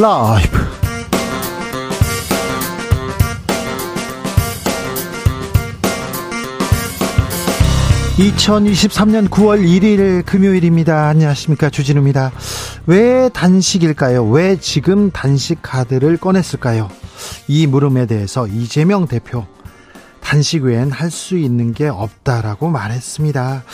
라이브. 2023년 9월 1일 금요일입니다. 안녕하십니까. 주진우입니다. 왜 단식일까요? 왜 지금 단식 카드를 꺼냈을까요? 이 물음에 대해서 이재명 대표 단식 외엔 할 수 있는 게 없다라고 말했습니다.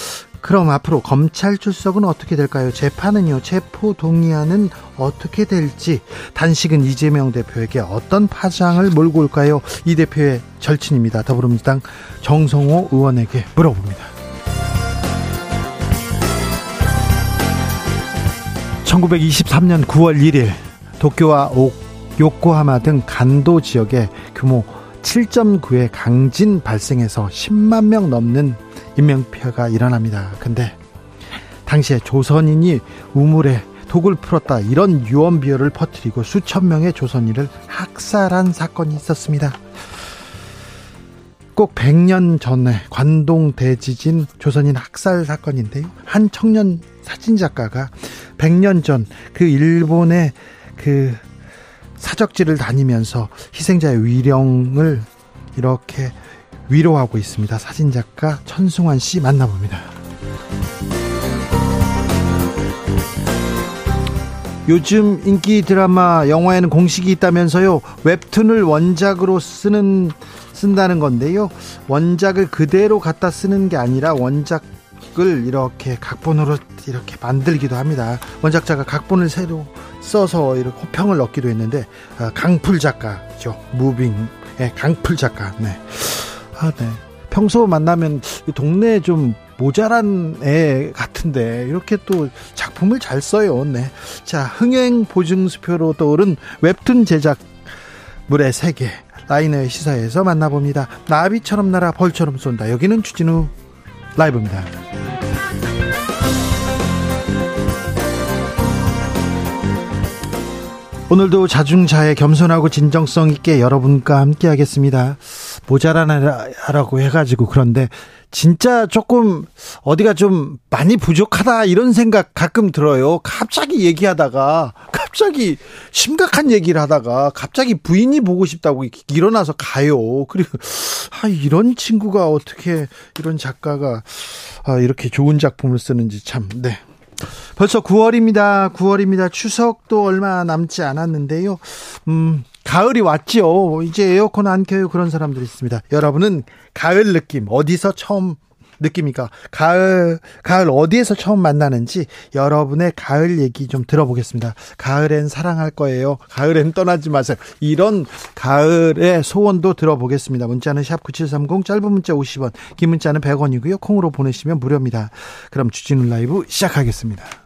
그럼 앞으로 검찰 출석은 어떻게 될까요? 재판은요, 체포 동의안은 어떻게 될지, 단식은 이재명 대표에게 어떤 파장을 몰고 올까요? 이 대표의 절친입니다. 더불어민주당 정성호 의원에게 물어봅니다. 1923년 9월 1일 도쿄와 옥, 요코하마 등 간도 지역에 규모 7.9의 강진 발생해서 10만 명 넘는 인명피해가 일어납니다. 근데 당시에 조선인이 우물에 독을 풀었다 이런 유언비어를 퍼뜨리고 수천 명의 조선인을 학살한 사건이 있었습니다. 꼭 100년 전에 관동 대지진 조선인 학살 사건인데요. 한 청년 사진작가가 100년 전 그 일본의 그 사적지를 다니면서 희생자의 위령을 이렇게 위로하고 있습니다. 사진작가 천승환 씨 만나봅니다. 요즘 인기 드라마 영화에는 공식이 있다면서요. 웹툰을 원작으로 쓰는 쓴다는 건데요. 원작을 그대로 갖다 쓰는 게 아니라 원작을 이렇게 각본으로 이렇게 만들기도 합니다. 원작자가 각본을 새로 써서 이렇게 호평을 얻기도 했는데 아, 강풀 작가죠. 무빙의 강풀 작가. 네. 아, 네. 평소 만나면 동네에 좀 모자란 애 같은데 이렇게 또 작품을 잘 써요. 네. 자, 흥행 보증수표로 떠오른 웹툰 제작 물의 세계 라이너의 시사에서 만나봅니다. 나비처럼 날아 벌처럼 쏜다. 여기는 주진우 라이브입니다. 오늘도 자중자애 겸손하고 진정성 있게 여러분과 함께 하겠습니다. 모자라라고 해가지고 그런데 진짜 조금 어디가 좀 많이 부족하다 이런 생각 가끔 들어요. 갑자기 얘기하다가 갑자기 심각한 얘기를 하다가 갑자기 부인이 보고 싶다고 일어나서 가요. 그리고 아 이런 친구가 어떻게 이런 작가가 아 이렇게 좋은 작품을 쓰는지 참 네. 벌써 9월입니다. 9월입니다. 추석도 얼마 남지 않았는데요. 음, 가을이 왔죠. 이제 에어컨 안 켜요. 그런 사람들이 있습니다. 여러분은 가을 느낌 어디서 처음 느낍니까? 가을, 가을 어디에서 처음 만나는지 여러분의 가을 얘기 좀 들어보겠습니다. 가을엔 사랑할 거예요. 가을엔 떠나지 마세요. 이런 가을의 소원도 들어보겠습니다. 문자는 샵 9730, 짧은 문자 50원, 긴 문자는 100원이고요. 콩으로 보내시면 무료입니다. 그럼 주진우 라이브 시작하겠습니다.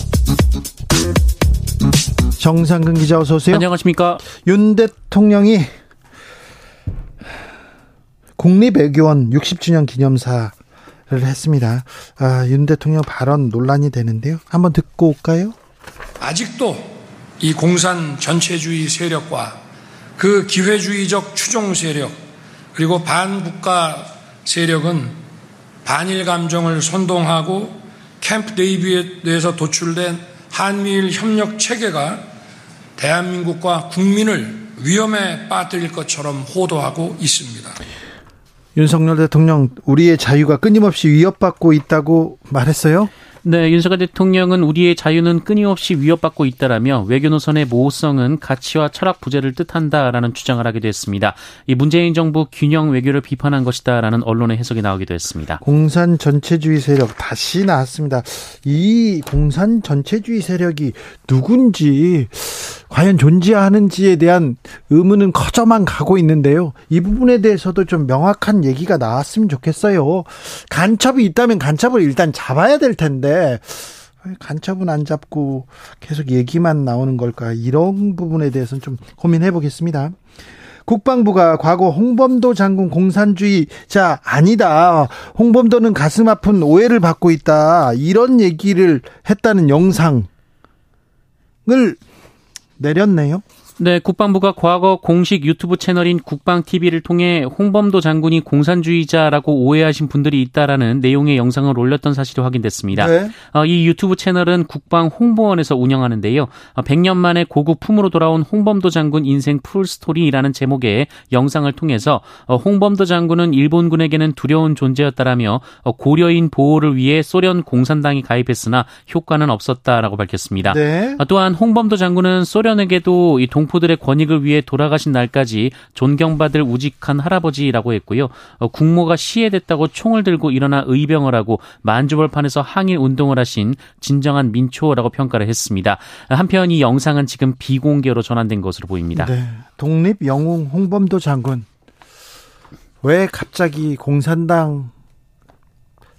정상근 기자 어서 오세요. 안녕하십니까. 윤 대통령이 국립외교원 60주년 기념사를 했습니다. 아, 윤 대통령 발언 논란이 되는데요. 한번 듣고 올까요? 아직도 이 공산 전체주의 세력과 그 기회주의적 추종 세력 그리고 반국가 세력은 반일 감정을 선동하고 캠프 데이비드에서 도출된 한미일 협력 체계가 대한민국과 국민을 위험에 빠뜨릴 것처럼 호도하고 있습니다. 윤석열 대통령 우리의 자유가 끊임없이 위협받고 있다고 말했어요? 네, 윤석열 대통령은 우리의 자유는 끊임없이 위협받고 있다라며 외교 노선의 모호성은 가치와 철학 부재를 뜻한다라는 주장을 하기도 했습니다. 이 문재인 정부 균형 외교를 비판한 것이다라는 언론의 해석이 나오기도 했습니다. 공산 전체주의 세력 다시 나왔습니다. 이 공산 전체주의 세력이 누군지 과연 존재하는지에 대한 의문은 커져만 가고 있는데요. 이 부분에 대해서도 좀 명확한 얘기가 나왔으면 좋겠어요. 간첩이 있다면 간첩을 일단 잡아야 될 텐데 간첩은 안 잡고 계속 얘기만 나오는 걸까? 이런 부분에 대해서는 좀 고민해 보겠습니다. 국방부가 과거 홍범도 장군 공산주의자 아니다. 홍범도는 가슴 아픈 오해를 받고 있다. 이런 얘기를 했다는 영상을 내렸네요. 네, 국방부가 과거 공식 유튜브 채널인 국방TV를 통해 홍범도 장군이 공산주의자라고 오해하신 분들이 있다라는 내용의 영상을 올렸던 사실이 확인됐습니다. 네. 어, 이 유튜브 채널은 국방 홍보원에서 운영하는데요. 100년 어, 만에 고국품으로 돌아온 홍범도 장군 인생 풀스토리라는 제목의 영상을 통해서 어, 홍범도 장군은 일본군에게는 두려운 존재였다라며 고려인 보호를 위해 소련 공산당이 가입했으나 효과는 없었다라고 밝혔습니다. 네. 또한 홍범도 장군은 소련에게도 이 동, 동포들의 권익을 위해 돌아가신 날까지 존경받을 우직한 할아버지라고 했고요. 어, 국모가 시해됐다고 총을 들고 일어나 의병을 하고 만주벌판에서 항일 운동을 하신 진정한 민초라고 평가를 했습니다. 한편 이 영상은 지금 비공개로 전환된 것으로 보입니다. 네. 독립 영웅 홍범도 장군 왜 갑자기 공산당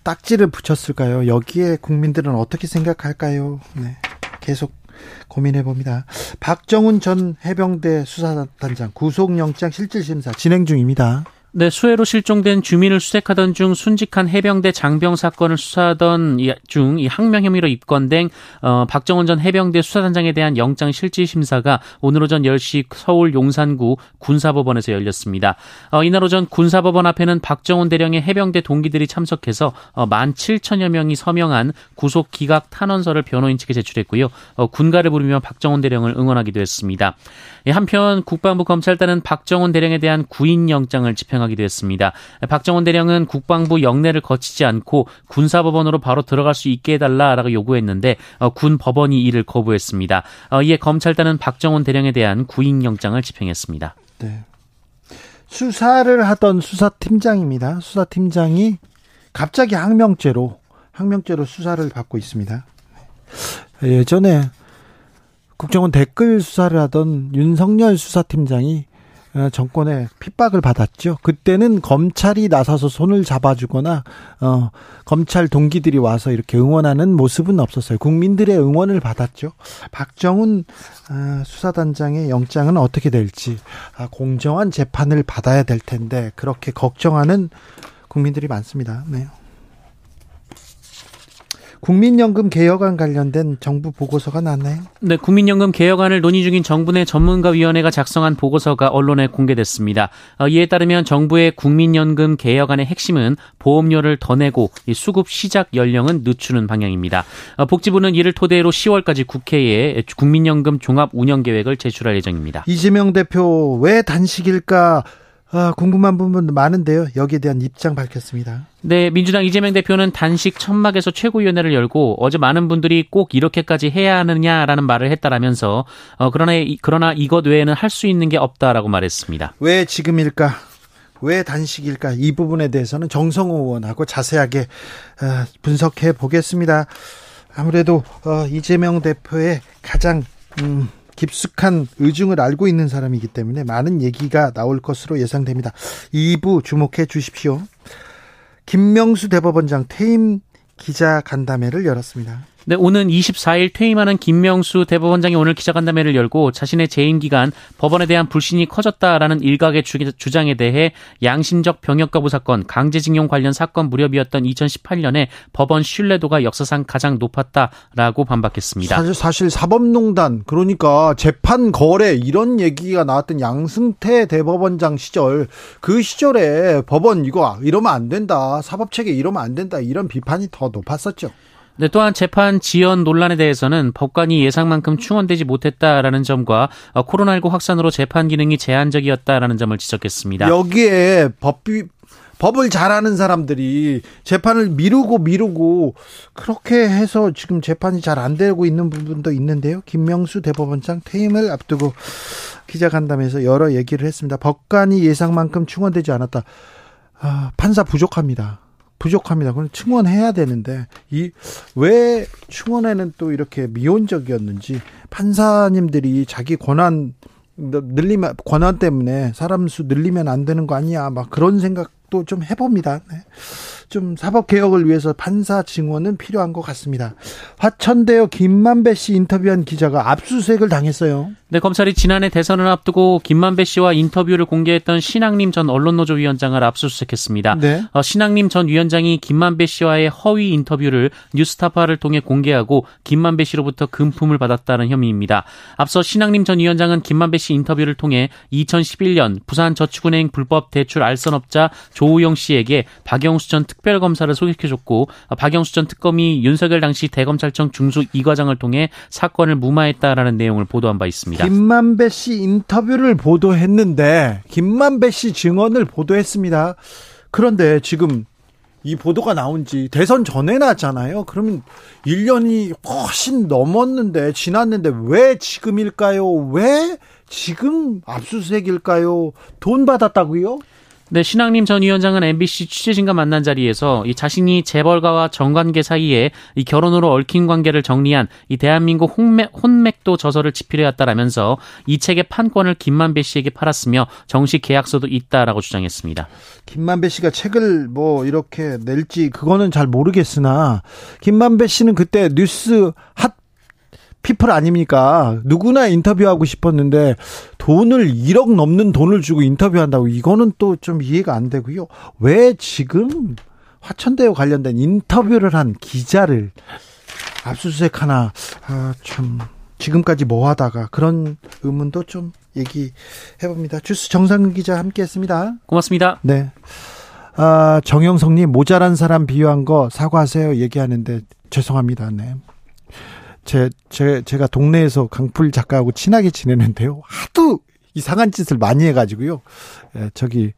딱지를 붙였을까요? 여기에 국민들은 어떻게 생각할까요? 네. 계속 고민해 봅니다. 박정훈 전 해병대 수사단장 구속영장 실질심사 진행 중입니다. 네, 수해로 실종된 주민을 수색하던 중 순직한 해병대 장병 사건을 수사하던 중 이 항명 혐의로 입건된 어, 박정원 전 해병대 수사단장에 대한 영장 실질 심사가 오늘 오전 10시 서울 용산구 군사법원에서 열렸습니다. 어, 이날 오전 군사법원 앞에는 박정원 대령의 해병대 동기들이 참석해서 어, 17,000여 명이 서명한 구속 기각 탄원서를 변호인 측에 제출했고요. 어, 군가를 부르며 박정원 대령을 응원하기도 했습니다. 예, 한편 국방부 검찰단은 박정원 대령에 대한 구인 영장을 집행 하기도 했습니다. 박정원 대령은 국방부 영내를 거치지 않고 군사법원으로 바로 들어갈 수 있게 해달라라고 요구했는데 어, 군 법원이 이를 거부했습니다. 어, 이에 검찰단은 박정원 대령에 대한 구인 영장을 집행했습니다. 네. 수사를 하던 수사팀장입니다. 수사팀장이 갑자기 항명죄로 항명죄로 수사를 받고 있습니다. 예전에 국정원 댓글 수사를 하던 윤석열 수사팀장이 어, 정권의 핍박을 받았죠. 그때는 검찰이 나서서 손을 잡아주거나 어, 검찰 동기들이 와서 이렇게 응원하는 모습은 없었어요. 국민들의 응원을 받았죠. 박정훈 어, 수사단장의 영장은 어떻게 될지 아, 공정한 재판을 받아야 될 텐데 그렇게 걱정하는 국민들이 많습니다. 네. 국민연금 개혁안 관련된 정부 보고서가 나왔나요? 네, 국민연금 개혁안을 논의 중인 정부 내 전문가위원회가 작성한 보고서가 언론에 공개됐습니다. 어, 이에 따르면 정부의 국민연금 개혁안의 핵심은 보험료를 더 내고 수급 시작 연령은 늦추는 방향입니다. 어, 복지부는 이를 토대로 10월까지 국회에 국민연금 종합 운영 계획을 제출할 예정입니다. 이재명 대표 왜 단식일까? 아, 궁금한 부분 많은데요. 여기에 대한 입장 밝혔습니다. 네, 민주당 이재명 대표는 단식 천막에서 최고위원회를 열고 어제 많은 분들이 꼭 이렇게까지 해야 하느냐라는 말을 했다라면서 어, 그러나 그러나 이것 외에는 할 수 있는 게 없다라고 말했습니다. 왜 지금일까? 왜 단식일까? 이 부분에 대해서는 정성호 의원하고 자세하게 어, 분석해 보겠습니다. 아무래도 어, 이재명 대표의 가장 음, 깊숙한 의중을 알고 있는 사람이기 때문에 많은 얘기가 나올 것으로 예상됩니다. 2부 주목해 주십시오. 김명수 대법원장 퇴임 기자 간담회를 열었습니다. 네, 오는 24일 퇴임하는 김명수 대법원장이 오늘 기자간담회를 열고 자신의 재임 기간 법원에 대한 불신이 커졌다라는 일각의 주장에 대해 양심적 병역 거부 사건, 강제징용 관련 사건 무렵이었던 2018년에 법원 신뢰도가 역사상 가장 높았다라고 반박했습니다. 사실, 사실 사법농단 그러니까 재판 거래 이런 얘기가 나왔던 양승태 대법원장 시절 그 시절에 법원 이거 이러면 안 된다 사법체계 이러면 안 된다 이런 비판이 더 높았었죠. 네, 또한 재판 지연 논란에 대해서는 법관이 예상만큼 충원되지 못했다라는 점과 어, 코로나19 확산으로 재판 기능이 제한적이었다라는 점을 지적했습니다. 여기에 법비 법을 잘하는 사람들이 재판을 미루고 미루고 그렇게 해서 지금 재판이 잘 안 되고 있는 부분도 있는데요. 김명수 대법원장 퇴임을 앞두고 기자간담회에서 여러 얘기를 했습니다. 법관이 예상만큼 충원되지 않았다. 아, 판사 부족합니다. 부족합니다. 그럼 충원해야 되는데 이 왜 충원에는 또 이렇게 미온적이었는지 판사님들이 자기 권한 늘리면 권한 때문에 사람 수 늘리면 안 되는 거 아니야 막 그런 생각도 좀 해봅니다. 네. 좀 사법 개혁을 위해서 판사 증언은 필요한 것 같습니다. 화천대유 김만배 씨 인터뷰한 기자가 압수수색을 당했어요. 네, 검찰이 지난해 대선을 앞두고 김만배 씨와 인터뷰를 공개했던 신학림 전 언론노조 위원장을 압수수색했습니다. 네. 어, 신학림 전 위원장이 김만배 씨와의 허위 인터뷰를 뉴스타파를 통해 공개하고 김만배 씨로부터 금품을 받았다는 혐의입니다. 앞서 신학림 전 위원장은 김만배 씨 인터뷰를 통해 2011년 부산저축은행 불법 대출 알선업자 조 우영 씨에게 박영수 전 특별검사를 소개해줬고 어, 박영수 전 특검이 윤석열 당시 대검찰청 중수 이과장을 통해 사건을 무마했다라는 내용을 보도한 바 있습니다. 김만배 씨 인터뷰를 보도했는데 김만배 씨 증언을 보도했습니다. 그런데 지금 이 보도가 나온 지 대선 전에 났잖아요. 그러면 1년이 훨씬 넘었는데 지났는데 왜 지금일까요? 왜 지금 압수수색일까요? 돈 받았다고요? 네, 신학림 전 위원장은 MBC 취재진과 만난 자리에서 이 자신이 재벌가와 정관계 사이에 이 결혼으로 얽힌 관계를 정리한 이 대한민국 혼맥, 혼맥도 저서를 집필해 왔다라면서 이 책의 판권을 김만배 씨에게 팔았으며 정식 계약서도 있다라고 주장했습니다. 김만배 씨가 책을 뭐 이렇게 낼지 그거는 잘 모르겠으나 김만배 씨는 그때 뉴스 핫 피플 아닙니까? 누구나 인터뷰하고 싶었는데 돈을 1억 넘는 돈을 주고 인터뷰한다고 이거는 또 좀 이해가 안 되고요. 왜 지금 화천대유 관련된 인터뷰를 한 기자를 압수수색 하나 아, 참 지금까지 뭐 하다가 그런 의문도 좀 얘기해 봅니다. 주스 정상근 기자 함께 했습니다. 고맙습니다. 네. 아, 정영성님 모자란 사람 비유한 거 사과하세요 얘기하는데 죄송합니다. 네. 제, 제, 제가 동네에서 강풀 작가하고 친하게 지내는데요. 하도 이상한 짓을 많이 해가지고요. 예, 저기,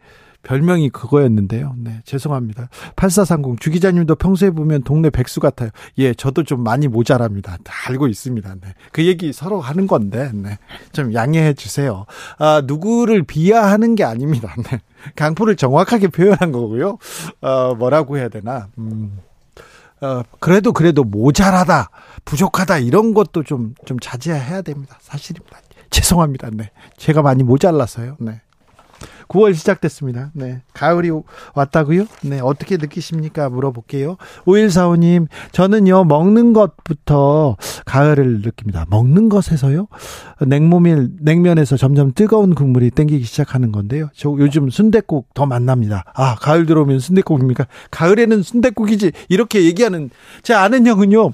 별명이 그거였는데요. 네, 죄송합니다. 8430 주기자님도 평소에 보면 동네 백수 같아요. 예, 저도 좀 많이 모자랍니다. 다 알고 있습니다. 네. 그 얘기 서로 하는 건데, 네. 좀 양해해 주세요. 아, 누구를 비하하는 게 아닙니다. 네. 강풀을 정확하게 표현한 거고요. 어, 뭐라고 해야 되나. 음. 어, 그래도 그래도 모자라다, 부족하다 이런 것도 좀 좀 자제해야 됩니다. 사실입니다. 죄송합니다. 네, 제가 많이 모자라서요. 네. 9월 시작됐습니다. 네. 가을이 왔다고요? 네. 어떻게 느끼십니까? 물어볼게요. 5145님, 저는요, 먹는 것부터 가을을 느낍니다. 먹는 것에서요? 냉모밀, 냉면에서 점점 뜨거운 국물이 땡기기 시작하는 건데요. 저 요즘 순대국 더 만납니다. 아, 가을 들어오면 순대국입니까? 가을에는 순대국이지. 이렇게 얘기하는 제 아는 형은요,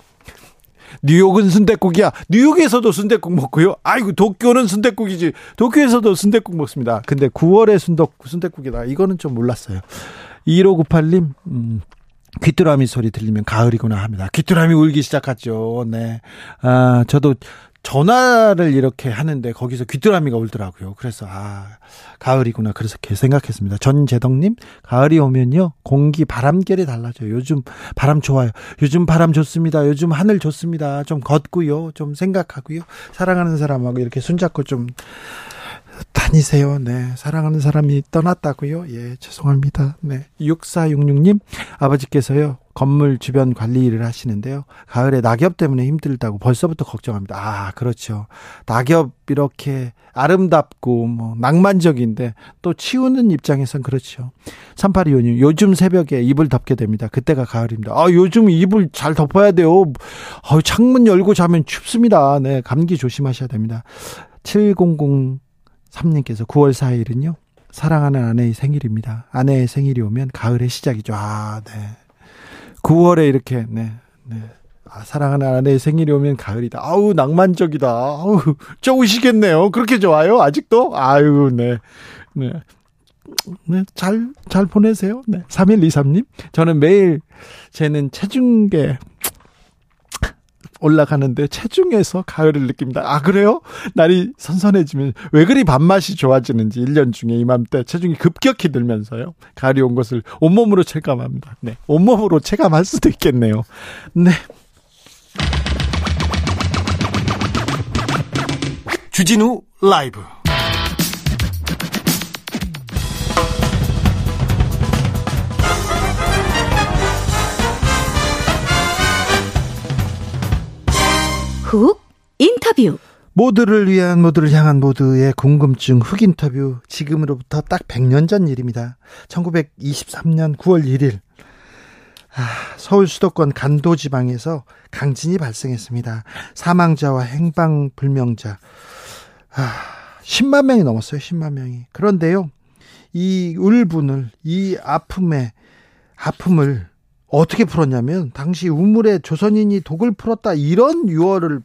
뉴욕은 순대국이야. 뉴욕에서도 순대국 먹고요. 아이고 도쿄는 순대국이지. 도쿄에서도 순대국 먹습니다. 근데 9월에 순덕 순대국이다. 이거는 좀 몰랐어요. 1598님 음. 귀뚜라미 소리 들리면 가을이구나 합니다. 귀뚜라미 울기 시작하죠. 네. 아, 저도 전화를 이렇게 하는데 거기서 귀뚜라미가 울더라고요. 그래서 아 가을이구나 그래서 그 생각했습니다. 전재덕님 가을이 오면요 공기 바람결이 달라져요. 요즘 바람 좋아요. 요즘 바람 좋습니다. 요즘 하늘 좋습니다. 좀 걷고요. 좀 생각하고요. 사랑하는 사람하고 이렇게 손잡고 좀 다니세요. 네. 사랑하는 사람이 떠났다고요. 예, 죄송합니다. 네. 6466님, 아버지께서요, 건물 주변 관리 일을 하시는데요. 가을에 낙엽 때문에 힘들다고 벌써부터 걱정합니다. 아, 그렇죠. 낙엽 이렇게 아름답고 뭐 낭만적인데 또 치우는 입장에선 그렇죠. 3825님, 요즘 새벽에 이불 덮게 됩니다. 그때가 가을입니다. 아, 요즘 이불 잘 덮어야 돼요. 아, 창문 열고 자면 춥습니다. 네, 감기 조심하셔야 됩니다. 700 3님께서 9월 4일은요. 사랑하는 아내의 생일입니다. 아내의 생일이 오면 가을의 시작이죠. 아, 네. 9월에 이렇게 네. 네. 아, 사랑하는 아내의 생일이 오면 가을이다. 아우, 낭만적이다. 아우, 좋으시겠네요. 그렇게 좋아요? 아직도? 아유, 네. 네. 네, 잘, 잘 보내세요. 네. 3123님. 저는 매일, 쟤는 체중계, 올라가는데 체중에서 가을을 느낍니다. 아, 그래요? 날이 선선해지면 왜 그리 밥맛이 좋아지는지 1년 중에 이맘때 체중이 급격히 들면서요. 가을이 온 것을 온몸으로 체감합니다. 네. 온몸으로 체감할 수도 있겠네요. 네. 주진우 라이브 훅 인터뷰 모두를 위한 모두를 향한 모두의 궁금증 흑 인터뷰 지금으로부터 딱 100년 전 일입니다. 1923년 9월 1일 아, 서울 수도권 간도 지방에서 강진이 발생했습니다. 사망자와 행방 불명자 아, 10만 명이 넘었어요. 10만 명이. 그런데요. 이 울분을 이 아픔에 아픔을 어떻게 풀었냐면 당시 우물에 조선인이 독을 풀었다 이런 유언을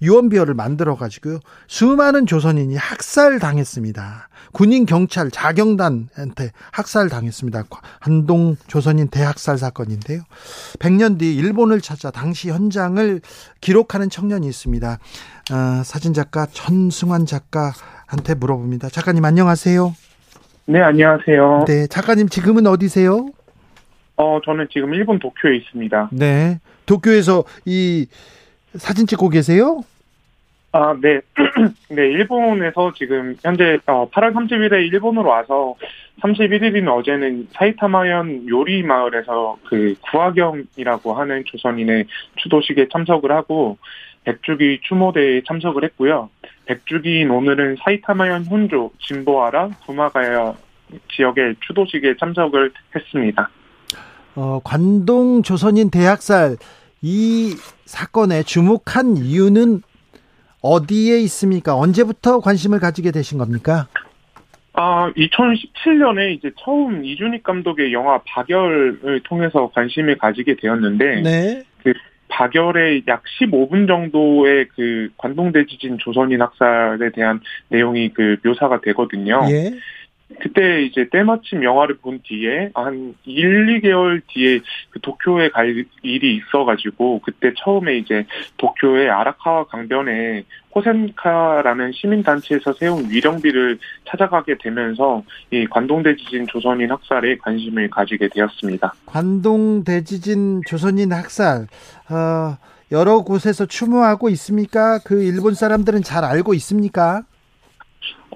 유언비어를 만들어 가지고요 수많은 조선인이 학살 당했습니다. 군인 경찰 자경단한테 학살 당했습니다. 한동 조선인 대학살 사건인데요. 100년 뒤 일본을 찾아 당시 현장을 기록하는 청년이 있습니다. 어, 사진 작가 전승환 작가한테 물어봅니다. 작가님 안녕하세요. 네 안녕하세요. 네 작가님 지금은 어디세요? 어, 저는 지금 일본 도쿄에 있습니다. 네. 도쿄에서 이 사진 찍고 계세요? 아, 네. 네, 일본에서 지금 현재 어, 8월 30일에 일본으로 와서 31일인 어제는 사이타마현 요리 마을에서 그 구화경이라고 하는 조선인의 추도식에 참석을 하고 백주기 추모대에 참석을 했고요. 백주기인 오늘은 사이타마현 혼조 진보하라 구마가야 지역의 추도식에 참석을 했습니다. 어, 관동 조선인 대학살 이 사건에 주목한 이유는 어디에 있습니까? 언제부터 관심을 가지게 되신 겁니까? 아, 2017년에 이제 처음 이준익 감독의 영화 박열을 통해서 관심을 가지게 되었는데, 네. 그 박열의 약 15분 정도의 그 관동대 지진 조선인 학살에 대한 내용이 그 묘사가 되거든요. 예. 그때 이제 때마침 영화를 본 뒤에 한 1, 2개월 뒤에 그 도쿄에 갈 일이 있어가지고 그때 처음에 이제 도쿄의 아라카와 강변에 호센카라는 시민단체에서 세운 위령비를 찾아가게 되면서 이 관동대 지진 조선인 학살에 관심을 가지게 되었습니다. 관동 대지진 조선인 학살 어, 여러 곳에서 추모하고 있습니까? 그 일본 사람들은 잘 알고 있습니까?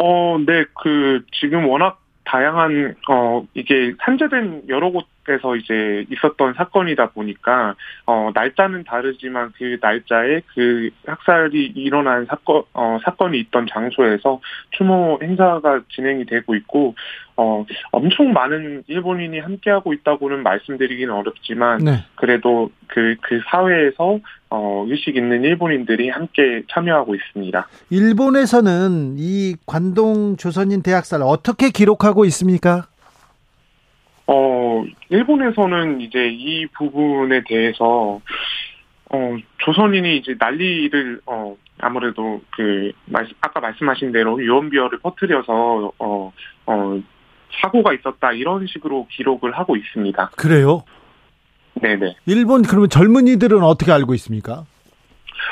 어, 네, 그, 지금 워낙 다양한, 어, 이게 산재된 여러 곳 에서 이제 있었던 사건이다 보니까, 어, 날짜는 다르지만 그 날짜에 그 학살이 일어난 사건, 어, 사건이 있던 장소에서 추모 행사가 진행이 되고 있고, 어, 엄청 많은 일본인이 함께하고 있다고는 말씀드리기는 어렵지만, 네. 그래도 그, 그 사회에서, 어, 의식 있는 일본인들이 함께 참여하고 있습니다. 일본에서는 이 관동 조선인 대학살 어떻게 기록하고 있습니까? 어, 일본에서는 이제 이 부분에 대해서, 어, 조선인이 이제 난리를, 어, 아무래도 그, 말, 아까 말씀하신 대로 유언비어를 퍼뜨려서, 어, 어, 사고가 있었다, 이런 식으로 기록을 하고 있습니다. 그래요? 네네. 일본 그러면 젊은이들은 어떻게 알고 있습니까?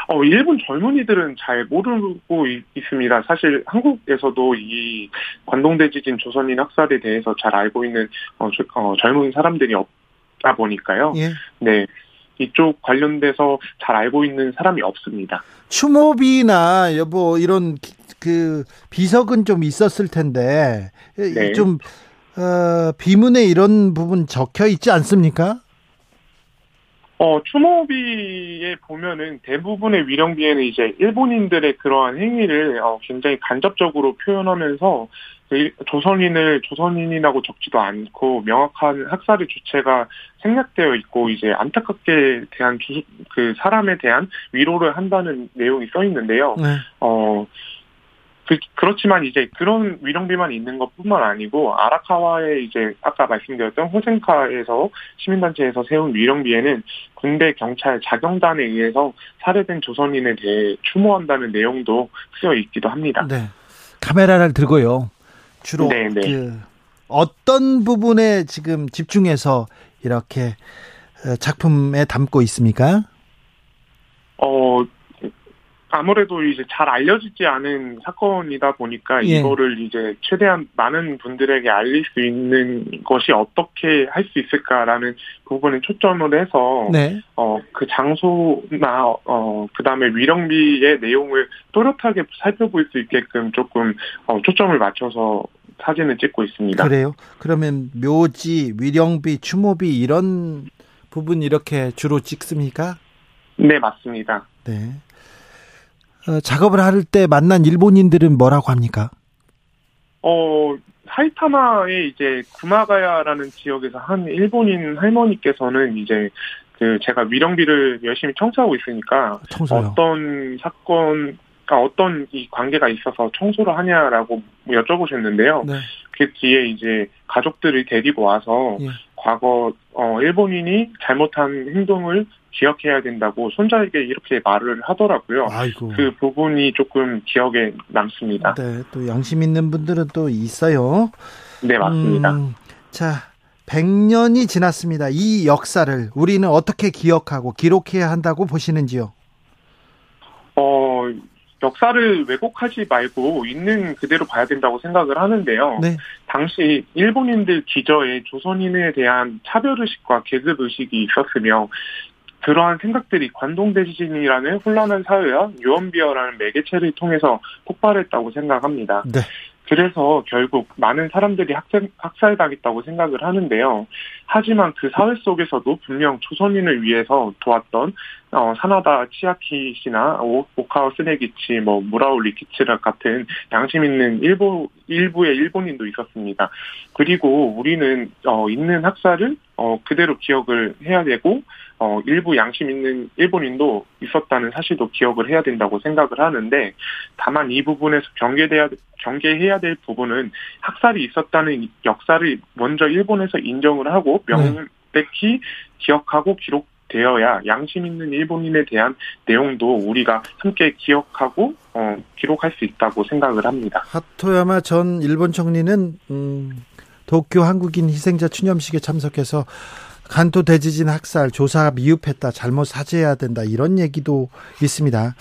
어, 일본 젊은이들은 잘 모르고 있, 습니다 사실 한국에서도 이 관동대 지진 조선인 학살에 대해서 잘 알고 있는 어, 저, 어, 젊은 사람들이 없다 보니까요. 예. 네. 이쪽 관련돼서 잘 알고 있는 사람이 없습니다. 추모비나 여보 이런 기- 그 비석은 좀 있었을 텐데 이- 네. 좀 어, 비문에 이런 부분 적혀 있지 않습니까? 어, 추모비에 보면은 대부분의 위령비에는 이제 일본인들의 그러한 행위를 어, 굉장히 간접적으로 표현하면서 그 일- 조선인을 조선인이라고 적지도 않고 명확한 학살의 주체가 생략되어 있고 이제 안타깝게 대한 주, 그 사람에 대한 위로를 한다는 내용이 써 있는데요. 네. 어, 그, 그렇지만 이제 그런 위령비만 있는 것 뿐만 아니고, 아라카와의 이제 아까 말씀드렸던 호센카에서 시민단체에서 세운 위령비에는 군대, 경찰, 자경단에 의해서 살해된 조선인에 대해 추모한다는 내용도 쓰여 있기도 합니다. 네. 카메라를 들고요. 주로 네, 네. 그 어떤 부분에 지금 집중해서 이렇게 어, 작품에 담고 있습니까? 어, 아무래도 이제 잘 알려지지 않은 사건이다 보니까 예. 이거를 이제 최대한 많은 분들에게 알릴 수 있는 것이 어떻게 할 수 있을까라는 부분에 초점을 해서 네. 어, 그 장소나, 어, 그 다음에 위령비의 내용을 또렷하게 살펴볼 수 있게끔 조금, 어, 초점을 맞춰서 사진을 찍고 있습니다. 그래요. 그러면 묘지, 위령비, 추모비 이런 부분 이렇게 주로 찍습니까? 네, 맞습니다. 네. 어, 작업을 할 때 만난 일본인들은 뭐라고 합니까? 어, 사이타마의 이제 구마가야라는 지역에서 한 일본인 할머니께서는 이제 그 제가 위령비를 열심히 청소하고 있으니까 청소요. 어떤 사건 아, 어떤 이 관계가 있어서 청소를 하냐라고 여쭤보셨는데요. 네. 그 뒤에 이제 가족들을 데리고 와서 예. 과거 어 일본인이 잘못한 행동을 기억해야 된다고 손자에게 이렇게 말을 하더라고요. 아이고. 그 부분이 조금 기억에 남습니다. 네, 또 양심 있는 분들은 또 있어요. 네, 맞습니다. 음, 자, 100년이 지났습니다. 이 역사를 우리는 어떻게 기억하고 기록해야 한다고 보시는지요? 어, 역사를 왜곡하지 말고 있는 그대로 봐야 된다고 생각을 하는데요. 네. 당시 일본인들 기저에 조선인에 대한 차별의식과 계급의식이 있었으며 그러한 생각들이 관동대지진이라는 혼란한 사회와 유언비어라는 매개체를 통해서 폭발했다고 생각합니다. 네. 그래서 결국 많은 사람들이 학살, 학살당했다고 생각을 하는데요. 하지만 그 사회 속에서도 분명 조선인을 위해서 도왔던 어, 사나다 치아키시나 오, 오카와 스네기치, 뭐 무라우 리키츠라 같은 양심 있는 일부 일부의 일본인도 있었습니다. 그리고 우리는 어, 있는 학살을 어, 그대로 기억을 해야 되고 어, 일부 양심 있는 일본인도 있었다는 사실도 기억을 해야 된다고 생각을 하는데 다만 이 부분에서 경계돼야 경계해야 될 부분은 학살이 있었다는 역사를 먼저 일본에서 인정을 하고 명백히 기억하고 기록 되어야 양심 있는 일본인에 대한 내용도 우리가 함께 기억하고 어, 기록할 수 있다고 생각을 합니다. 하토야마 전 일본 총리는 음, 도쿄 한국인 희생자 추념식에 참석해서 간토 대지진 학살 조사가 미흡했다 잘못 사죄해야 된다 이런 얘기도 있습니다.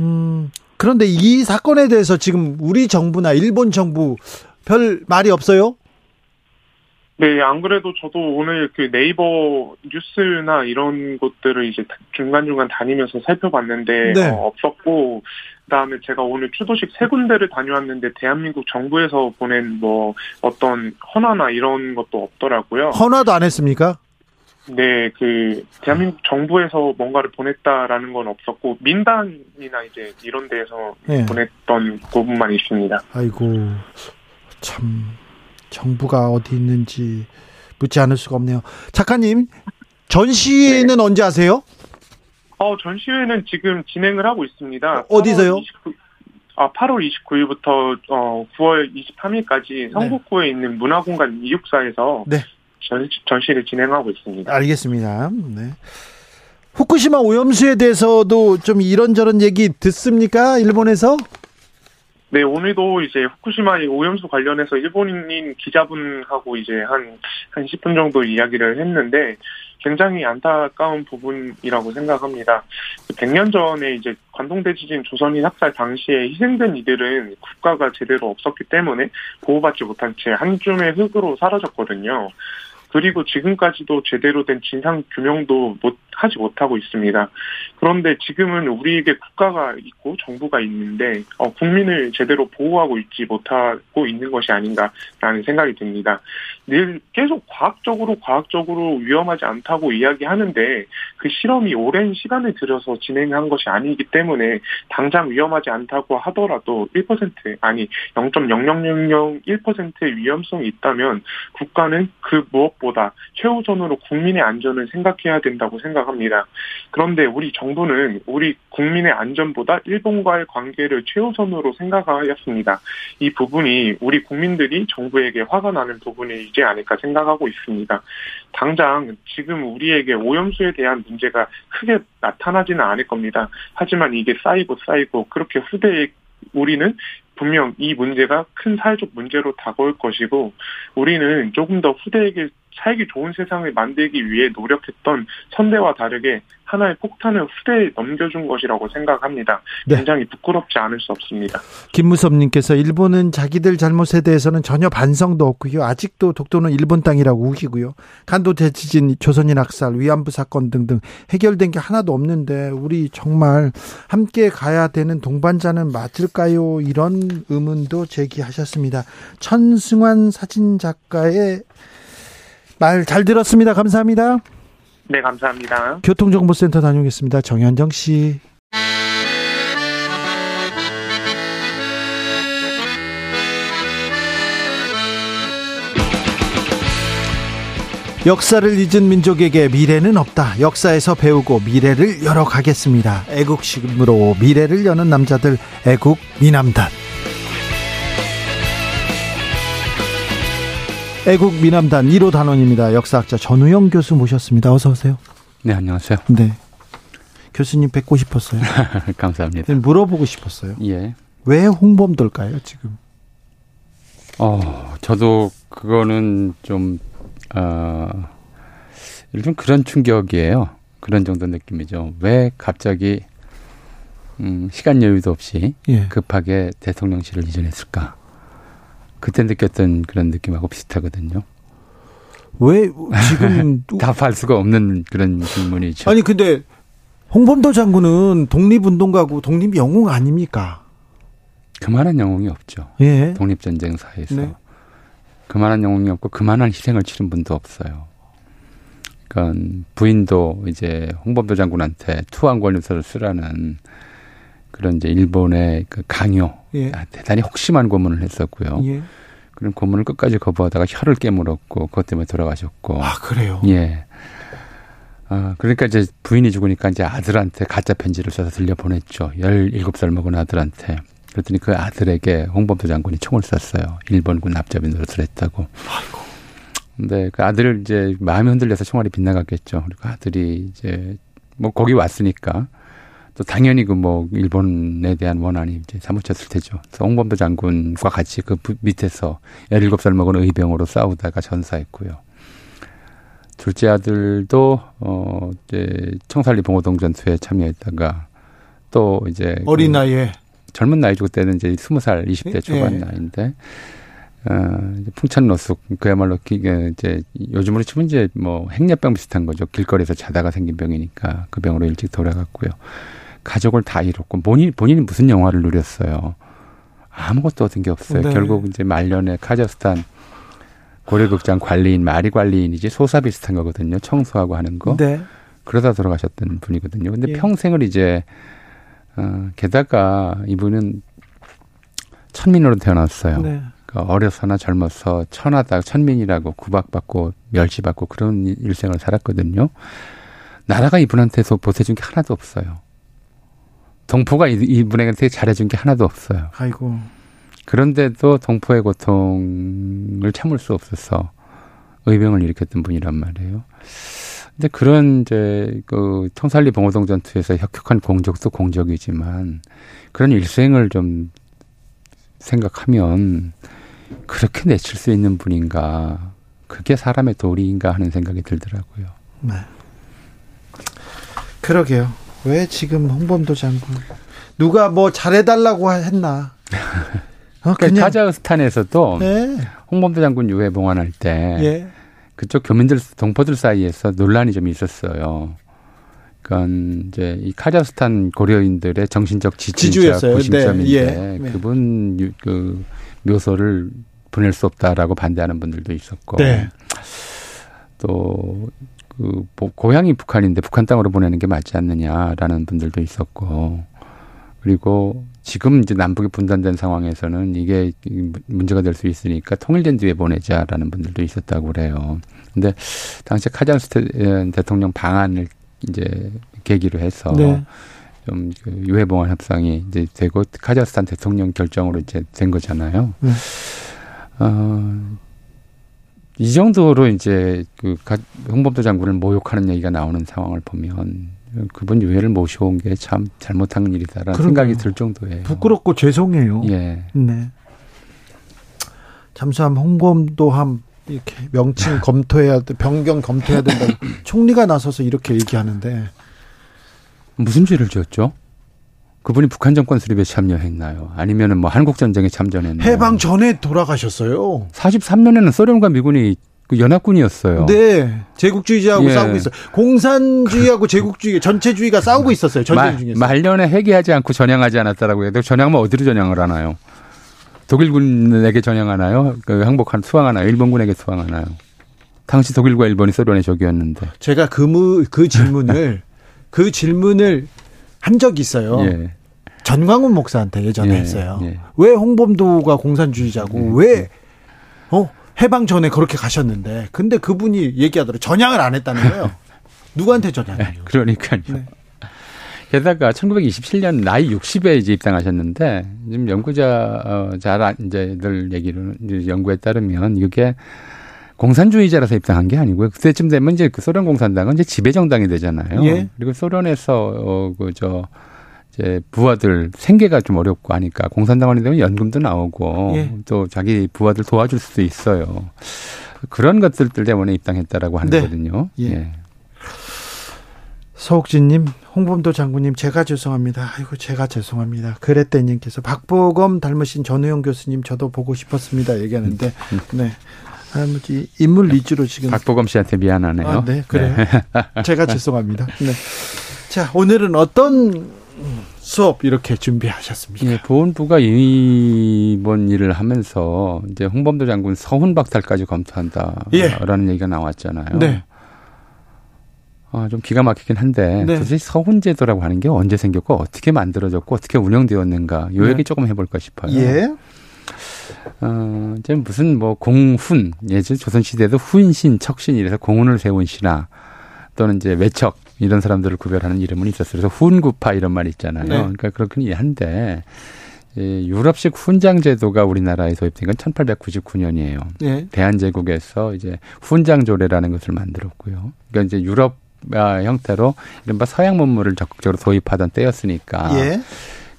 음, 그런데 이 사건에 대해서 지금 우리 정부나 일본 정부 별 말이 없어요? 네, 안 그래도 저도 오늘 그 네이버 뉴스나 이런 것들을 이제 중간중간 다니면서 살펴봤는데 네. 어, 없었고 그다음에 제가 오늘 추도식 세 군데를 다녀왔는데 대한민국 정부에서 보낸 뭐 어떤 헌화나 이런 것도 없더라고요. 헌화도 안 했습니까? 네, 그 대한민국 정부에서 뭔가를 보냈다라는 건 없었고 민단이나 이제 이런 데에서 네. 보냈던 부분만 있습니다. 아이고 참 정부가 어디 있는지 묻지 않을 수가 없네요. 작가님 전시회는 언제 하세요? 어, 전시회는 지금 진행을 하고 있습니다. 어디서요? 8월 29, 아, 8월 29일부터 어, 9월 23일까지 성북구에 있는 문화공간 264에서 네. 전, 전시를 진행하고 있습니다. 알겠습니다. 네. 후쿠시마 오염수에 대해서도 좀 이런저런 얘기 듣습니까? 일본에서? 네, 오늘도 이제 후쿠시마 오염수 관련해서 일본인 기자분하고 이제 한, 한 10분 정도 이야기를 했는데 굉장히 안타까운 부분이라고 생각합니다. 100년 전에 이제 관동대 지진 조선인 학살 당시에 희생된 이들은 국가가 제대로 없었기 때문에 보호받지 못한 채 한 줌의 흙으로 사라졌거든요. 그리고 지금까지도 제대로 된 진상 규명도 못 하지 못하고 있습니다. 그런데 지금은 우리에게 국가가 있고 정부가 있는데 어, 국민을 제대로 보호하고 있지 못하고 있는 것이 아닌가라는 생각이 듭니다. 늘 계속 과학적으로 과학적으로 위험하지 않다고 이야기하는데 그 실험이 오랜 시간을 들여서 진행한 것이 아니기 때문에 당장 위험하지 않다고 하더라도 1% 아니 0.00001%의 위험성이 있다면 국가는 그 무엇보다 최우선으로 국민의 안전을 생각해야 된다고 생각 합니다. 그런데 우리 정부는 우리 국민의 안전보다 일본과의 관계를 최우선으로 생각하였습니다. 이 부분이 우리 국민들이 정부에게 화가 나는 부분이지 않을까 생각하고 있습니다. 당장 지금 우리에게 오염수에 대한 문제가 크게 나타나지는 않을 겁니다. 하지만 이게 쌓이고 쌓이고 그렇게 후대에 우리는 분명 이 문제가 큰 사회적 문제로 다가올 것이고 우리는 조금 더 후대에게 살기 좋은 세상을 만들기 위해 노력했던 선대와 다르게 하나의 폭탄을 후대에 넘겨준 것이라고 생각합니다. 네. 굉장히 부끄럽지 않을 수 없습니다. 김무섭님께서 일본은 자기들 잘못에 대해서는 전혀 반성도 없고요. 아직도 독도는 일본 땅이라고 우기고요. 간도 대지진, 조선인 학살, 위안부 사건 등등 해결된 게 하나도 없는데 우리 정말 함께 가야 되는 동반자는 맞을까요? 이런 의문도 제기하셨습니다. 천승환 사진 작가의 말 잘 들었습니다. 감사합니다. 네, 감사합니다. 교통정보센터 다녀오겠습니다. 정현정 씨. 역사를 잊은 민족에게 미래는 없다. 역사에서 배우고 미래를 열어가겠습니다. 애국심으로 미래를 여는 남자들, 애국 미남단. 애국 미남단 1호 단원입니다. 역사학자 전우영 교수 모셨습니다. 어서 오세요. 네, 안녕하세요. 네. 교수님 뵙고 싶었어요. 감사합니다. 물어보고 싶었어요. 예. 왜 홍범도일까요, 지금? 어, 저도 그거는 좀, 어, 좀 그런 충격이에요. 그런 정도 느낌이죠. 왜 갑자기, 음, 시간 여유도 없이 예. 급하게 대통령실을 이전했을까? 그때 느꼈던 그런 느낌하고 비슷하거든요. 왜 지금 답할 수가 없는 그런 질문이죠. 아니 근데 홍범도 장군은 독립운동가고 독립영웅 아닙니까? 그만한 영웅이 없죠. 예. 독립전쟁사에서. 네. 그만한 영웅이 없고 그만한 희생을 치른 분도 없어요. 그러니까 부인도 이제 홍범도 장군한테 투항 권유서를 쓰라는 그런 이제 일본의 그 강요, 예. 아, 대단히 혹심한 고문을 했었고요. 예. 그런 고문을 끝까지 거부하다가 혀를 깨물었고 그것 때문에 돌아가셨고. 아 그래요. 예. 아, 그러니까 이제 부인이 죽으니까 이제 아들한테 가짜 편지를 써서 들려 보냈죠. 17살 먹은 아들한테. 그랬더니 그 아들에게 홍범도 장군이 총을 쐈어요. 일본군 납작인 노릇을 했다고. 근데 그 아들을 이제 마음이 흔들려서 총알이 빗나갔겠죠. 그리고 아들이 이제 뭐 거기 왔으니까 또 당연히 그 뭐 일본에 대한 원한이 이제 사무쳤을 테죠. 그래서 홍범도 장군과 같이 그 부- 밑에서 17살 먹은 의병으로 싸우다가 전사했고요. 둘째 아들도 어 이제 청살리 봉오동 전투에 참여했다가 또 이제 어린 그 나이에 젊은 나이죠 그때는 이제 스무 살 이십 대 초반 예. 나이인데 어 이제 풍찬 노숙 그야말로 기- 그 이제 요즘으로 치면 이제 뭐 행렬병 비슷한 거죠 길거리에서 자다가 생긴 병이니까 그 병으로 일찍 돌아갔고요 가족을 다 잃었고 본인 본인이 무슨 영화를 누렸어요 아무것도 얻은 게 없어요 네. 결국 이제 말년에 카자흐스탄 고려극장 관리인 마리 관리인이지 소사 비슷한 거거든요 청소하고 하는 거 네. 그러다 돌아가셨던 분이거든요. 근데 예. 평생을 이제 어, 게다가 이분은 천민으로 태어났어요. 네. 그러니까 어려서나 젊어서 천하다 천민이라고 구박받고 멸시받고 그런 일- 일생을 살았거든요. 나라가 이분한테서 보태준 게 하나도 없어요. 동포가 이- 이분에게 되게 잘해준 게 하나도 없어요. 아이고. 그런데도 동포의 고통을 참을 수 없어서 의병을 일으켰던 분이란 말이에요. 근데 그런 이제 그 청살리 봉오동 전투에서 혁혁한 공적도 공적이지만 그런 일생을 좀 생각하면 그렇게 내칠 수 있는 분인가 그게 사람의 도리인가 하는 생각이 들더라고요. 네. 그러게요. 왜 지금 홍범도 장군 누가 뭐 잘해달라고 했나? 어, 그러니까 그냥 카자흐스탄에서도 네. 홍범도 장군 유해 봉환할 때 예. 그쪽 교민들 동포들 사이에서 논란이 좀 있었어요. 그러니까 이제 이 카자흐스탄 고려인들의 정신적 지지자. 구심점인데 네, 예. 네. 그분 유- 그 묘소를 보낼 수 없다라고 반대하는 분들도 있었고 네. 또 그 고향이 북한인데 북한 땅으로 보내는 게 맞지 않느냐라는 분들도 있었고 그리고 지금 이제 남북이 분단된 상황에서는 이게 문제가 될 수 있으니까 통일된 뒤에 보내자라는 분들도 있었다고 그래요. 근데 당시 카자흐스탄 대통령 방안을 이제 계기로 해서 네. 좀그 유해봉환 협상이 이제 되고 카자흐스탄 대통령 결정으로 이제 된 거잖아요. 네. 어, 이 정도로 이제 그 가- 홍범도 장군을 모욕하는 얘기가 나오는 상황을 보면 그분 유해를 모셔온 게 참 잘못한 일이다라는 그러게요. 생각이 들 정도예요. 부끄럽고 죄송해요. 예. 네. 잠수함 홍범도함 이렇게 명칭 검토해야 돼, 변경 검토해야 된다고 총리가 나서서 이렇게 얘기하는데 무슨 죄를 지었죠? 그분이 북한 정권 수립에 참여했나요? 아니면은 뭐 한국 전쟁에 참전했나요? 해방 전에 돌아가셨어요. 43년에는 소련과 미군이 그 연합군이었어요. 네, 제국주의자하고 예. 싸우고 있어요. 공산주의하고 제국주의, 전체주의가 싸우고 있었어요. 전쟁 말, 중에서. 말년에 회개하지 않고 전향하지 않았다라고 해도 전향하면 어디로 전향을 하나요? 독일군에게 전향하나요? 그 항복한 투항하나요? 일본군에게 투항하나요? 당시 독일과 일본이 소련의 적이었는데. 제가 그, 무, 그 질문을 그 질문을 한 적이 있어요. 예. 전광훈 목사한테 예전에 예, 했어요. 예. 왜 홍범도가 공산주의자고 예, 왜 어? 해방 전에 그렇게 가셨는데 근데 그분이 얘기하더라고요. 전향을 안 했다는 거예요. 누구한테 전향해요? 그러니까요. 네. 게다가 1927년 나이 60에 이제 입당하셨는데 지금 연구자 어, 잘 이제들 얘기를 이제 연구에 따르면 이게 공산주의자라서 입당한 게 아니고요. 그때쯤 되면 이제 그 소련 공산당은 이제 지배 정당이 되잖아요. 예. 그리고 소련에서 어 그저 이제 부하들 생계가 좀 어렵고 하니까 공산당원이 되면 연금도 나오고 예. 또 자기 부하들 도와줄 수도 있어요. 그런 것들 때문에 입당했다라고 하는 네. 거거든요. 예. 예. 서욱진님, 홍범도 장군님, 제가 죄송합니다. 아이고, 제가 죄송합니다. 그랬대님께서 박보검 닮으신 전우영 교수님 저도 보고 싶었습니다. 얘기하는데, 네. 아, 뭐지, 인물 위주로 지금. 박보검 씨한테 미안하네요. 아, 네, 그래요. 제가 죄송합니다. 네. 자, 오늘은 어떤 수업 이렇게 준비하셨습니까? 예, 보훈부가 이번 일을 하면서 이제 홍범도 장군 서훈 박탈까지 검토한다라는 얘기가 나왔잖아요. 네. 아, 좀 기가 막히긴 한데 네. 도대체 서훈 제도라고 하는 게 언제 생겼고 어떻게 만들어졌고 어떻게 운영되었는가 요 네. 얘기 조금 해볼까 싶어요. 예. 어, 이제 무슨 뭐 공훈 예전 조선 시대에도 훈신, 척신 이래서 공훈을 세운 신하 또는 이제 외척 이런 사람들을 구별하는 이름은 있었어요. 그래서 훈구파 이런 말이 있잖아요. 네. 그러니까 그렇긴 한데 이 유럽식 훈장 제도가 우리나라에 도입된 건 1899년이에요. 예. 대한제국에서 이제 훈장조례라는 것을 만들었고요. 그러니까 이제 유럽 아, 형태로 이른바 서양 문물을 적극적으로 도입하던 때였으니까 예.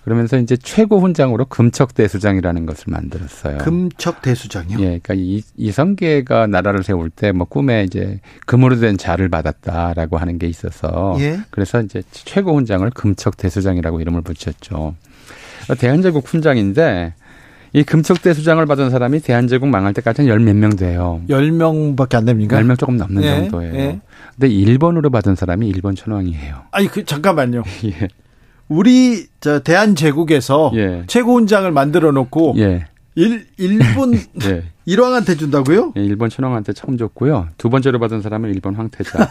그러면서 이제 최고 훈장으로 금척대수장이라는 것을 만들었어요. 금척 대수장이요. 예, 그러니까 이, 이성계가 나라를 세울 때 뭐 꿈에 이제 금으로 된 자를 받았다라고 하는 게 있어서 예. 그래서 이제 최고 훈장을 금척대수장이라고 이름을 붙였죠. 대한제국 훈장인데 이 금척대수장을 받은 사람이 대한제국 망할 때까지 한열몇 명 돼요. 열 명밖에 안 됩니까? 열명 조금 넘는 예, 정도예요. 예. 근데 일본으로 받은 사람이 일본 천황이에요. 아니, 그, 잠깐만요. 예. 우리, 저, 대한 제국에서 예. 최고 훈장을 만들어 놓고, 예. 일, 일본 예. 일왕한테 준다고요? 예, 일본 천황한테 처음 줬고요. 두 번째로 받은 사람은 일본 황태자.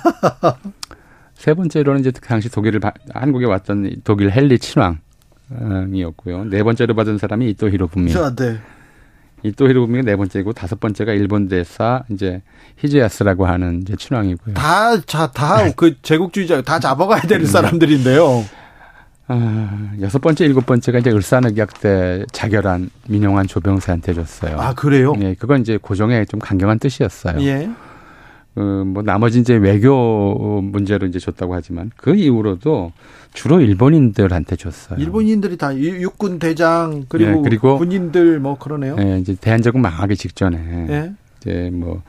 세 번째로는 이제 그 당시 독일을 바- 한국에 왔던 독일 헨리 친왕이었고요. 네 번째로 받은 사람이 이토 히로부미. 저, 네. 이토 히로부미가 네 번째고 다섯 번째가 일본 대사 이제 히제야스라고 하는 이제 친왕이고요. 다, 자, 다, 그, 제국주의자, 다 잡아가야 음. 되는 사람들인데요. 아, 여섯 번째, 일곱 번째가 이제 을사늑약 때 자결한 민용한 조병세한테 줬어요. 아, 그래요? 예, 그건 이제 고종의 좀 강경한 뜻이었어요. 예. 그, 뭐, 나머지 이제 외교 문제로 이제 줬다고 하지만 그 이후로도 주로 일본인들한테 줬어요. 일본인들이 다 유- 육군 대장, 그리고, 예, 그리고- 군인들 뭐 그러네요. 예, 이제 대한제국 망하기 직전에 예. 이제 뭐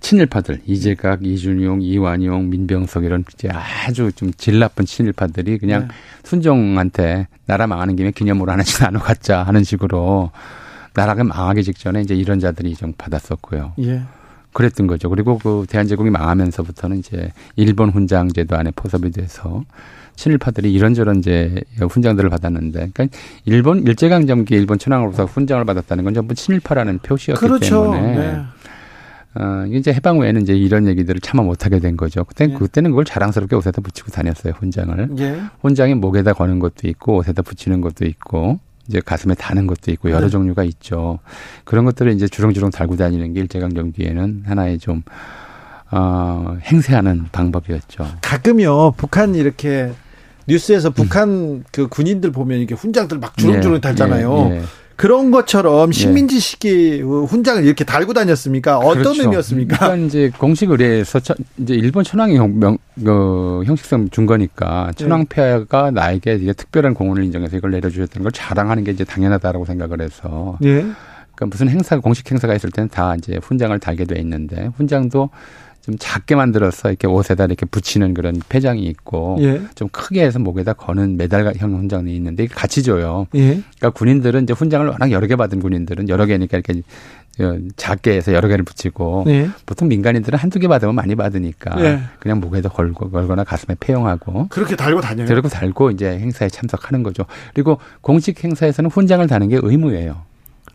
친일파들 이재각, 이준용, 이완용, 민병석 이런 이제 아주 좀 질 나쁜 친일파들이 그냥 네. 순종한테 나라 망하는 김에 기념으로 하나씩 나눠 갖자 하는 식으로 나라가 망하기 직전에 이제 이런 자들이 좀 받았었고요. 예. 그랬던 거죠. 그리고 그 대한제국이 망하면서부터는 이제 일본 훈장 제도 안에 포섭이 돼서 친일파들이 이런저런 이제 훈장들을 받았는데, 그러니까 일본 일제강점기 일본 천황으로부터 훈장을 받았다는 건 전부 친일파라는 표시였기 그렇죠. 때문에 네. 어, 이제 해방 후에는 이제 이런 얘기들을 참아 못하게 된 거죠. 그때 예. 그때는 그걸 자랑스럽게 옷에다 붙이고 다녔어요 훈장을. 예. 훈장이 목에다 거는 것도 있고 옷에다 붙이는 것도 있고 이제 가슴에 다는 것도 있고 여러 네. 종류가 있죠. 그런 것들을 이제 주렁주렁 달고 다니는 게 일제강 점기에는 하나의 좀 어, 행세하는 방법이었죠. 가끔요, 북한 이렇게, 뉴스에서 북한 그 군인들 보면 이게 훈장들 막 주렁주렁 예, 달잖아요. 예, 예. 그런 것처럼 식민지식의 훈장을 이렇게 달고 다녔습니까? 어떤 그렇죠. 의미였습니까? 그러니까 이제 공식 의례에서 천- 이제 일본 천황이 형, 명, 그 형식성 준 거니까 천황폐하가 나에게 이게 특별한 공헌을 인정해서 이걸 내려주셨다는 걸 자랑하는 게 이제 당연하다라고 생각을 해서 예. 그러니까 무슨 행사 공식 행사가 있을 때는 다 이제 훈장을 달게 돼 있는데 훈장도 좀 작게 만들어서 이렇게 옷에다 이렇게 붙이는 그런 폐장이 있고 예. 좀 크게 해서 목에다 거는 메달형 훈장이 있는데 같이 줘요. 예. 그러니까 군인들은 이제 훈장을 워낙 여러 개 받은 군인들은 여러 개니까 이렇게 어, 작게 해서 여러 개를 붙이고 예. 보통 민간인들은 한두 개 받으면 많이 받으니까 예. 그냥 목에다 걸고 걸거나 가슴에 폐용하고 그렇게 달고 다녀요. 그리고 달고 이제 행사에 참석하는 거죠. 그리고 공식 행사에서는 훈장을 다는 게 의무예요.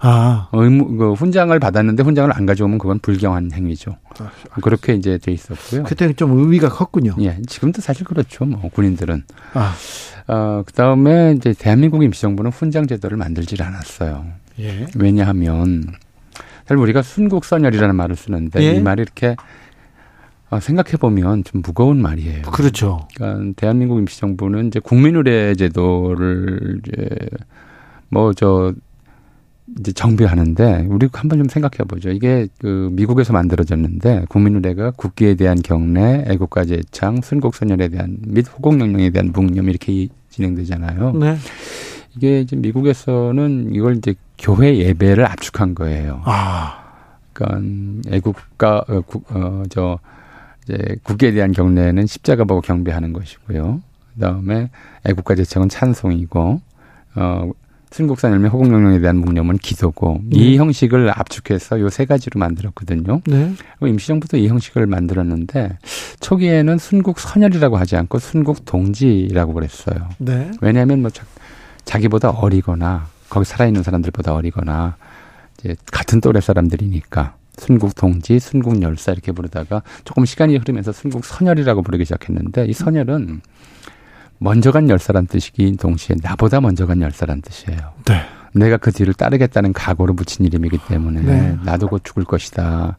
아. 의무 그 훈장을 받았는데 훈장을 안 가져오면 그건 불경한 행위죠. 아, 그렇게 이제 돼 있었고요. 그때는 좀 의미가 컸군요. 예, 지금도 사실 그렇죠. 뭐 군인들은 아. 어 그 다음에 이제 대한민국 임시정부는 훈장 제도를 만들질 않았어요. 예. 왜냐하면 사실 우리가 순국선열이라는 말을 쓰는데 예. 이 말이 이렇게 어, 생각해 보면 좀 무거운 말이에요. 그렇죠. 그러니까 대한민국 임시정부는 이제 국민의례 제도를 이제 뭐저 이제 정비하는데 우리 한번 좀 생각해 보죠. 이게 그 미국에서 만들어졌는데 국민의례가 국기에 대한 경례, 애국가제 애창, 순국선열에 대한 및 호국영령에 대한 묵념 이렇게 진행되잖아요. 네. 이게 이제 미국에서는 이걸 이제 교회 예배를 압축한 거예요. 아, 그러니까 애국가 어, 국, 어, 저 이제 국기에 대한 경례는 십자가 보고 경배하는 것이고요. 그다음에 애국가 제청은 찬송이고 어 순국산 열매 호국영령에 대한 묵념은 기도고 이 네. 형식을 압축해서 요 세 가지로 만들었거든요. 네. 임시정부도 이 형식을 만들었는데 초기에는 순국 선열이라고 하지 않고 순국 동지라고 그랬어요. 네. 왜냐하면 뭐 자, 자기보다 어리거나 거기 살아있는 사람들보다 어리거나 이제 같은 또래 사람들이니까 순국 동지, 순국 열사 이렇게 부르다가 조금 시간이 흐르면서 순국 선열이라고 부르기 시작했는데 이 선열은 먼저 간 열사란 뜻이긴 동시에 나보다 먼저 간 열사란 뜻이에요. 네. 내가 그 뒤를 따르겠다는 각오를 붙인 이름이기 때문에 네. 나도 곧 죽을 것이다.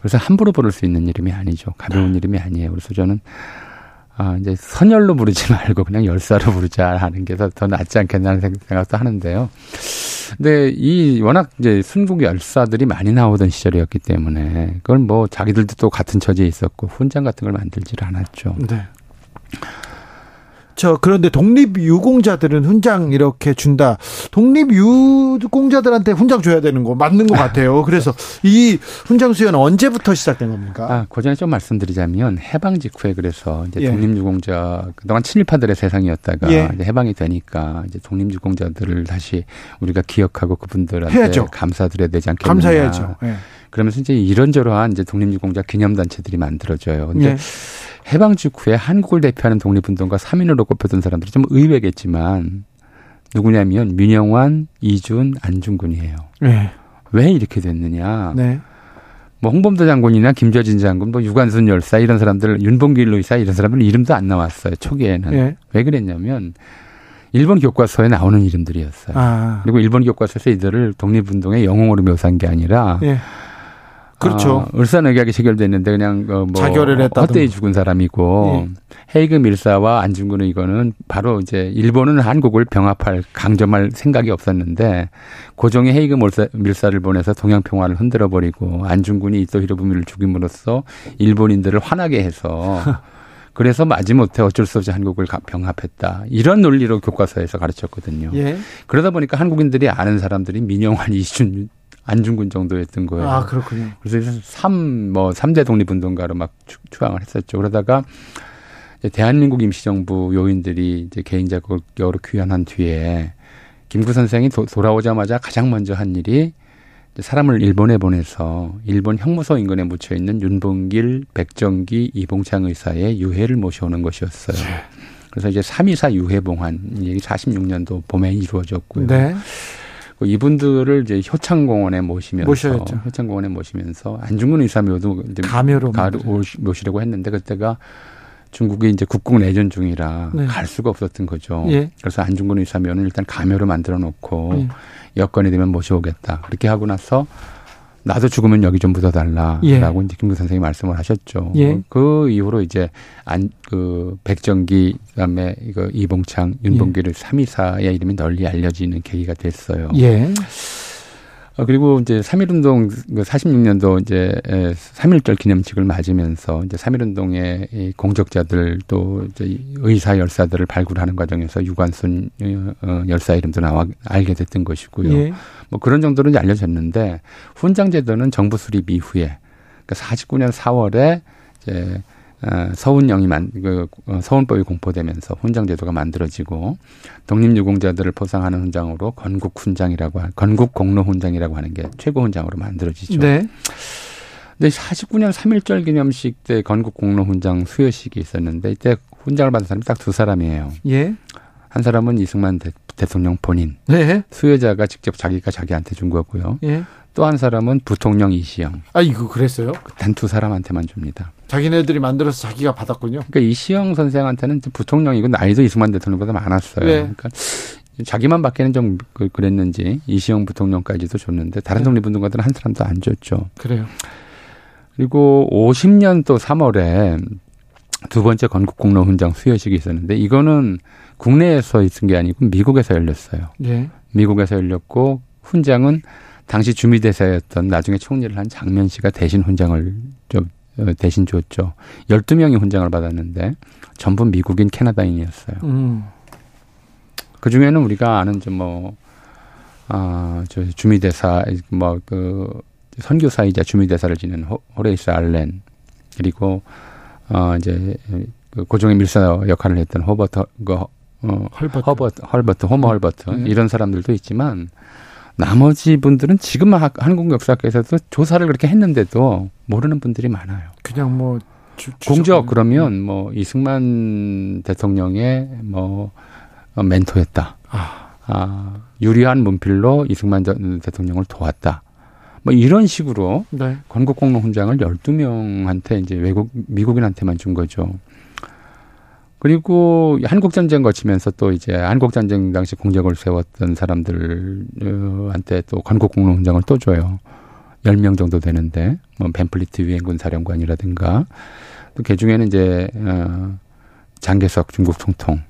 그래서 함부로 부를 수 있는 이름이 아니죠. 가벼운 이름이 아니에요. 그래서 저는 아 이제 선열로 부르지 말고 그냥 열사로 부르자 하는 게더더 낫지 않겠나는 생- 생각도 하는데요. 근데 이 워낙 이제 순국 열사들이 많이 나오던 시절이었기 때문에 그걸 뭐 자기들도 또 같은 처지에 있었고 훈장 같은 걸 만들지를 않았죠. 네. 저 그런데 독립 유공자들은 훈장 이렇게 준다. 독립 유공자들한테 훈장 줘야 되는 거 맞는 것 같아요. 그래서 이 훈장 수여는 언제부터 시작된 겁니까? 아, 그 전에 좀 말씀드리자면 해방 직후에 그래서 이제 예. 독립유공자 그동안 친일파들의 세상이었다가 예. 이제 해방이 되니까 이제 독립유공자들을 다시 우리가 기억하고 그분들한테 해야죠. 감사드려야 되지 않겠느냐. 감사해야죠. 예. 그러면서 이제 이런저러한 이제 독립유공자 기념단체들이 만들어져요. 근데 예. 해방 직후에 한국을 대표하는 독립운동가 3인으로 꼽혔던 사람들이 좀 의외겠지만 누구냐면 민영환, 이준, 안중근이에요. 예. 왜 이렇게 됐느냐? 네. 뭐 홍범도 장군이나 김저진 장군, 뭐 유관순 열사 이런 사람들, 윤봉길 의사 이런 사람들 이름도 안 나왔어요 초기에는. 예. 왜 그랬냐면 일본 교과서에 나오는 이름들이었어요. 아. 그리고 일본 교과서에서 이들을 독립운동의 영웅으로 묘사한 게 아니라 예. 그렇죠. 아, 울산 의학이 체결됐는데 그냥 어, 뭐 자결을 했다든가. 헛되이 죽은 사람이고 헤이그 밀사와 안중근 의거는 바로 이제 일본은 한국을 병합할 강점할 생각이 없었는데 고종이 헤이그 밀사, 밀사를 보내서 동양 평화를 흔들어 버리고 안중근이 이토 히로부미를 죽임으로써 일본인들을 화나게 해서 그래서 마지못해 어쩔 수 없이 한국을 가- 병합했다. 이런 논리로 교과서에서 가르쳤거든요. 예. 그러다 보니까 한국인들이 아는 사람들이 민영환, 이준, 안중근 정도였던 거예요. 아, 그렇군요. 그래서 삼, 뭐, 삼대 독립운동가로 막 추- 추앙을 했었죠. 그러다가 대한민국 임시정부 요인들이 이제 개인 자격으로 귀환한 뒤에 김구 선생이 도, 돌아오자마자 가장 먼저 한 일이 사람을 일본에 보내서 일본 형무소 인근에 묻혀 있는 윤봉길, 백정기, 이봉창 의사의 유해를 모셔오는 것이었어요. 그래서 이제 3.24 유해봉환, 이게 46년도 봄에 이루어졌고요. 네. 그 이분들을 이제 효창공원에 모시면서 모셔야죠. 효창공원에 모시면서 안중근 의사 묘도 이제 가묘로 가 모시려고 했는데 그때가 중국이 이제 국국 내전 중이라 네. 갈 수가 없었던 거죠. 예. 그래서 안중근 의사 묘는 일단 가묘로 만들어 놓고 예. 여건이 되면 모셔오겠다. 그렇게 하고 나서 나도 죽으면 여기 좀 묻어달라라고 예. 이제 김구 선생이 말씀을 하셨죠. 예. 그 이후로 이제 안 그 백정기 그다음에 이거 이봉창 윤봉길을 삼이사의 이름이 널리 알려지는 계기가 됐어요. 예. 어, 그리고 이제 3.1운동, 그 46년도 이제 에, 3.1절 기념식을 맞으면서 이제 3.1운동의 이 공적자들 또 이제 이 의사 열사들을 발굴하는 과정에서 유관순 어, 어, 열사 이름도 나와 알게 됐던 것이고요. 예. 뭐 그런 정도는 이제 알려졌는데 훈장 제도는 정부 수립 이후에 그러니까 49년 4월에 이제 어, 서훈령이 만, 그, 어, 서훈법이 공포되면서 훈장제도가 만들어지고 독립유공자들을 포상하는 훈장으로 건국훈장이라고, 하- 건국공로훈장이라고 하는 게 최고 훈장으로 만들어지죠. 네. 근데 49년 3.1절 기념식 때 건국공로훈장 수여식이 있었는데 이때 훈장을 받은 사람이 딱 두 사람이에요. 예. 한 사람은 이승만 대, 대통령 본인, 네. 수여자가 직접 자기가 자기한테 준 거고요. 예. 또 한 사람은 부통령 이시영. 아, 이거 그랬어요? 단 두 사람한테만 줍니다. 자기네들이 만들어서 자기가 받았군요. 그러니까 이시영 선생한테는 부통령이고 나이도 이승만 대통령보다 많았어요. 네. 그러니까 자기만 받기는 좀 그- 그랬는지 이시영 부통령까지도 줬는데 다른 네. 독립운동가들은 한 사람도 안 줬죠. 그래요. 그리고 50년 또 3월에 두 번째 건국공로 훈장 수여식이 있었는데 이거는 국내에서 있은 게 아니고 미국에서 열렸어요. 예. 미국에서 열렸고 훈장은 당시 주미대사였던 나중에 총리를 한 장면 씨가 대신 훈장을 좀 어, 대신 줬죠. 12명이 훈장을 받았는데 전부 미국인 캐나다인이었어요. 음. 그 중에는 우리가 아는 좀뭐 아, 저 주미대사 뭐그 선교사이자 주미대사를 지낸 호, 호레이스 알렌 그리고 어 이제 그 고종의 밀사 역할을 했던 호버트 그 어, 헐버트. 허버트, 헐버트, 호머 헐버트 네. 이런 사람들도 있지만 나머지 분들은 지금 학- 한국 역사학에서도 조사를 그렇게 했는데도 모르는 분들이 많아요. 그냥 뭐 주, 공적 그러면 뭐 이승만 대통령의 뭐 어, 멘토였다. 아, 아, 유리한 문필로 이승만 전 대통령을 도왔다. 뭐 이런 식으로 네. 건국공로 훈장을 12명한테 이제 외국 미국인한테만 준 거죠. 그리고 한국 전쟁 거치면서 또 이제 한국 전쟁 당시 공적을 세웠던 사람들한테 또 건국공로 훈장을 또 줘요. 10명 정도 되는데, 뭐, 벤플리트 유엔군 사령관이라든가, 또 그 중에는 이제, 어, 장개석 중국 총통,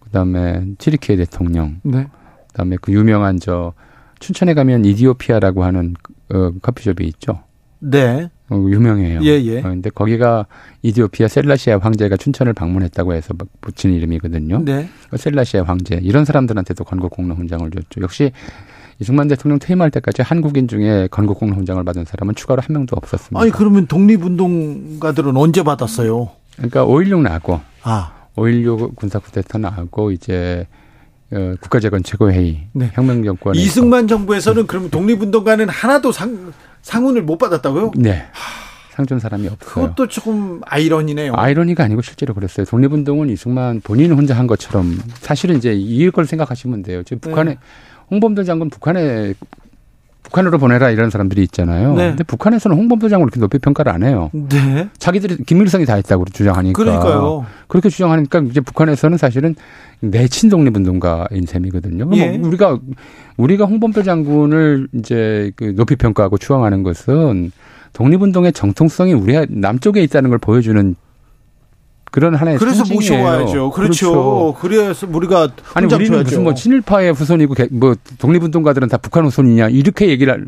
그 다음에 치리키의 대통령, 네. 그다음에 그 유명한 저 춘천에 가면 이디오피아라고 하는 어, 커피숍이 있죠. 네. 어, 유명해요. 예, 예. 어, 근데 거기가 이디오피아 셀라시아 황제가 춘천을 방문했다고 해서 막 붙인 이름이거든요. 네. 그 셀라시아 황제 이런 사람들한테도 건국공로 훈장을 줬죠. 역시 이승만 대통령 퇴임할 때까지 한국인 중에 건국공로 훈장을 받은 사람은 추가로 한 명도 없었습니다. 아니 그러면 독립운동가들은 언제 받았어요? 그러니까 5.16 나고 아, 5.16 군사 쿠데타 나고 이제 어, 국가재건 최고회의 네. 혁명 정권에 이승만 정부에서는 그러면 독립운동가는 하나도 상 상훈을 못 받았다고요? 네. 상준 사람이 없어요. 그것도 조금 아이러니네요. 아이러니가 아니고 실제로 그랬어요. 독립운동은 이승만 본인 혼자 한 것처럼 사실은 이제 이걸 생각하시면 돼요. 지금 네. 북한에 홍범도 장군 북한에 북한으로 보내라 이런 사람들이 있잖아요. 네. 근데 북한에서는 홍범도 장군 그렇게 높이 평가를 안 해요. 네. 자기들이 김일성이 다 했다고 주장하니까. 그러니까요. 그렇게 주장하니까 이제 북한에서는 사실은 내친 독립운동가인 셈이거든요. 그럼 예. 우리가 우리가 홍범도 장군을 이제 그 높이 평가하고 추앙하는 것은 독립운동의 정통성이 우리 남쪽에 있다는 걸 보여주는 그런 하나의 그래서 상징이에요. 모셔와야죠. 그렇죠. 그래서 우리가 아니 우리는 줘야죠. 무슨 뭐 친일파의 후손이고 개- 뭐 독립운동가들은 다 북한 후손이냐 이렇게 얘기를 할-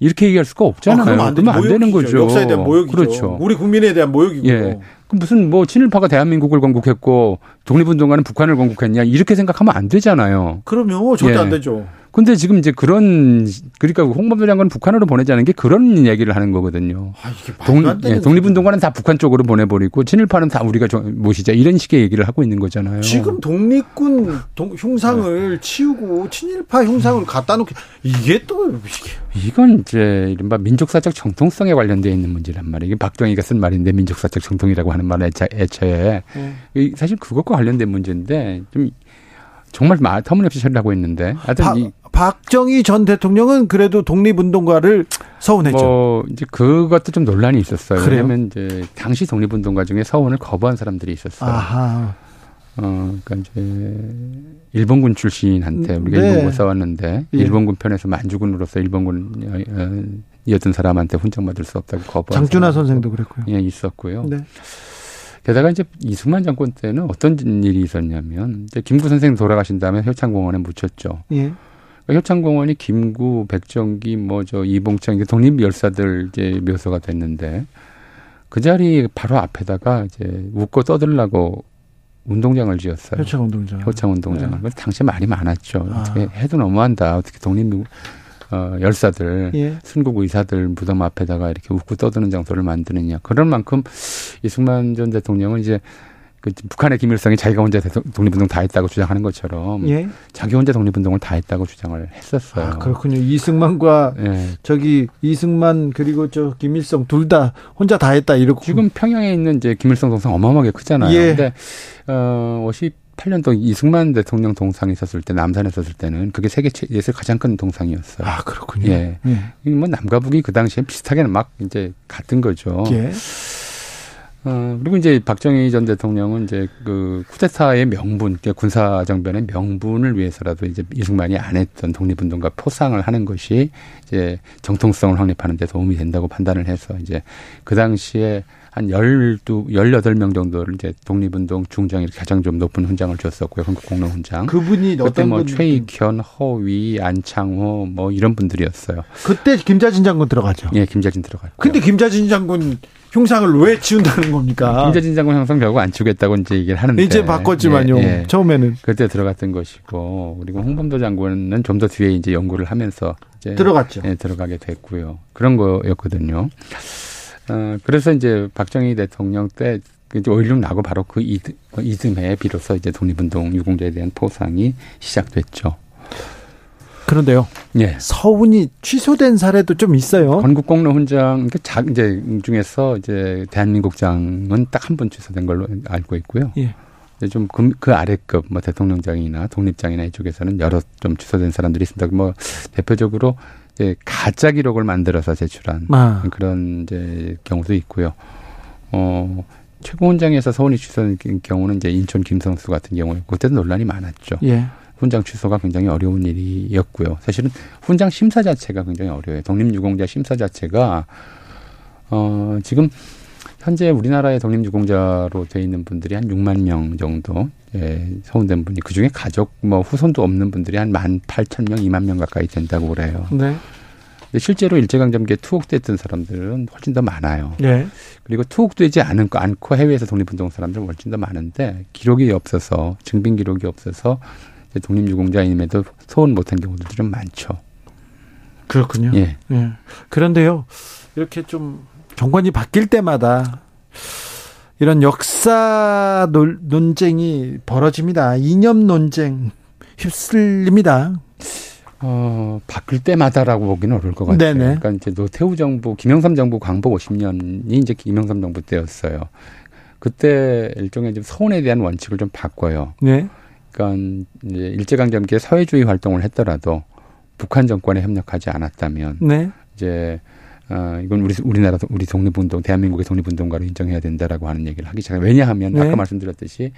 이렇게 얘기할 수가 없잖아요. 아, 그러면 안. 그러면 안 되는. 거죠. 역사에 대한 모욕이죠. 그렇죠. 우리 국민에 대한 모욕이고. 예. 그 무슨 뭐 친일파가 대한민국을 건국했고 독립운동가는 북한을 건국했냐 이렇게 생각하면 안 되잖아요. 그러면 절대 예. 안 되죠. 근데 지금 이제 그런 그러니까 홍범도 장관은 북한으로 보내자는 게 그런 얘기를 하는 거거든요. 아, 되는 예, 독립운동가는 다 북한 쪽으로 보내버리고 친일파는 다 우리가 저- 모시자 이런 식의 얘기를 하고 있는 거잖아요. 지금 독립군 동- 흉상을 네. 치우고 친일파 흉상을 갖다 놓기 이게 또 이게 이건 이제 이른바 민족사적 정통성에 관련되어 있는 문제란 말이에요. 이게 박정희가 쓴 말인데 민족사적 정통이라고 하는 말은 애차, 애초에 네. 이 사실 그것과 관련된 문제인데 좀 정말 마- 터무니없이 처리를 하고 있는데 하여튼 박, 이 박정희 전 대통령은 그래도 독립운동가를 서운했죠. 뭐 이제 그것도 좀 논란이 있었어요. 그래요? 왜냐하면 이제 당시 독립운동가 중에 서원을 거부한 사람들이 있었어요. 아하. 어, 그러니까 이제 일본군 출신한테 우리가 네. 일본군 싸웠는데 예. 일본군 편에서 만주군으로서 일본군이었던 사람한테 훈장 받을 수 없다고 거부한 장준하 선생도 그랬고요. 예, 있었고요. 네. 게다가 이제 이승만 정권 때는 어떤 일이 있었냐면 이제 김구 선생 돌아가신 다음에 효창공원에 묻혔죠. 예. 효창공원이 김구, 백정기, 뭐 저 이봉창 독립 열사들 이제 묘소가 됐는데 그 자리 바로 앞에다가 이제 웃고 떠들라고 운동장을 지었어요. 효창 운동장. 효창 운동장. 네. 그 당시에 말이 많았죠. 아. 어떻게 해도 너무한다. 어떻게 독립 어, 열사들, 예. 순국 의사들 무덤 앞에다가 이렇게 웃고 떠드는 장소를 만드느냐. 그런 만큼 이승만 전 대통령은 이제 그 북한의 김일성이 자기가 혼자 독립운동 다 했다고 주장하는 것처럼 예. 자기 혼자 독립운동을 다 했다고 주장을 했었어요. 아, 그렇군요. 이승만과 예. 저기 이승만 그리고 저 김일성 둘 다 혼자 다 했다 이러고 지금 평양에 있는 이제 김일성 동상 어마어마하게 크잖아요. 예. 근데 어 58년도 이승만 대통령 동상이 있었을 때 남산에 있었을 때는 그게 세계 최- 가장 큰 동상이었어요. 아 그렇군요. 예. 예. 이뭐 남과 북이 그 당시에 비슷하게 막 이제 같은 거죠. 예. 어, 그리고 이제 박정희 전 대통령은 이제 그 쿠데타의 명분, 그러니까 군사 정변의 명분을 위해서라도 이제 이승만이 안 했던 독립운동과 포상을 하는 것이 이제 정통성을 확립하는 데 도움이 된다고 판단을 해서 이제 그 당시에 한 열두, 열여덟 명 정도를 이제 독립운동 중장 이렇게 가장 좀 높은 훈장을 줬었고요. 건국공로 훈장. 그분이 그때 어떤 뭐 분? 최익현, 허위, 안창호 뭐 이런 분들이었어요. 그때 김자진 장군 들어가죠. 예, 김자진 들어갔고. 근데 김자진 장군 흉상을 왜 지운다는 겁니까? 장군 형성 결국 안 치겠다고 이제 얘기를 하는데 이제 바꿨지만요. 예, 예. 처음에는 그때 들어갔던 것이고 그리고 홍범도 장군은 좀 더 뒤에 이제 연구를 하면서 이제 들어갔죠. 예, 들어가게 됐고요. 그런 거였거든요. 어, 그래서 이제 박정희 대통령 때 이제 5.16 나고 바로 그 이듬, 이듬해에 비로소 이제 독립운동 유공자에 대한 포상이 시작됐죠. 그런데요. 예. 서운이 취소된 사례도 좀 있어요. 건국공로 훈장 그 자, 이제 중에서 이제 대한민국장은 딱 한 번 취소된 걸로 알고 있고요. 예. 좀그 그 아래급 뭐 대통령장이나 독립장이나 이쪽에서는 여러 좀 취소된 사람들이 있습니다. 뭐 대표적으로 이제 가짜 기록을 만들어서 제출한 아. 그런 이제 경우도 있고요. 어 최고훈장에서 서훈이 취소된 경우는 이제 인천 김성수 같은 경우에 그때도 논란이 많았죠. 예. 훈장 취소가 굉장히 어려운 일이었고요. 사실은 훈장 심사 자체가 굉장히 어려워요. 독립유공자 심사 자체가 어 지금 현재 우리나라의 독립유공자로 돼 있는 분들이 한 6만 명 정도 예, 서운된 분이 그 중에 가족 뭐 후손도 없는 분들이 한 1만 8천 명, 2만 명 가까이 된다고 그래요. 네. 근데 실제로 일제강점기에 투옥됐던 사람들은 훨씬 더 많아요. 예. 그리고 투옥되지 않고, 않고 해외에서 독립운동 사람들은 훨씬 더 많은데 기록이 없어서 증빙 기록이 없어서 독립유공자임에도 소원 못한 경우들도 좀 많죠. 그렇군요. 예. 예. 그런데요. 이렇게 좀 정권이 바뀔 때마다 이런 역사 논, 논쟁이 벌어집니다. 이념 논쟁 휩쓸립니다. 어, 바뀔 때마다라고 보기는 어려울 것 같아요. 네네. 그러니까 이제 노태우 정부, 김영삼 정부 광복 50년이 이제 김영삼 정부 때였어요. 그때 일종의 좀 서운에 대한 원칙을 좀 바꿔요. 네. 그러니까 이제 일제강점기에 사회주의 활동을 했더라도 북한 정권에 협력하지 않았다면 네. 이제 어 이건 우리 우리나라 우리 독립운동 대한민국의 독립운동가로 인정해야 된다라고 하는 얘기를 하기 시작해요. 왜냐하면 네. 아까 말씀드렸듯이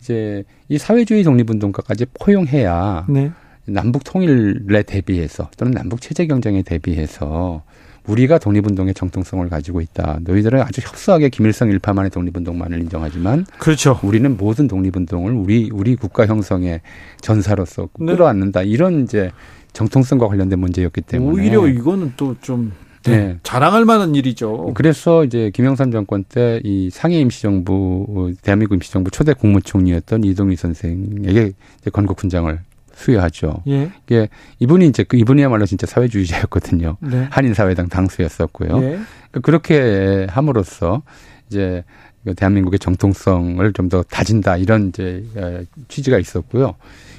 이제 이 사회주의 독립운동가까지 포용해야 네. 남북 통일에 대비해서 또는 남북 체제 경쟁에 대비해서 우리가 독립운동의 정통성을 가지고 있다. 너희들은 아주 협소하게 김일성 일파만의 독립운동만을 인정하지만 그렇죠. 우리는 모든 독립운동을 우리 우리 국가 형성의 전사로서 네. 끌어안는다. 이런 이제 정통성과 관련된 문제였기 때문에 오히려 이거는 또좀 네. 자랑할 만한 일이죠. 그래서 이제 김영삼 정권 때 이 상해 임시정부 어, 대한민국 임시정부 초대 국무총리였던 이동희 선생에게 이제 건국 훈장을 수여하죠. 예. 이게 이분이 이제 그 이분이야말로 진짜 사회주의자였거든요. 네. 한인 사회당 당수였었고요. 예. 그러니까 그렇게 함으로써 이제 그 대한민국의 정통성을 좀 더 다진다 이런 이제 어, 취지가 있었고요.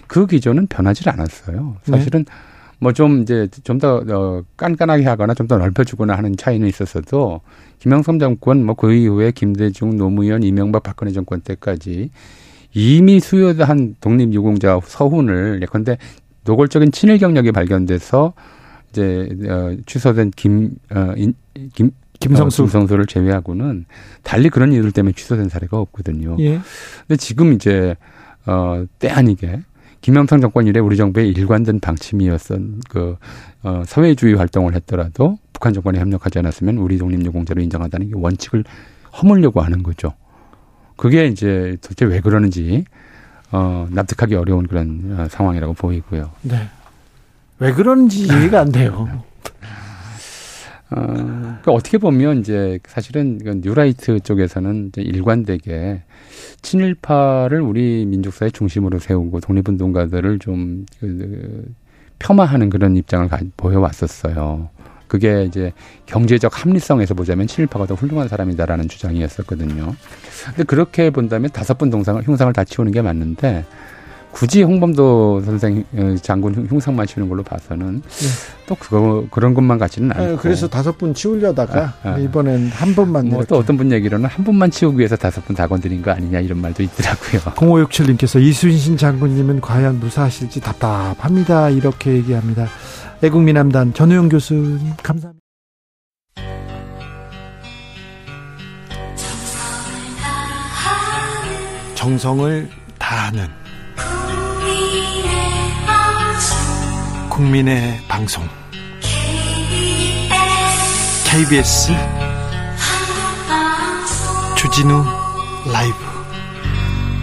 그 기조는 변하지 않았어요. 사실은 뭐좀 이제 좀더 어, 깐깐하게 하거나 좀 더 넓혀주거나 하는 차이는 있었어도 김영삼 정권 뭐 그 이후에 김대중, 노무현, 이명박, 박근혜 정권 때까지 이미 수요한 독립유공자 서훈을 예컨대 노골적인 친일 경력이 발견돼서 이제 어, 취소된 김, 어, 인, 김 김성수. 어, 김성수를 제외하고는 달리 그런 이유들 때문에 취소된 사례가 없거든요. 예. 근데 지금 이제 어, 때 아니게 김영삼 정권 이래 우리 정부의 일관된 방침이었던 그 어, 사회주의 활동을 했더라도 북한 정권에 협력하지 않았으면 우리 독립유공자로 인정한다는 게 원칙을 허물려고 하는 거죠. 그게 이제 도대체 왜 그러는지 어, 납득하기 어려운 그런 어, 상황이라고 보이고요. 네. 왜 그런지 이해가 안 돼요. 어, 그러니까 어떻게 보면 이제 사실은 그 뉴라이트 쪽에서는 일관되게 친일파를 우리 민족사의 중심으로 세우고 독립운동가들을 좀 그, 폄하하는 그런 입장을 가, 보여왔었어요. 그게 이제 경제적 합리성에서 보자면 친일파가 더 훌륭한 사람이다라는 주장이었었거든요. 근데 그렇게 본다면 다섯 번 동상을 흉상을 다 치우는 게 맞는데 굳이 홍범도 선생 어, 장군 흉- 흉상만 치우는 걸로 봐서는 또 그거 그런 것만 같지는 않고 네, 그래서 다섯 분 치우려다가 아, 아. 이번엔 한 번만 뭐. 또 어떤 분 얘기로는 한 분만 치우기 위해서 다섯 분 다 건드린 거 아니냐 이런 말도 있더라고요. 0567님께서 이순신 장군님은 과연 무사하실지 답답합니다. 이렇게 얘기합니다. 애국민함단 전우영 교수님 감사합니다. 정성을 다하는 국민의 방송 KBS 주진우 라이브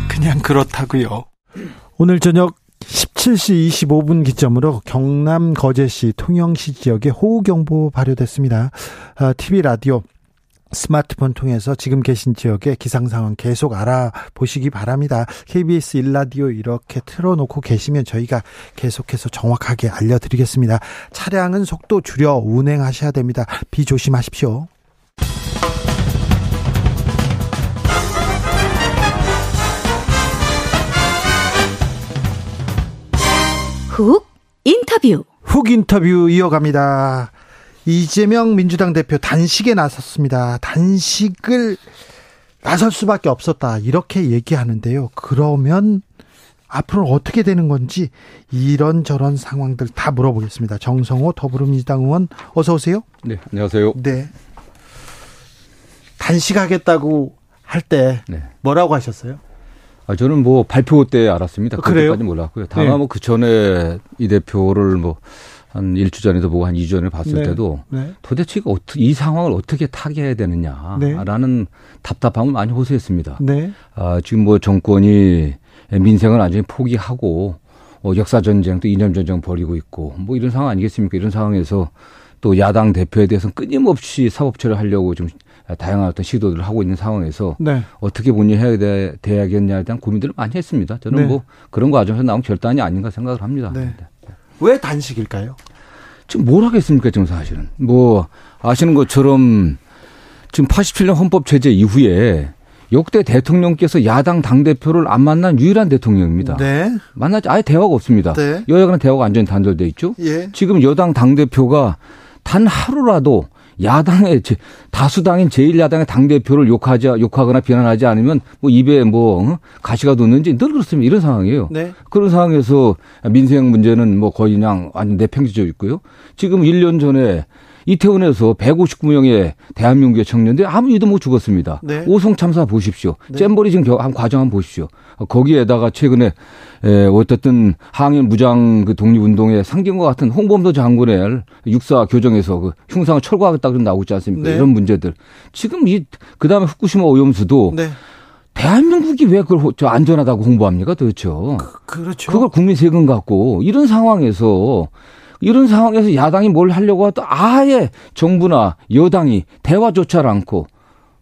그냥 그렇다고요. 오늘 저녁 17시 25분 기점으로 경남 거제시 통영시 지역에 호우경보 발효됐습니다. TV 아, 라디오 스마트폰 통해서 지금 계신 지역의 기상 상황 계속 알아보시기 바랍니다. KBS 일라디오 이렇게 틀어놓고 계시면 저희가 계속해서 정확하게 알려드리겠습니다. 차량은 속도 줄여 운행하셔야 됩니다. 비 조심하십시오. 훅 인터뷰. 훅 인터뷰 이어갑니다. 이재명 민주당 대표 단식에 나섰습니다. 단식을 나설 수밖에 없었다. 이렇게 얘기하는데요. 그러면 앞으로 어떻게 되는 건지 이런저런 상황들 다 물어보겠습니다. 정성호 더불어민주당 의원 어서 오세요. 네, 안녕하세요. 네. 단식하겠다고 할때 네. 뭐라고 하셨어요? 아, 저는 뭐 발표 때 알았습니다. 그래까지 몰랐고요. 다만 네. 뭐그 전에 이 대표를 뭐 한 일주 전에도 보고 한 2주 전에 봤을 네. 때도 네. 도대체 어떻게 이 상황을 어떻게 타개해야 되느냐라는 네. 답답함을 많이 호소했습니다. 네. 아, 지금 뭐 정권이 민생을 완전히 포기하고 어, 역사 전쟁 또 이념 전쟁 벌이고 있고 뭐 이런 상황 아니겠습니까? 이런 상황에서 또 야당 대표에 대해서 끊임없이 사법 처리를 하려고 좀 다양한 어떤 시도들을 하고 있는 상황에서 네. 어떻게 본인해야 돼, 돼야겠냐에 대한 고민들을 많이 했습니다. 저는 네. 뭐 그런 과정에서 나온 결단이 아닌가 생각을 합니다. 네. 네. 왜 단식일까요? 지금 뭘 하겠습니까, 지금 사실은. 뭐, 아시는 것처럼 지금 87년 헌법 제재 이후에 역대 대통령께서 야당 당대표를 안 만난 유일한 대통령입니다. 네. 만나지 아예 대화가 없습니다. 네. 여야 간 대화가 완전히 단절돼 있죠. 예. 지금 여당 당대표가 단 하루라도 야당의 다수당인 제1야당의 당대표를 욕하지 욕하거나 비난하지 않으면 뭐 입에 뭐 어? 가시가 돋는지 늘 그렇습니다. 이런 상황이에요. 네. 그런 상황에서 민생 문제는 뭐 거의 그냥 완전 내팽개쳐 있고요. 지금 1년 전에 이태원에서 159명의 대한민국의 청년들이 아무 이도 못 죽었습니다. 네. 오송 참사 보십시오. 네. 잼버리 지금 한 과정 한번 보십시오. 거기에다가 최근에 에, 어쨌든 항일 무장 그 독립운동의 상징과 같은 홍범도 장군의 육사 교정에서 그 흉상을 철거하겠다 그런 나오고 있지 않습니까? 네. 이런 문제들. 지금 이 그다음에 후쿠시마 오염수도 네. 대한민국이 왜 그걸 저 안전하다고 홍보합니까 도대체? 그, 그렇죠. 그걸 국민 세금 갖고 이런 상황에서 이런 상황에서 야당이 뭘 하려고 하도 아예 정부나 여당이 대화조차 않고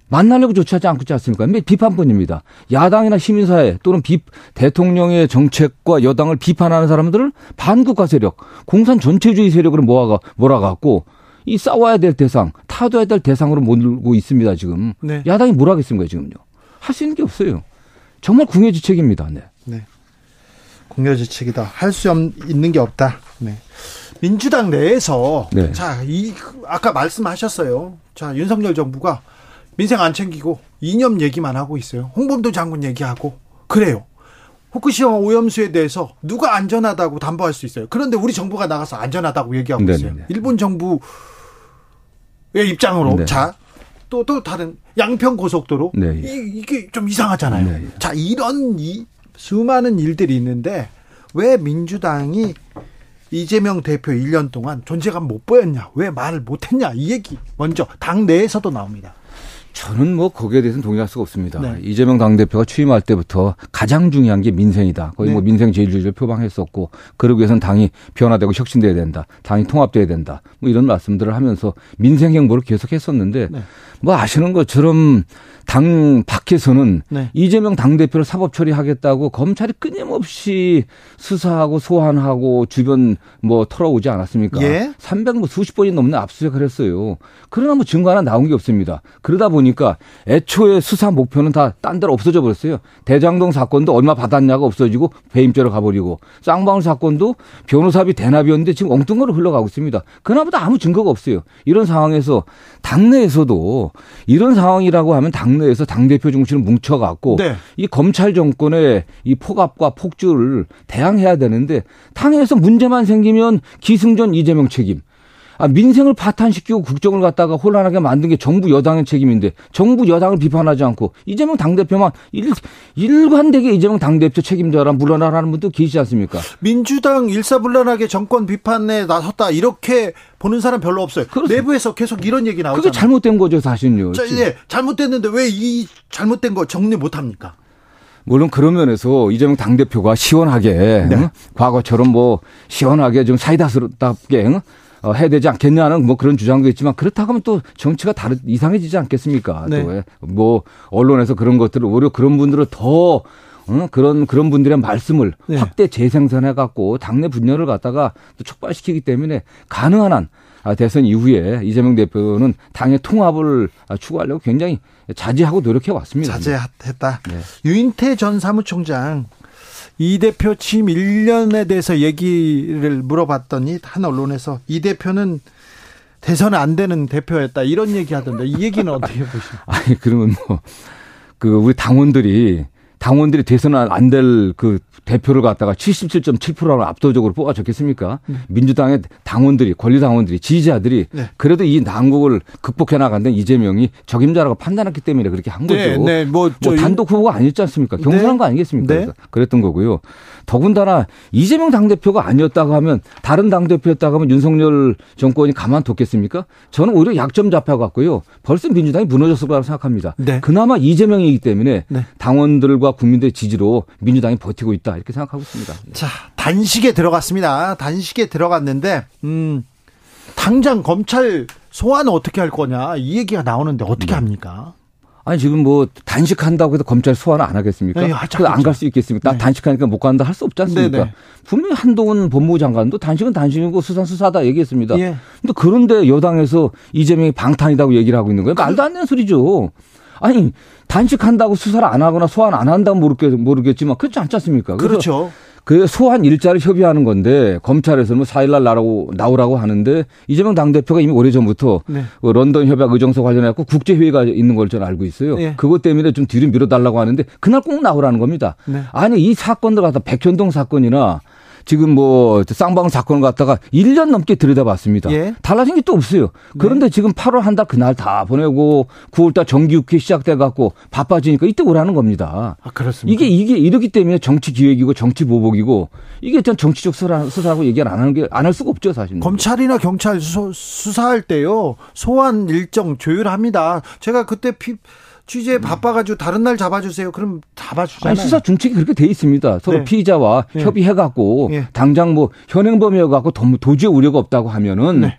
만나려고 조치하지 않고 있지 않습니까? 비판뿐입니다. 야당이나 시민사회 또는 비, 대통령의 정책과 여당을 비판하는 사람들을 반국가 세력, 공산 전체주의 세력으로 모아가 몰아갖고 이 싸워야 될 대상, 타도해야 될 대상으로 몰고 있습니다. 지금 네. 야당이 뭘 하겠습니까? 지금요. 할 수 있는 게 없어요. 정말 궁여지책입니다. 네. 네. 궁여지책이다. 할 수 있는 게 없다. 네. 민주당 내에서 네. 자, 이 아까 말씀하셨어요. 자, 윤석열 정부가 민생 안 챙기고 이념 얘기만 하고 있어요. 홍범도 장군 얘기하고 그래요. 후쿠시마 오염수에 대해서 누가 안전하다고 담보할 수 있어요. 그런데 우리 정부가 나가서 안전하다고 얘기하고 네네네. 있어요. 일본 정부의 입장으로 네. 자. 또, 또 다른 양평 고속도로 네. 이, 이게 좀 이상하잖아요. 네. 자 이런 이 수많은 일들이 있는데 왜 민주당이 이재명 대표 1년 동안 존재감 못 보였냐 왜 말을 못 했냐 이 얘기 먼저 당 내에서도 나옵니다. 저는 뭐 거기에 대해서는 동의할 수가 없습니다. 네. 이재명 당대표가 취임할 때부터 가장 중요한 게 민생이다. 거의 뭐 네. 뭐 민생 제일주의를 표방했었고 그러기 위해서는 당이 변화되고 혁신돼야 된다. 당이 통합돼야 된다. 뭐 이런 말씀들을 하면서 민생 행보를 계속했었는데 네. 뭐 아시는 것처럼 당 밖에서는 네. 이재명 당대표를 사법 처리하겠다고 검찰이 끊임없이 수사하고 소환하고 주변 뭐 털어오지 않았습니까? 예. 300 뭐 수십 번이 넘는 압수수색을 했어요. 그러나 뭐 증거 하나 나온 게 없습니다. 그러다 보니 까 애초에 수사 목표는 다 딴 데로 없어져 버렸어요. 대장동 사건도 얼마 받았냐가 없어지고 배임죄로 가버리고 쌍방울 사건도 변호사비 대납이었는데 지금 엉뚱거로 흘러가고 있습니다. 그나보다 아무 증거가 없어요. 이런 상황에서 당내에서도 이런 상황이라고 하면 당내에서 당대표 중심을 뭉쳐갖고 네. 이 검찰 정권의 이 폭압과 폭주를 대항해야 되는데 당에서 문제만 생기면 기승전 이재명 책임 아, 민생을 파탄시키고 국정을 갖다가 혼란하게 만든 게 정부 여당의 책임인데 정부 여당을 비판하지 않고 이재명 당대표만 일, 일관되게 이재명 당대표 책임져라 물러나라는 분도 계시지 않습니까? 민주당 일사불란하게 정권 비판에 나섰다 이렇게 보는 사람 별로 없어요. 그렇습니다. 내부에서 계속 이런 얘기 나오잖아요. 그게 잘못된 거죠, 사실은요. 자, 예, 잘못됐는데 왜 이 잘못된 거 정리 못 합니까? 물론 그런 면에서 이재명 당대표가 시원하게 네. 응? 과거처럼 뭐 시원하게 좀 사이다스럽게 응? 어, 해야 되지 않겠냐는 뭐 그런 주장도 있지만 그렇다고 하면 또 정치가 다르 이상해지지 않겠습니까? 네. 또뭐 언론에서 그런 것들을 오히려 그런 분들을 더 응? 그런 그런 분들의 말씀을 네. 확대 재생산해 갖고 당내 분열을 갖다가 또 촉발시키기 때문에 가능한 한 아, 대선 이후에 이재명 대표는 당의 통합을 아, 추구하려고 굉장히 자제하고 노력해 왔습니다. 자제했다. 네. 유인태 전 사무총장 이 대표 취임 1년에 대해서 얘기를 물어봤더니 한 언론에서 이 대표는 대선 안 되는 대표였다 이런 얘기 하던데 이 얘기는 어떻게 보십니까? 아니 그러면 뭐 그 우리 당원들이 당원들이 대선 안될 그 대표를 갖다가 77.7%로 압도적으로 뽑아줬겠습니까? 민주당의 당원들이 권리 당원들이 지지자들이 네. 그래도 이 난국을 극복해 나간다는 이재명이 적임자라고 판단했기 때문에 그렇게 한 거죠. 네, 네, 뭐, 뭐저 단독 후보가 아니었지 않습니까? 네. 경선한 거 아니겠습니까? 네. 그랬던 거고요. 더군다나 이재명 당대표가 아니었다고 하면 다른 당대표였다고 하면 윤석열 정권이 가만뒀겠습니까? 저는 오히려 약점 잡혀갖고요. 벌써 민주당이 무너졌을 거라고 생각합니다. 네. 그나마 이재명이기 때문에 네. 당원들과 국민들의 지지로 민주당이 버티고 있다 이렇게 생각하고 있습니다. 자 단식에 들어갔습니다. 단식에 들어갔는데 음 당장 검찰 소환 어떻게 할 거냐 이 얘기가 나오는데 네. 어떻게 합니까? 아니 지금 뭐 단식한다고 해서 검찰 소환을 안 하겠습니까? 네, 그안 갈 수 있겠습니까? 나 네. 단식하니까 못 간다 할 수 없지 않습니까? 네, 네. 분명히 한동훈 법무부 장관도 단식은 단식이고 수사는 수사다 얘기했습니다. 예. 근데 그런데 여당에서 이재명이 방탄이라고 얘기를 하고 있는 거예요. 말도 안 되는 소리죠. 아니 단식한다고 수사를 안 하거나 소환 안 한다면 모르겠, 모르겠지만 그렇지 않지 않습니까? 그렇죠. 그 소환 일자를 협의하는 건데 검찰에서는 뭐 4일날 나라고 나오라고 하는데 이재명 당대표가 이미 오래전부터 네. 그 런던 협약 의정서 관련해갖고 국제회의가 있는 걸 저는 알고 있어요. 네. 그것 때문에 좀 뒤로 밀어달라고 하는데 그날 꼭 나오라는 겁니다. 네. 아니 이 사건들 갖다 백현동 사건이나 지금 뭐 쌍방 사건을 갖다가 1년 넘게 들여다봤습니다. 예. 달라진 게 또 없어요. 그런데 지금 8월 한 달 그날 다 보내고 9월 달 정기국회 시작돼 갖고 바빠지니까 이때 오라는 겁니다. 아 그렇습니다. 이게 이게 이렇기 때문에 정치 기획이고 정치 보복이고 이게 전 정치적 수사, 수사라고 얘기를 안 하는 게 안 할 수가 없죠 사실. 검찰이나 경찰 수, 수사할 때요 소환 일정 조율합니다. 제가 그때 피, 취재 바빠가지고 다른 날 잡아주세요. 그럼 잡아주잖아요. 아니 수사 중칙이 그렇게 돼 있습니다. 서로 네. 피의자와 예. 협의해 갖고 예. 당장 뭐 현행범이어 갖고 도저히 우려가 없다고 하면은 네.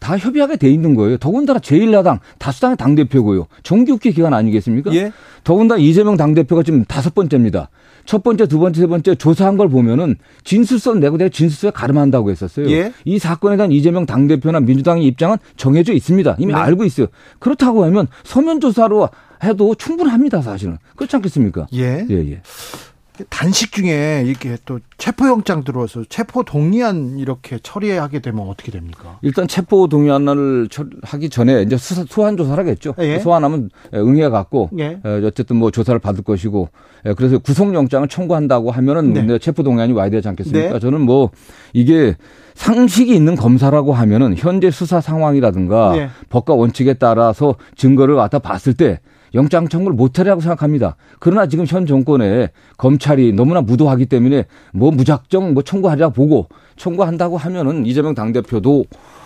다 협의하게 돼 있는 거예요. 더군다나 제1야당 다수당의 당대표고요. 정기국회 기간 아니겠습니까? 예. 더군다나 이재명 당대표가 지금 다섯 번째입니다. 첫 번째, 두 번째, 세 번째 조사한 걸 보면은 진술서 내고 내가 진술서에 가름한다고 했었어요. 예. 이 사건에 대한 이재명 당대표나 민주당의 입장은 정해져 있습니다. 이미 네. 알고 있어요. 그렇다고 하면 서면 조사로 해도 충분합니다, 사실은. 그렇지 않겠습니까? 예. 예, 예. 단식 중에 이렇게 또 체포영장 들어와서 체포 동의안 이렇게 처리하게 되면 어떻게 됩니까? 일단 체포 동의안을 처- 하기 전에 이제 수사, 소환 조사를 하겠죠. 예. 소환하면 응해 갖고 예. 어쨌든 뭐 조사를 받을 것이고 예, 그래서 구속영장을 청구한다고 하면은 네. 네, 체포 동의안이 와야 되지 않겠습니까? 네. 저는 뭐 이게 상식이 있는 검사라고 하면은 현재 수사 상황이라든가 네. 법과 원칙에 따라서 증거를 갖다 봤을 때 영장 청구를 못하리라고 생각합니다. 그러나 지금 현 정권에 검찰이 너무나 무도하기 때문에 뭐 무작정 뭐 청구하리라 보고 청구한다고 하면은 이재명 당대표도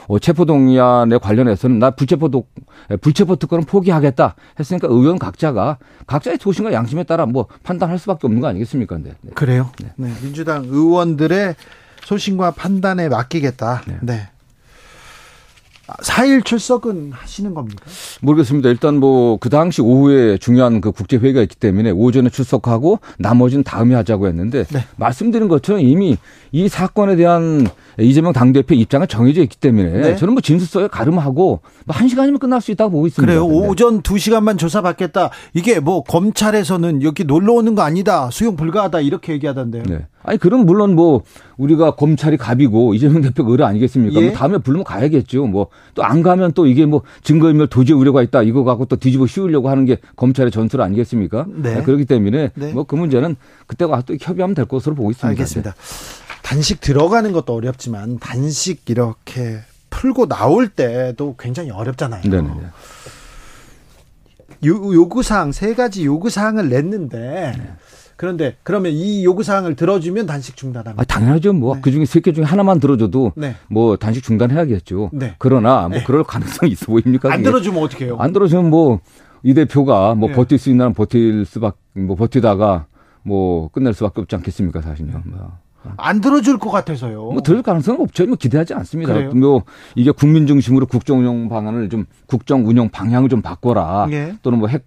어, 체포동의안에 관련해서는 나 불체포 도 불체포 특권은 포기하겠다 했으니까 의원 각자가 각자의 소신과 양심에 따라 뭐 판단할 수밖에 없는 거 아니겠습니까? 근데 네. 그래요? 네. 민주당 의원들의 소신과 판단에 맡기겠다. 네. 네. 4일 출석은 하시는 겁니까? 모르겠습니다. 일단 뭐 그 당시 오후에 중요한 그 국제 회의가 있기 때문에 오전에 출석하고 나머지는 다음에 하자고 했는데 네. 말씀드린 것처럼 이미 이 사건에 대한 이재명 당대표 입장은 정해져 있기 때문에 네. 저는 뭐 진술서에 가름하고 뭐한 시간이면 끝날 수 있다고 보고 있습니다. 그래요. 근데. 오전 2시간만 조사받겠다. 이게 뭐 검찰에서는 여기 놀러 오는 거 아니다. 수용 불가하다. 이렇게 얘기하던데요. 네. 아니 그럼 물론 뭐 우리가 검찰이 갑이고 이재명 대표가 의뢰 아니겠습니까? 예. 뭐 다음에 부르면 가야겠죠. 뭐 또 안 가면 또 이게 뭐 증거인멸 도저히 우려가 있다 이거 갖고 또 뒤집어 씌우려고 하는 게 검찰의 전술 아니겠습니까? 네. 그렇기 때문에 네. 뭐그 문제는 그때 가서 또 협의하면 될 것으로 보고 있습니다. 알겠습니다. 단식 들어가는 것도 어렵지만 단식 이렇게 풀고 나올 때도 굉장히 어렵잖아요. 네네. 요, 요구사항 세 가지 요구사항을 냈는데 그런데 그러면 이 요구 사항을 들어주면 단식 중단합니다. 아, 당연하죠. 뭐 네. 그중에 세 개 중에 하나만 들어줘도 네. 뭐 단식 중단해야겠죠. 네. 그러나 뭐 네. 그럴 가능성이 있어 보입니까? 안? 들어주면 어떻게 해요? 안 들어주면 뭐 이 대표가 뭐 네. 버틸 수 있는 한 버틸 수밖 뭐 버티다가 뭐 끝낼 수밖에 없지 않겠습니까, 사실요. 뭐. 안 들어줄 것 같아서요. 뭐 들을 가능성은 없죠. 뭐 기대하지 않습니다. 그래요? 뭐 이게 국민 중심으로 국정 운영 방안을 좀 국정 운영 방향을 좀 바꿔라. 예. 또는 뭐 핵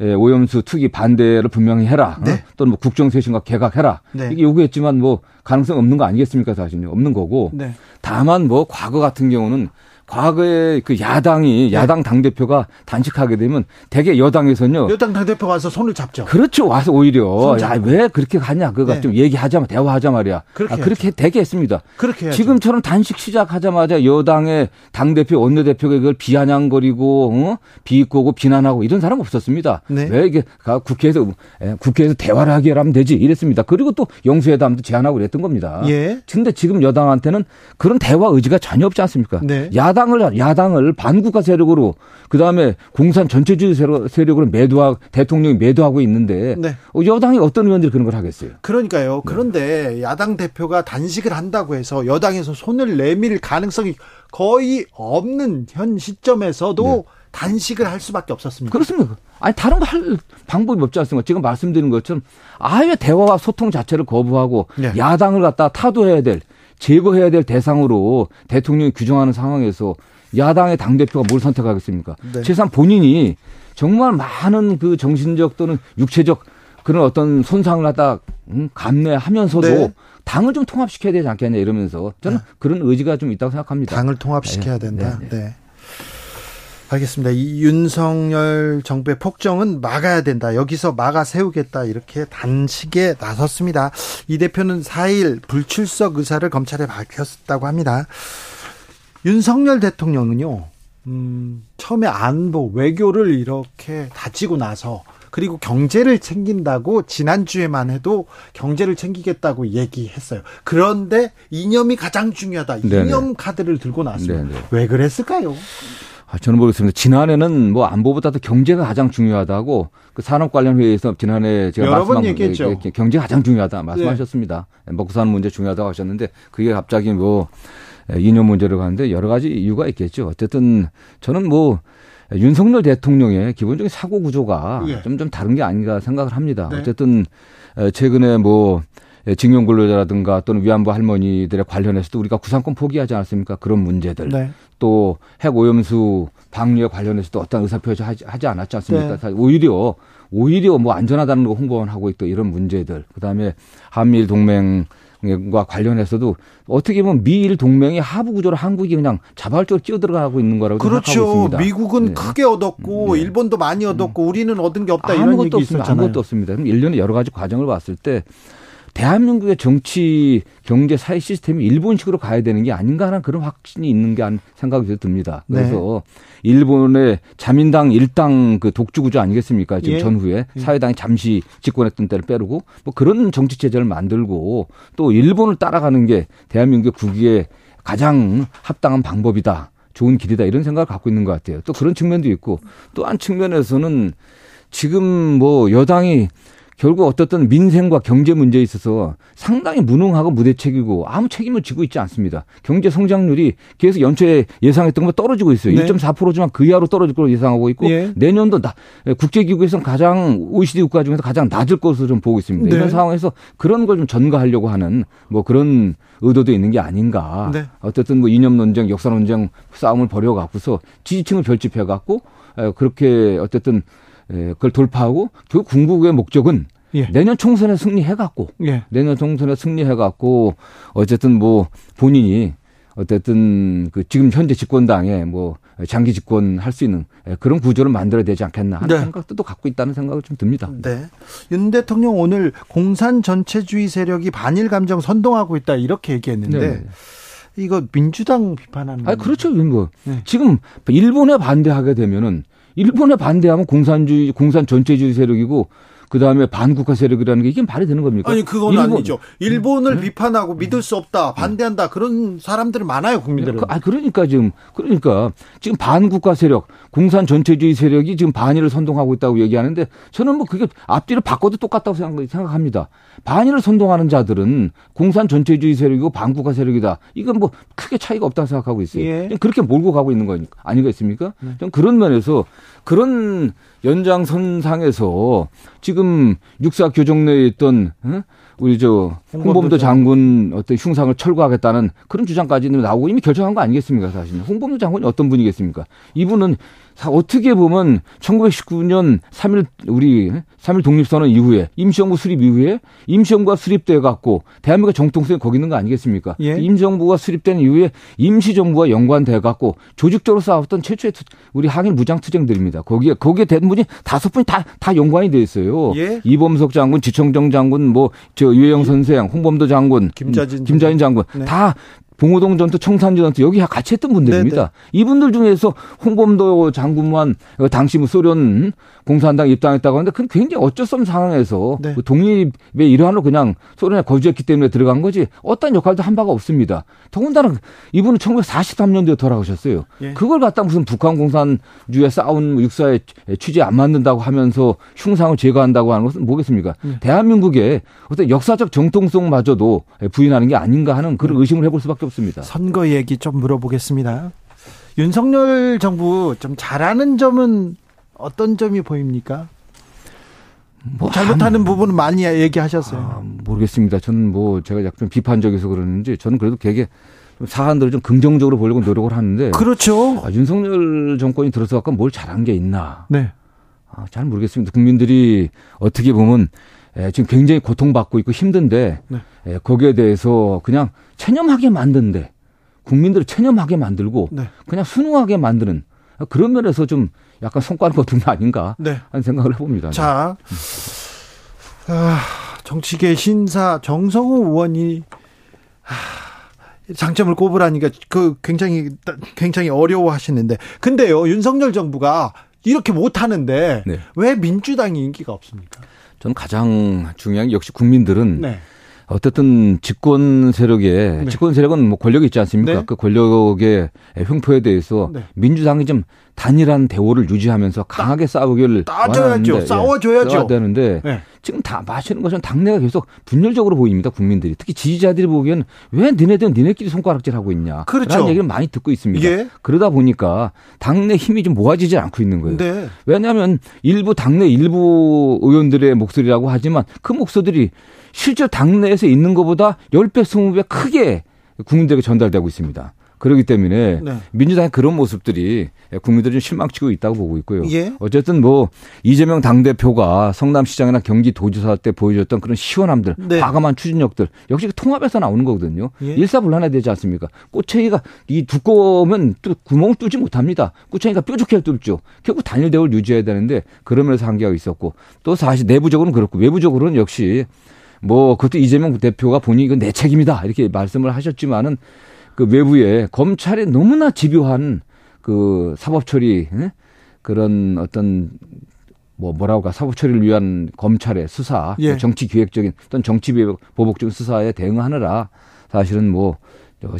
오염수 투기 반대를 분명히 해라. 어? 네. 또는 뭐 국정 쇄신과 개각해라. 네. 이게 요구했지만 뭐 가능성 없는 거 아니겠습니까, 사실요. 없는 거고. 네. 다만 뭐 과거 같은 경우는 과거에 그 야당이 네. 야당 당 대표가 단식하게 되면 대개 여당에서는요. 여당 당 대표 와서 손을 잡죠. 그렇죠. 와서 오히려 손 야. 왜 그렇게 가냐 그거 네. 좀 얘기하자 대화하자 말이야. 그렇게 아, 그렇게 되게 했습니다. 그렇게 해야죠. 지금처럼 단식 시작하자마자 여당의 당 대표 원내 대표가 이걸 비아냥거리고 어? 비꼬고 비난하고 이런 사람 없었습니다. 네. 왜 이게 가- 국회에서 에, 국회에서 대화를 하게 하면 되지 이랬습니다. 그리고 또 영수회담도 제안하고 그랬던 겁니다. 예. 근데 지금 여당한테는 그런 대화 의지가 전혀 없지 않습니까? 네. 야 당을 야당을 반국가 세력으로 그 다음에 공산 전체주의 세력, 세력으로 매도하 대통령이 매도하고 있는데 네. 어, 여당이 어떤 의원들이 그런 걸 하겠어요? 그러니까요. 그런데 야당 대표가 단식을 한다고 해서 여당에서 손을 내밀 가능성이 거의 없는 현 시점에서도 단식을 할 수밖에 없었습니다. 그렇습니다. 아니 다른 거 할 방법이 없지 않습니까? 지금 말씀드린 것처럼 아예 대화와 소통 자체를 거부하고 네. 야당을 갖다 타도해야 될 제거해야 될 대상으로 대통령이 규정하는 상황에서 야당의 당 대표가 뭘 선택하겠습니까? 네. 최소한 본인이 정말 많은 그 정신적 또는 육체적 그런 어떤 손상을 갖다 음, 감내하면서도 네. 당을 좀 통합시켜야 되지 않겠냐 이러면서 저는 그런 의지가 좀 있다고 생각합니다. 당을 통합시켜야 네, 된다. 네, 네. 알겠습니다. 이 윤석열 정부의 폭정은 막아야 된다. 여기서 막아 세우겠다. 이렇게 단식에 나섰습니다. 이 대표는 4일 불출석 의사를 검찰에 밝혔다고 합니다. 윤석열 대통령은요, 음, 처음에 안보, 외교를 이렇게 다지고 나서 그리고 경제를 챙긴다고 지난주에만 해도 경제를 챙기겠다고 얘기했어요. 그런데 이념이 가장 중요하다. 네네. 이념 카드를 들고 나왔습니다. 네네. 왜 그랬을까요? 아, 저는 모르겠습니다. 지난해는 뭐 안보보다도 경제가 가장 중요하다고 그 산업 관련 회의에서 지난해 제가 여러 번 말씀한 얘기했죠. 네. 게 경제가 가장 중요하다 말씀하셨습니다. 먹고 사는 문제 중요하다고 하셨는데 그게 갑자기 뭐 이념 문제로 가는데 여러 가지 이유가 있겠죠. 어쨌든 저는 뭐 윤석열 대통령의 기본적인 사고 구조가 예. 좀좀 다른 게 아닌가 생각을 합니다. 네. 어쨌든 에, 최근에 뭐 징용 근로자라든가 또는 위안부 할머니들에 관련해서도 우리가 구상권 포기하지 않았습니까? 그런 문제들. 네. 또 핵 오염수 방류에 관련해서도 어떤 의사표시 하지, 하지 않았지 않습니까? 네. 오히려 오히려 뭐 안전하다는 거 홍보만 하고 있고 이런 문제들. 그다음에 한미일 동맹 과 관련해서도 어떻게 보면 미일 동맹의 하부 구조를 한국이 그냥 자발적으로 끼어들어가고 있는 거라고 생각하고 그렇죠. 있습니다. 미국은 네. 크게 얻었고 네. 일본도 많이 얻었고 우리는 얻은 게 없다 이런 아무것도 얘기 없습니다. 있었잖아요. 아무것도 없습니다. 그럼 일련의 여러 가지 과정을 봤을 때 대한민국의 정치, 경제, 사회 시스템이 일본식으로 가야 되는 게 아닌가 하는 그런 확신이 있는 게한 생각이 듭니다. 네. 그래서 일본의 자민당 일당 그 독주 구조 아니겠습니까? 지금 예. 전후에 사회당이 잠시 집권했던 때를 빼르고 뭐 그런 정치 체제를 만들고 또 일본을 따라가는 게 대한민국의 국위에 가장 합당한 방법이다. 좋은 길이다 이런 생각을 갖고 있는 것 같아요. 또 그런 측면도 있고 또 한 측면에서는 지금 뭐 여당이 결국 어떻든 민생과 경제 문제에 있어서 상당히 무능하고 무대책이고 아무 책임을 지고 있지 않습니다. 경제 성장률이 계속 연초에 예상했던 것보다 떨어지고 있어요. 네. 1.4%지만 그 이하로 떨어질 걸로 예상하고 있고 예. 내년도 나, 국제기구에서는 가장 OECD 국가 중에서 가장 낮을 것으로 좀 보고 있습니다. 네. 이런 상황에서 그런 걸 좀 전가하려고 하는 뭐 그런 의도도 있는 게 아닌가. 네. 어쨌든 뭐 이념 논쟁, 역사 논쟁 싸움을 벌여갖고서 지지층을 결집해갖고 에, 그렇게 어쨌든 에, 그걸 돌파하고 결국 궁극의 목적은 예. 내년 총선에 승리해갖고 예. 내년 총선에 승리해갖고 어쨌든 뭐 본인이 어쨌든 그 지금 현재 집권당에 뭐 장기 집권할 수 있는 그런 구조를 만들어야 되지 않겠나 하는 네. 생각도 또 갖고 있다는 생각을 좀 듭니다. 네. 윤 대통령 오늘 공산 전체주의 세력이 반일 감정 선동하고 있다 이렇게 얘기했는데 네. 이거 민주당 비판하는 아 그렇죠. 뭐 네. 지금 일본에 반대하게 되면은 일본에 반대하면 공산주의 공산 전체주의 세력이고 그 다음에 반국가 세력이라는 게 이게 말이 되는 겁니까? 아니 그건 일본- 아니죠. 일본을 비판하고 믿을 수 없다, 반대한다 그런 사람들은 많아요 국민들은. 그- 아 그러니까 지금 그러니까 지금 반국가 세력, 공산 전체주의 세력이 지금 반일을 선동하고 있다고 얘기하는데 저는 뭐 그게 앞뒤를 바꿔도 똑같다고 생각- 생각합니다. 반일을 선동하는 자들은 공산 전체주의 세력이고 반국가 세력이다. 이건 뭐 크게 차이가 없다고 생각하고 있어요. 예. 그렇게 몰고 가고 있는 거니까 아니겠습니까? 네. 좀 그런 면에서 그런 연장선상에서 지금 육사 교정 내에 있던 어? 우리 저 홍범도 장군. 어떤 흉상을 철거하겠다는 그런 주장까지 나오고 이미 결정한 거 아니겠습니까 사실 홍범도 장군이 어떤 분이겠습니까? 이분은 사- 어떻게 보면 1919년 3일 우리 3일 독립선언 이후에 임시정부 수립 이후에 임시정부가 수립돼 갖고 대한민국 정통성이 거기 있는 거 아니겠습니까 예. 임시정부가 수립된 이후에 임시정부와 연관돼 갖고 조직적으로 싸웠던 최초의 투- 우리 항일 무장 투쟁들입니다 거기에 거기에 된 분이 다섯 분이 다 다 연관이 돼 있어요 예. 이범석 장군, 지청천 장군, 뭐 저 이회영 선생, 홍범도 장군, 김좌진 음, 김좌진 장군 네. 다 봉오동 전투, 청산리 전투 여기 같이 했던 분들입니다. 이분들 중에서 홍범도 장군만 어, 당시 뭐 소련 음, 공산당 입당했다고 하는데 그건 굉장히 어쩔 수 없는 상황에서 네. 그 독립의 일환으로 그냥 소련에 거주했기 때문에 들어간 거지 어떤 역할도 한 바가 없습니다. 더군다나 이분은 1943년도에 돌아가셨어요. 예. 그걸 갖다 무슨 북한 공산주의에 싸운 육사의 취지에 안 맞는다고 하면서 흉상을 제거한다고 하는 것은 뭐겠습니까? 네. 대한민국의 어떤 역사적 정통성마저도 부인하는 게 아닌가 하는 그런 의심을 해볼 수밖에 없습니다. 선거 얘기 좀 물어보겠습니다. 윤석열 정부 좀 잘하는 점은 어떤 점이 보입니까? 뭐 잘못하는 부분은 많이 얘기하셨어요. 아, 모르겠습니다. 저는 뭐 제가 약간 비판적이어서 그러는지 저는 그래도 되게 좀 사안들을 좀 긍정적으로 보려고 노력을 하는데 그렇죠. 아, 윤석열 정권이 들어서 아까 뭘 잘한 게 있나? 네. 아, 잘 모르겠습니다. 국민들이 어떻게 보면 에, 지금 굉장히 고통받고 있고 힘든데 네. 에, 거기에 대해서 그냥 체념하게 만든데 국민들을 체념하게 만들고 네. 그냥 순응하게 만드는 그런 면에서 좀 약간 성과를 거둔 거 아닌가 네. 하는 생각을 해봅니다. 자, 아, 정치계 신사 정성우 의원이 아, 장점을 꼽으라니까 그 굉장히 굉장히 어려워하시는데 근데요 윤석열 정부가 이렇게 못하는데 네. 왜 민주당이 인기가 없습니까? 저는 가장 중요한 게 역시 국민들은 네. 어쨌든 집권 세력에 네. 집권 세력은 뭐 권력이 있지 않습니까? 네. 그 권력의 횡포에 대해서 네. 민주당이 좀 단일한 대우를 유지하면서 강하게 싸우기를 따져야죠. 예, 싸워줘야죠. 되는데 네. 지금 다 마시는 것은 당내가 계속 분열적으로 보입니다. 국민들이 특히 지지자들이 보기에는 왜 니네들은 니네끼리 손가락질하고 있냐? 그렇죠. 라는 얘기를 많이 듣고 있습니다. 예. 그러다 보니까 당내 힘이 좀 모아지지 않고 있는 거예요. 네. 왜냐하면 일부 당내 일부 의원들의 목소리라고 하지만 그 목소리들이 실제 당내에서 있는 것보다 10배, 20배 크게 국민들에게 전달되고 있습니다. 그렇기 때문에 네. 민주당의 그런 모습들이 국민들이 좀 실망치고 있다고 보고 있고요. 예. 어쨌든 뭐 이재명 당대표가 성남시장이나 경기도지사 때 보여줬던 그런 시원함들, 네. 과감한 추진력들 역시 그 통합에서 나오는 거거든요. 예. 일사불란해야 되지 않습니까? 꼬챙이가 이 두꺼우면 또 구멍을 뚫지 못합니다. 꼬챙이가 뾰족해야 뚫죠. 결국 단일 대우를 유지해야 되는데 그러면서 한계가 있었고 또 사실 내부적으로는 그렇고 외부적으로는 역시 뭐 그것도 이재명 대표가 본인이 이건 내 책임이다 이렇게 말씀을 하셨지만은 그 외부에 검찰이 너무나 집요한 그 사법 처리 예? 그런 어떤 뭐 뭐라고 할까 사법 처리를 위한 검찰의 수사 예. 정치 기획적인 또는 정치 보복적인 수사에 대응하느라 사실은 뭐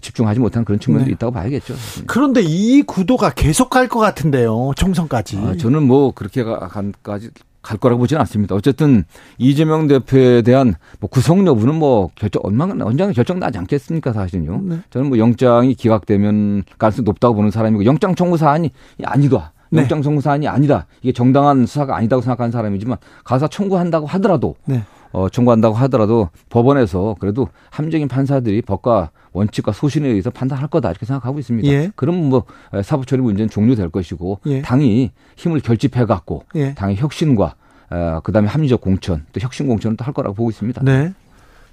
집중하지 못한 그런 측면도 네. 있다고 봐야겠죠. 그런데 이 구도가 계속 갈 것 같은데요. 총선까지. 아, 저는 뭐 그렇게 가- 간까지 갈 거라고 보지는 않습니다. 어쨌든 이재명 대표에 대한 뭐 구속 여부는 뭐 결정 언망 언장에 결정 나지 않겠습니까 사실은요. 네. 저는 뭐 영장이 기각되면 가능성이 높다고 보는 사람이고 영장 청구 사안이 아니다. 네. 영장 청구 사안이 아니다. 이게 정당한 수사가 아니다고 생각하는 사람이지만 가사 청구한다고 하더라도 네. 어, 청구한다고 하더라도 법원에서 그래도 함정인 판사들이 법과 원칙과 소신에 의해서 판단할 거다 이렇게 생각하고 있습니다. 예. 그럼 뭐 사법 처리 문제는 종료될 것이고 예. 당이 힘을 결집해 갖고 예. 당의 혁신과 어, 그다음에 합리적 공천 또 혁신 공천을 또 할 거라고 보고 있습니다. 네.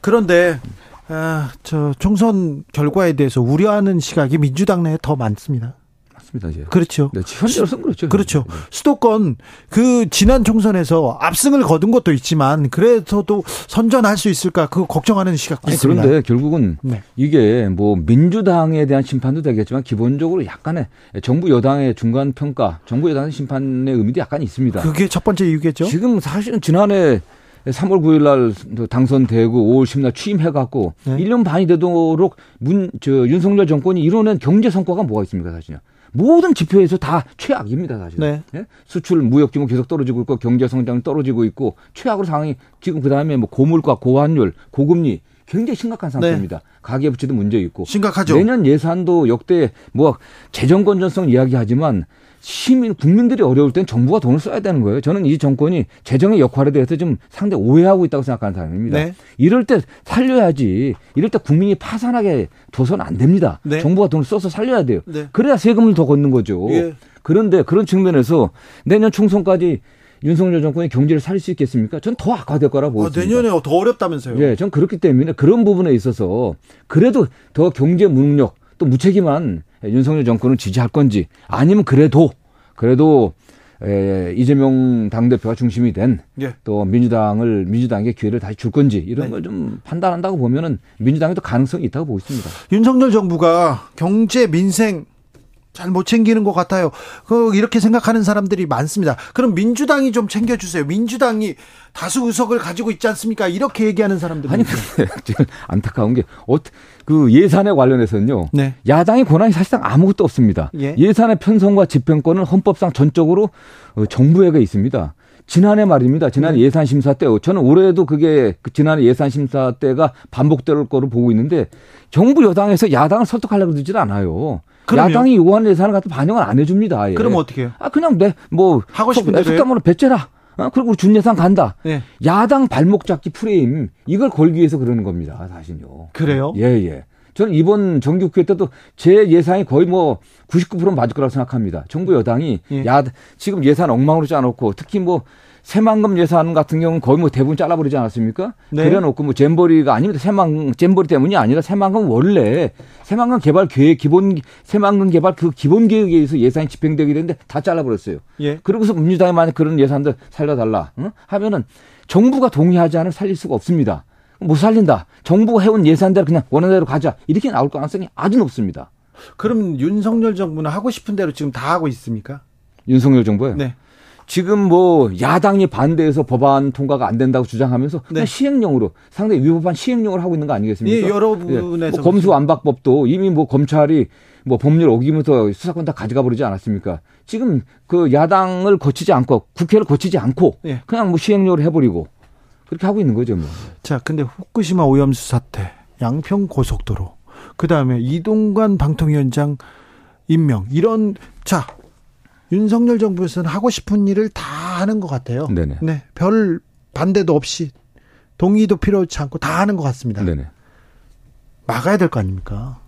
그런데 아, 저 총선 결과에 대해서 우려하는 시각이 민주당 내에 더 많습니다. 맞습니다. 이제. 그렇죠. 네, 현재로서는 그렇죠. 그렇죠. 네. 수도권 그 지난 총선에서 압승을 거둔 것도 있지만 그래서도 선전할 수 있을까 그 걱정하는 시각도 아니, 있습니다. 그런데 결국은 네. 이게 뭐 민주당에 대한 심판도 되겠지만 기본적으로 약간의 정부 여당의 중간 평가, 정부 여당의 심판의 의미도 약간 있습니다. 그게 첫 번째 이유겠죠. 지금 사실은 지난해 3월 9일 날 당선되고 5월 10일 날 취임해 갖고 네. 1년 반이 되도록 문, 저, 윤석열 정권이 이뤄낸 경제 성과가 뭐가 있습니까, 사실요? 모든 지표에서 다 최악입니다, 사실. 네. 예? 수출 무역 규모 계속 떨어지고 있고 경제 성장 떨어지고 있고 최악으로 상황이 지금 그다음에 뭐 고물가, 고환율, 고금리 굉장히 심각한 상태입니다. 가계 부채도 문제 있고 심각하죠. 내년 예산도 역대 뭐 재정 건전성 이야기하지만 시민 국민들이 어려울 땐 정부가 돈을 써야 되는 거예요. 저는 이 정권이 재정의 역할에 대해서 좀 상당히 오해하고 있다고 생각하는 사람입니다. 네. 이럴 때 살려야지. 이럴 때 국민이 파산하게 둬서는 안 됩니다. 네. 정부가 돈을 써서 살려야 돼요. 네. 그래야 세금을 더 걷는 거죠. 예. 그런데 그런 측면에서 내년 총선까지 윤석열 정권이 경제를 살릴 수 있겠습니까? 전 더 악화될 거라고 보고 어, 있습니다. 내년에 더 어렵다면서요. 예, 전 그렇기 때문에 그런 부분에 있어서 그래도 더 경제 무능력 또 무책임한 윤석열 정권을 지지할 건지 아니면 그래도 그래도 에, 이재명 당대표가 중심이 된또 예. 민주당을 민주당에게 기회를 다시 줄 건지 이런 네. 걸좀 판단한다고 보면은 민주당에도 가능성이 있다고 보고 있습니다. 윤석열 정부가 경제 민생 잘 못 챙기는 것 같아요. 그 이렇게 생각하는 사람들이 많습니다. 그럼 민주당이 좀 챙겨주세요. 민주당이 다수 의석을 가지고 있지 않습니까? 이렇게 얘기하는 사람들. 아니 지금 안타까운 게 어, 그 예산에 관련해서는요. 네. 야당의 권한이 사실상 아무것도 없습니다. 예. 산의 편성과 집행권은 헌법상 전적으로 어, 정부에게 있습니다. 지난해 말입니다. 지난해 네. 예산 심사 때 저는 올해도 그게 그 지난해 예산 심사 때가 반복될 거로 보고 있는데 정부 여당에서 야당을 설득하려고 그러질 않아요. 그럼요. 야당이 요구하는 예산을 갖다 반영을 안 해줍니다. 아예. 그럼 어떻게 해요? 아 그냥 내뭐 하고 싶은 대로? 속담으로 배째라. 어, 그리고 준 예산 간다. 네. 야당 발목 잡기 프레임 이걸 걸기 위해서 그러는 겁니다. 사실요. 그래요? 예, 예. 저는 이번 정기국회 때도 제 예상이 거의 뭐 99% 맞을 거라고 생각합니다. 정부 여당이 예. 야 지금 예산 엉망으로 짜놓고 특히 뭐 새만금 예산 같은 경우는 거의 뭐 대부분 잘라버리지 않았습니까? 네. 그래놓고 뭐 잼버리가 아닙니다. 새만 잼버리 때문이 아니라 새만금 원래 새만금 개발 계획 기본 새만금 개발 그 기본 계획에 의해서 예산이 집행되게 되는데 다 잘라버렸어요. 예. 그러고서 민주당이 만약 그런 예산들 살려달라 응? 하면은 정부가 동의하지 않으면 살릴 수가 없습니다. 못 살린다. 정부가 해온 예산대로 그냥 원하는 대로 가자. 이렇게 나올 가능성이 아주 높습니다. 그럼 윤석열 정부는 하고 싶은 대로 지금 다 하고 있습니까? 윤석열 정부요. 네. 지금 뭐 야당이 반대해서 법안 통과가 안 된다고 주장하면서 그냥 네. 시행령으로 상당히 위법한 시행령을 하고 있는 거 아니겠습니까? 예, 여러 부분에서 뭐 검수 완박법도 이미 뭐 검찰이 뭐 법률 어기면서 수사권 다 가져가 버리지 않았습니까? 지금 그 야당을 거치지 않고 국회를 거치지 않고 예. 그냥 뭐 시행령을 해버리고 그렇게 하고 있는 거죠 뭐. 자, 근데 후쿠시마 오염수 사태, 양평 고속도로, 그 다음에 이동관 방통위원장 임명 이런 자 윤석열 정부에서는 하고 싶은 일을 다 하는 것 같아요. 네네. 네, 별 반대도 없이 동의도 필요치 않고 다 하는 것 같습니다. 네네. 막아야 될 거 아닙니까?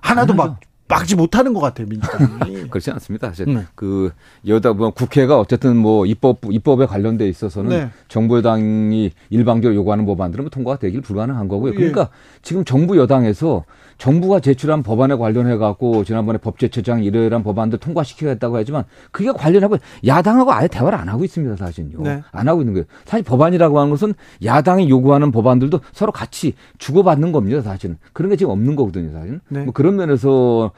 하나도 막. 막지 못하는 것 같아요 민주당이. 그렇지 않습니다. 사실 네. 그 여다 뭐 국회가 어쨌든 뭐 입법 입법에 관련돼 있어서는 네. 정부 여당이 일방적으로 요구하는 법안들은 뭐 통과가 되길 불가능한 거고요. 예. 그러니까 지금 정부 여당에서 정부가 제출한 법안에 관련해 갖고 지난번에 법제처장 이러이러한 법안들 통과시키겠다고 하지만 그게 관련하고 야당하고 아예 대화를 안 하고 있습니다. 사실은요. 네. 안 하고 있는 거예요. 사실 법안이라고 하는 것은 야당이 요구하는 법안들도 서로 같이 주고받는 겁니다. 사실은 그런 게 지금 없는 거거든요. 사실은 네. 뭐 그런 면에서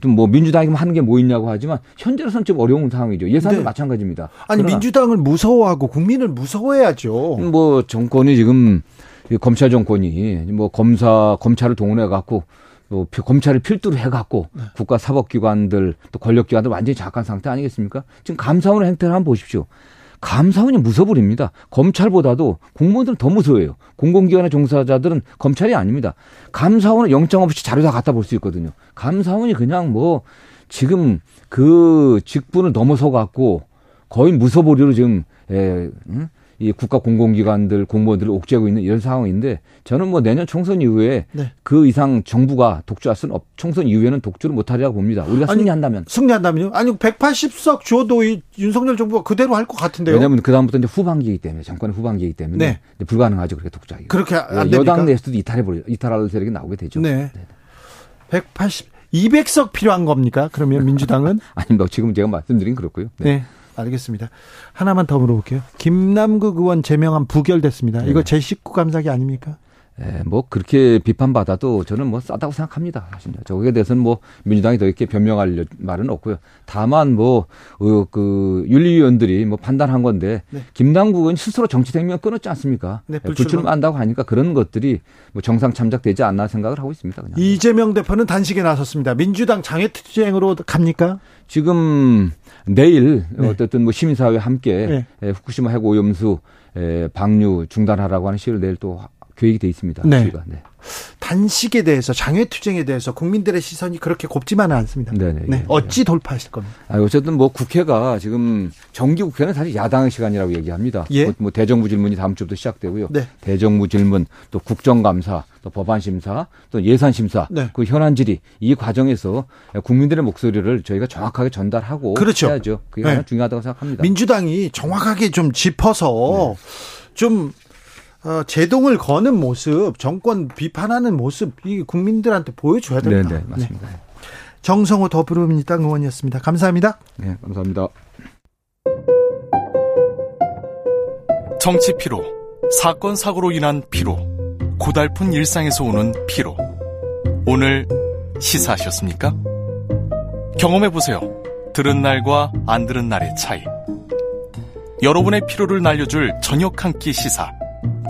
좀뭐 민주당이 하는 게 뭐 있냐고 하지만 현재로서는 좀 어려운 상황이죠. 예산도 네. 마찬가지입니다. 아니 민주당을 무서워하고 국민을 무서워해야죠. 뭐 정권이 지금 이 검찰 정권이 뭐 검사 검찰을 동원해 갖고 또 피- 검찰을 필두로 해 갖고 네. 국가 사법기관들 또 권력기관들 완전히 장악한 상태 아니겠습니까? 지금 감사원의 행태를 한번 보십시오. 감사원이 무서버립니다. 검찰보다도 공무원들은 더 무서워요. 공공기관의 종사자들은 검찰이 아닙니다. 감사원은 영장 없이 자료 다 갖다 볼 수 있거든요. 감사원이 그냥 뭐 지금 그 직분을 넘어서 갖고 거의 무서버리로 지금 에, 응? 이 국가 공공기관들 공무원들을 옥죄고 있는 이런 상황인데 저는 뭐 내년 총선 이후에 네. 그 이상 정부가 독주할 수는 없, 총선 이후에는 독주를 못하리라고 봅니다. 우리가 아니, 승리한다면. 승리한다면요? 아니 180석 줘도 이 윤석열 정부가 그대로 할 것 같은데요. 왜냐하면 그 다음부터 이제 후반기이기 때문에 정권의 후반기이기 때문에 네. 불가능하죠 그렇게 독주하기. 그렇게 안 예, 됩니까? 여당 내에서도 이탈해 버리 이탈할 세력이 나오게 되죠. 네. 180, 200석 필요한 겁니까? 그러면 민주당은? 아닙니다. 지금 제가 말씀드린 그렇고요. 네. 알겠습니다. 하나만 더 물어볼게요. 김남국 의원 제명안 부결됐습니다. 이거 제19 감사기 아닙니까? 에, 뭐 그렇게 비판받아도 저는 뭐 싸다고 생각합니다. 사실 저거에 대해서는 뭐 민주당이 더 이렇게 변명할 말은 없고요. 다만 뭐그 어, 윤리위원들이 뭐 판단한 건데 네. 김남국은 스스로 정치 생명 끊었지 않습니까? 네, 불출마 한다고 하니까 그런 것들이 뭐 정상 참작되지 않나 생각을 하고 있습니다. 그냥. 이재명 대표는 단식에 나섰습니다. 민주당 장애투쟁으로 갑니까? 지금 내일 네. 어쨌든 뭐 시민사회 함께 네. 후쿠시마 해고 오염수 방류 중단하라고 하는 시를 내일 또 계획이 돼 있습니다. 네. 저희가. 네. 단식에 대해서 장외투쟁에 대해서 국민들의 시선이 그렇게 곱지만은 않습니다. 네네. 네. 네. 어찌 돌파하실 겁니까? 아, 어쨌든 뭐 국회가 지금 정기 국회는 사실 야당의 시간이라고 얘기합니다. 예? 뭐, 뭐 대정부 질문이 다음 주부터 시작되고요. 네. 대정부 질문, 또 국정감사, 또 법안 심사, 또 예산 심사, 네. 그 현안 질의 이 과정에서 국민들의 목소리를 저희가 정확하게 전달하고 그렇죠. 해야죠. 그게 가장 네. 중요하다고 생각합니다. 민주당이 정확하게 좀 짚어서 네. 좀 어, 제동을 거는 모습, 정권 비판하는 모습, 이 국민들한테 보여줘야 됩니다. 네, 네, 맞습니다. 네. 정성호 더불어민주당 의원이었습니다. 감사합니다. 네, 감사합니다. 정치 피로, 사건 사고로 인한 피로, 고달픈 일상에서 오는 피로. 오늘 시사하셨습니까? 경험해 보세요. 들은 날과 안 들은 날의 차이. 여러분의 피로를 날려줄 저녁 한 끼 시사.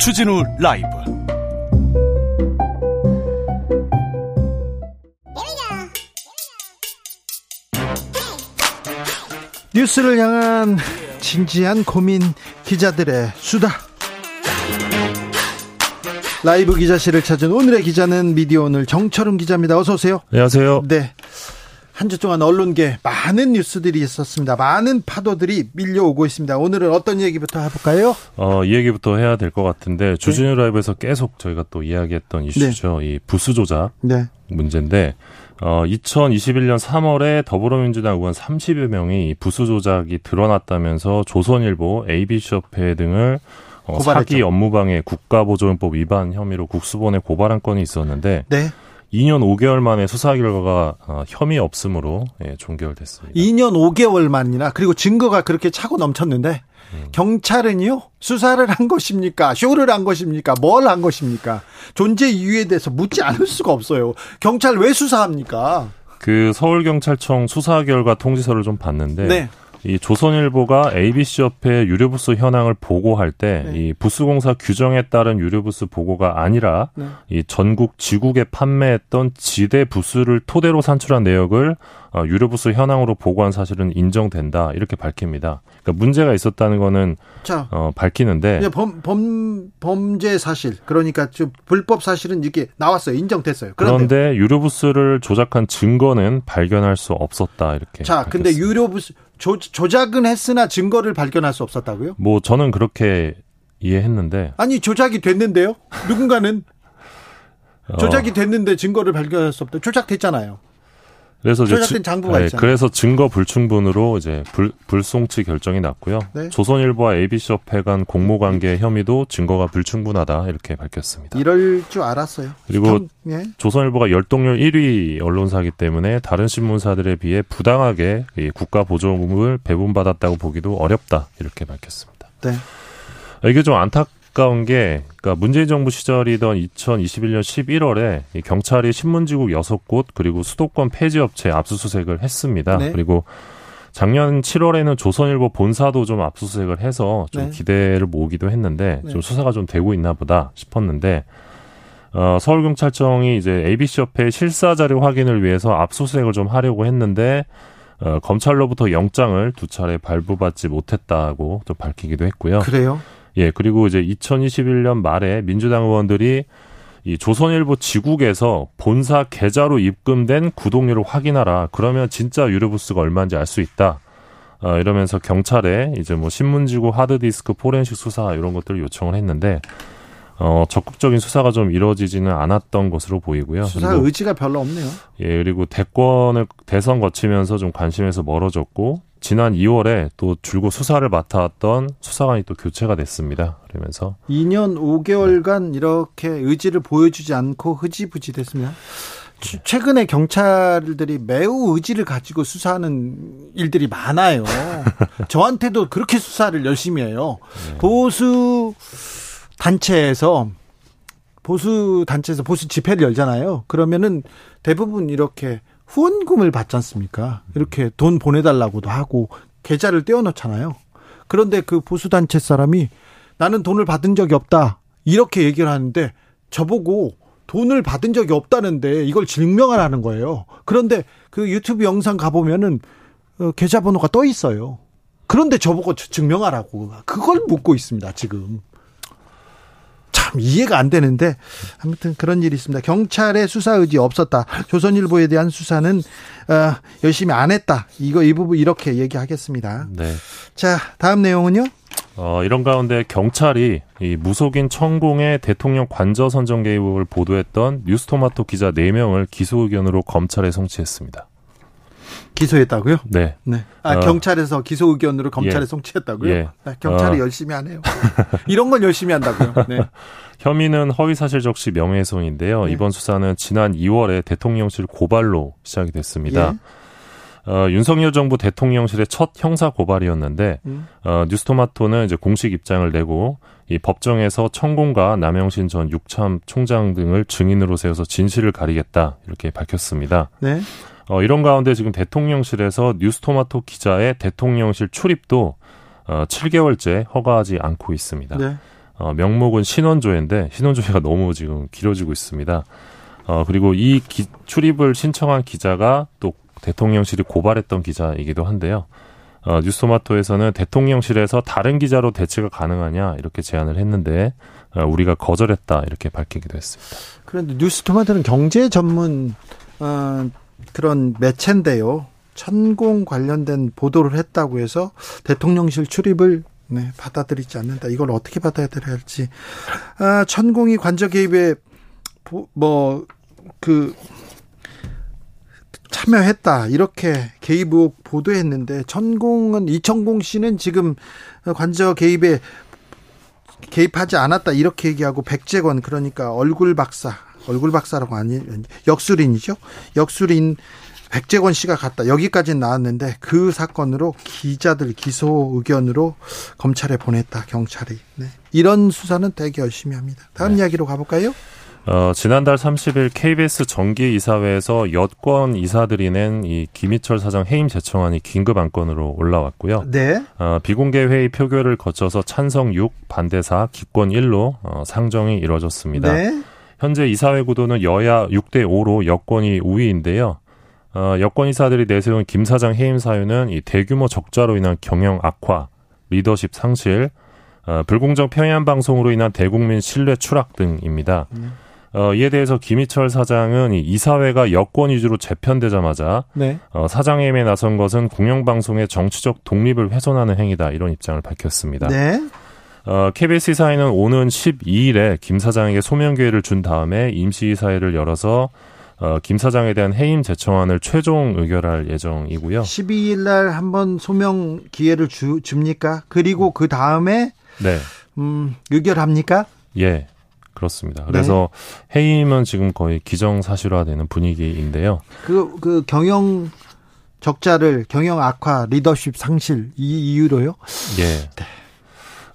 추진우 라이브 뉴스를 향한 진지한 고민 기자들의 수다 라이브 기자실을 찾은 오늘의 기자는 미디어 오늘 정철은 기자입니다. 어서 오세요. 안녕하세요. 네. 한 주 동안 언론계 많은 뉴스들이 있었습니다. 많은 파도들이 밀려오고 있습니다. 오늘은 어떤 얘기부터 해볼까요? 어, 이 얘기부터 해야 될 것 같은데 주진우 네. 라이브에서 계속 저희가 또 이야기했던 이슈죠. 네. 이 부수 조작 네. 문제인데 어, 2021년 3월에 더불어민주당 의원 30여 명이 부수 조작이 드러났다면서 조선일보, AB쇼페 등을 어, 사기 업무방해 국가보조연법 위반 혐의로 국수본에 고발한 건이 있었는데 네. 2년 5개월 만에 수사 결과가 어, 혐의 없음으로 예, 종결됐습니다. 2년 5개월 만이나 그리고 증거가 그렇게 차고 넘쳤는데 음. 경찰은요 수사를 한 것입니까 쇼를 한 것입니까 뭘 한 것입니까 존재 이유에 대해서 묻지 않을 수가 없어요. 경찰 왜 수사합니까? 그 서울경찰청 수사 결과 통지서를 좀 봤는데 네. 이 조선일보가 ABC협회 유료부스 현황을 보고할 때이 네. 부스공사 규정에 따른 유료부스 보고가 아니라 네. 이 전국 지국에 판매했던 지대 부스를 토대로 산출한 내역을 어, 유료부스 현황으로 보고한 사실은 인정된다 이렇게 밝힙니다. 그러니까 문제가 있었다는 거는 자, 어, 밝히는데 범, 범 범죄 사실 그러니까 좀 불법 사실은 이게 나왔어요 인정됐어요. 그런데, 그런데 유료부스를 조작한 증거는 발견할 수 없었다 이렇게. 자, 밝혔습니다. 근데 유료부스 조, 조작은 했으나 증거를 발견할 수 없었다고요? 뭐 저는 그렇게 이해했는데 아니 조작이 됐는데요. 누군가는 어. 조작이 됐는데 증거를 발견할 수 없다. 조작됐잖아요. 그래서 이제 장부가 네, 그래서 증거 불충분으로 이제 불, 불송치 결정이 났고요. 네? 조선일보와 ABC협회 간 공모 관계 혐의도 증거가 불충분하다 이렇게 밝혔습니다. 이럴 줄 알았어요. 그리고 경, 예? 조선일보가 열동률 1위 언론사이기 때문에 다른 신문사들에 비해 부당하게 국가 보조금을 배분받았다고 보기도 어렵다 이렇게 밝혔습니다. 네. 이게 좀 안타. 안타까운 게, 그러니까 문재인 정부 시절이던 2021년 11월에 경찰이 신문지국 6곳 그리고 수도권 폐지 업체 압수수색을 했습니다. 네. 그리고 작년 7월에는 조선일보 본사도 좀 압수수색을 해서 좀 네. 기대를 모으기도 했는데 네. 좀 수사가 좀 되고 있나 보다 싶었는데 어, 서울경찰청이 이제 ABC협회 실사 자료 확인을 위해서 압수수색을 좀 하려고 했는데 어, 검찰로부터 영장을 두 차례 발부받지 못했다고 좀 밝히기도 했고요. 그래요? 예, 그리고 이제 2021년 말에 민주당 의원들이 이 조선일보 지국에서 본사 계좌로 입금된 구독료를 확인하라. 그러면 진짜 유료부스가 얼마인지 알 수 있다. 어, 이러면서 경찰에 이제 뭐 신문지구 하드디스크 포렌식 수사 이런 것들을 요청을 했는데 어, 적극적인 수사가 좀 이루어지지는 않았던 것으로 보이고요. 수사 의지가 별로 없네요. 예, 그리고 대권을 대선 거치면서 좀 관심에서 멀어졌고 지난 2월에 또 줄곧 수사를 맡아왔던 수사관이 또 교체가 됐습니다. 그러면서 2년 5개월간 네. 이렇게 의지를 보여주지 않고 흐지부지 됐습니다. 최근에 경찰들이 매우 의지를 가지고 수사하는 일들이 많아요. 저한테도 그렇게 수사를 열심히 해요. 네. 보수 단체에서 보수 단체에서 보수 집회를 열잖아요. 그러면은 대부분 이렇게 후원금을 받지 않습니까? 이렇게 돈 보내달라고도 하고 계좌를 떼어놓잖아요. 그런데 그 보수 단체 사람이 나는 돈을 받은 적이 없다 이렇게 얘기를 하는데 저보고 돈을 받은 적이 없다는데 이걸 증명하라는 거예요. 그런데 그 유튜브 영상 가보면은 어, 계좌번호가 떠 있어요. 그런데 저보고 증명하라고 그걸 묻고 있습니다 지금. 참 이해가 안 되는데 아무튼 그런 일이 있습니다. 경찰의 수사 의지 없었다. 조선일보에 대한 수사는 어, 열심히 안 했다. 이거 이 부분 이렇게 얘기하겠습니다. 네. 자 다음 내용은요. 어, 이런 가운데 경찰이 이 무속인 천공의 대통령 관저 선정 개입을 보도했던 뉴스토마토 기자 4명을 기소 의견으로 검찰에 송치했습니다. 기소했다고요? 네. 네. 아, 어, 경찰에서 기소 의견으로 검찰에 예. 송치했다고요? 예. 아, 경찰이 어. 열심히 하네요. 이런 건 열심히 한다고요. 네. 혐의는 허위사실 적시 명예훼손인데요. 네. 이번 수사는 지난 2월에 대통령실 고발로 시작이 됐습니다. 예. 어, 윤석열 정부 대통령실의 첫 형사 고발이었는데 음. 어, 뉴스토마토는 이제 공식 입장을 내고 이 법정에서 천공과 남영신 전 육참 총장 등을 증인으로 세워서 진실을 가리겠다 이렇게 밝혔습니다. 네. 어, 이런 가운데 지금 대통령실에서 뉴스토마토 기자의 대통령실 출입도 어, 7개월째 허가하지 않고 있습니다. 네. 어, 명목은 신원조회인데 신원조회가 너무 지금 길어지고 있습니다. 어, 그리고 이 기, 출입을 신청한 기자가 또 대통령실이 고발했던 기자이기도 한데요. 어, 뉴스토마토에서는 대통령실에서 다른 기자로 대체가 가능하냐 이렇게 제안을 했는데 어, 우리가 거절했다 이렇게 밝히기도 했습니다. 그런데 뉴스토마토는 경제 전문 어, 그런 매체인데요. 천공 관련된 보도를 했다고 해서 대통령실 출입을 네, 받아들이지 않는다. 이걸 어떻게 받아들여야 할지. 아, 천공이 관저 개입에 뭐 그 참여했다 이렇게 개입 의 보도했는데 천공은 이천공 씨는 지금 관저 개입에 개입하지 않았다 이렇게 얘기하고 백재권 그러니까 얼굴 박사 얼굴 박사라고 아니 역술인이죠. 역술인 백재권 씨가 갔다. 여기까지 나왔는데 그 사건으로 기자들 기소 의견으로 검찰에 보냈다. 경찰이. 네. 이런 수사는 되게 열심히 합니다. 다음 네. 이야기로 가볼까요? 어, 지난달 30일 KBS 정기 이사회에서 여권 이사들이 낸 이 김희철 사장 해임 제청안이 긴급 안건으로 올라왔고요. 네. 어, 비공개 회의 표결을 거쳐서 찬성 6, 반대 4, 기권 1로 어, 상정이 이뤄졌습니다. 네. 현재 이사회 구도는 여야 6대 5로 여권이 우위인데요. 어, 여권 이사들이 내세운 김 사장 해임 사유는 이 대규모 적자로 인한 경영 악화, 리더십 상실, 어, 불공정 평양 방송으로 인한 대국민 신뢰 추락 등입니다. 음. 어, 이에 대해서 김희철 사장은 이 이사회가 여권 위주로 재편되자마자 네. 어, 사장임에 나선 것은 공영방송의 정치적 독립을 훼손하는 행위다 이런 입장을 밝혔습니다. 네. 어, KBS 이사회는 오는 12일에 김 사장에게 소명 기회를 준 다음에 임시이사회를 열어서 어, 김 사장에 대한 해임 제청안을 최종 의결할 예정이고요. 12일 날 한번 소명 기회를 주, 줍니까? 그리고 그 다음에 네. 음, 의결합니까? 예. 그렇습니다. 그래서 네. 해임은 지금 거의 기정사실화되는 분위기인데요. 그, 그 경영 적자를 경영 악화, 리더십 상실 이 이유로요? 예. 네.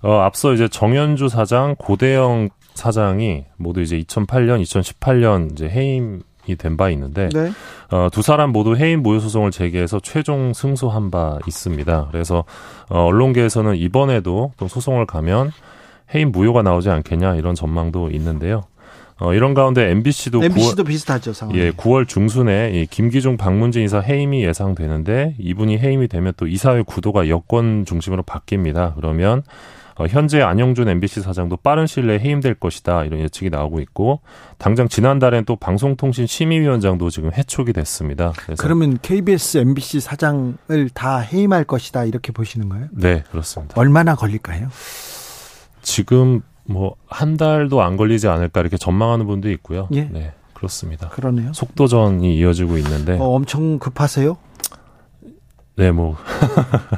어, 앞서 이제 정현주 사장, 고대영 사장이 모두 이제 2008년, 2018년 이제 해임 이 된 바 있는데 네. 어, 두 사람 모두 해임 무효 소송을 제기해서 최종 승소한 바 있습니다. 그래서 어, 언론계에서는 이번에도 또 소송을 가면 해임 무효가 나오지 않겠냐 이런 전망도 있는데요. 어, 이런 가운데 MBC도 MBC도 9월, 비슷하죠 상황. 예, 9월 중순에 이 김기중 박문진 이사 해임이 예상되는데 이분이 해임이 되면 또 이사회 구도가 여권 중심으로 바뀝니다. 그러면 어, 현재 안영준 MBC 사장도 빠른 시일 내에 해임될 것이다 이런 예측이 나오고 있고 당장 지난달엔 또 방송통신 심의위원장도 지금 해촉이 됐습니다. 그러면 KBS, MBC 사장을 다 해임할 것이다 이렇게 보시는 거예요? 네 그렇습니다. 얼마나 걸릴까요? 지금 뭐 한 달도 안 걸리지 않을까 이렇게 전망하는 분도 있고요. 예. 네 그렇습니다. 그러네요. 속도전이 이어지고 있는데 어, 엄청 급하세요? 네, 뭐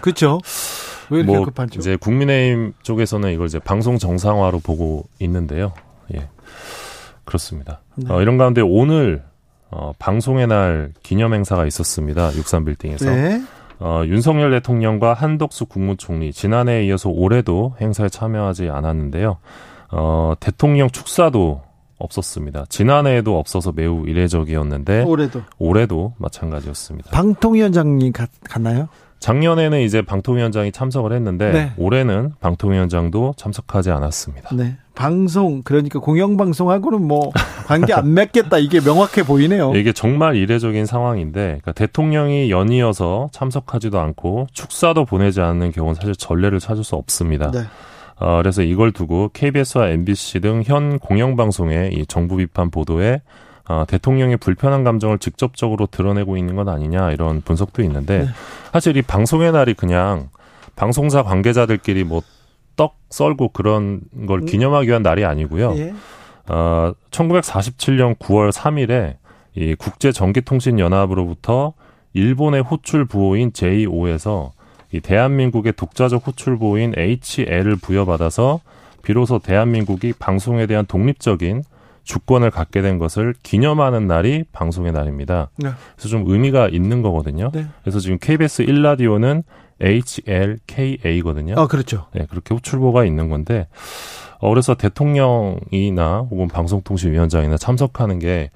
그렇죠. 왜 이렇게 뭐 급한죠? 이제 국민의힘 쪽에서는 이걸 이제 방송 정상화로 보고 있는데요. 예. 그렇습니다. 네. 어, 이런 가운데 오늘 어, 방송의 날 기념 행사가 있었습니다. 63빌딩에서. 네. 어, 윤석열 대통령과 한덕수 국무총리 지난해에 이어서 올해도 행사에 참여하지 않았는데요. 어, 대통령 축사도 없었습니다. 지난해에도 없어서 매우 이례적이었는데 올해도 올해도 마찬가지였습니다. 방통위원장님 갔, 갔나요? 작년에는 이제 방통위원장이 참석을 했는데 네. 올해는 방통위원장도 참석하지 않았습니다. 네. 방송 그러니까 공영방송하고는 뭐 관계 안 맺겠다 이게 명확해 보이네요. 이게 정말 이례적인 상황인데 그러니까 대통령이 연이어서 참석하지도 않고 축사도 보내지 않는 경우는 사실 전례를 찾을 수 없습니다. 네. 어, 그래서 이걸 두고 KBS와 MBC 등 현 공영방송의 이 정부 비판 보도에 어, 대통령의 불편한 감정을 직접적으로 드러내고 있는 것 아니냐 이런 분석도 있는데 네. 사실 이 방송의 날이 그냥 방송사 관계자들끼리 뭐 떡 썰고 그런 걸 음. 기념하기 위한 날이 아니고요. 예. 어, 1947년 9월 3일에 이 국제 전기통신 연합으로부터 일본의 호출 부호인 J5에서 이 대한민국의 독자적 호출 부호인 HL을 부여받아서 비로소 대한민국이 방송에 대한 독립적인 주권을 갖게 된 것을 기념하는 날이 방송의 날입니다. 네. 그래서 좀 의미가 있는 거거든요. 네. 그래서 지금 KBS 1라디오는 HLKA거든요. 아, 그렇죠. 네, 그렇게 호출보가 있는 건데, 어, 그래서 대통령이나 혹은 방송통신위원장이나 참석하는 게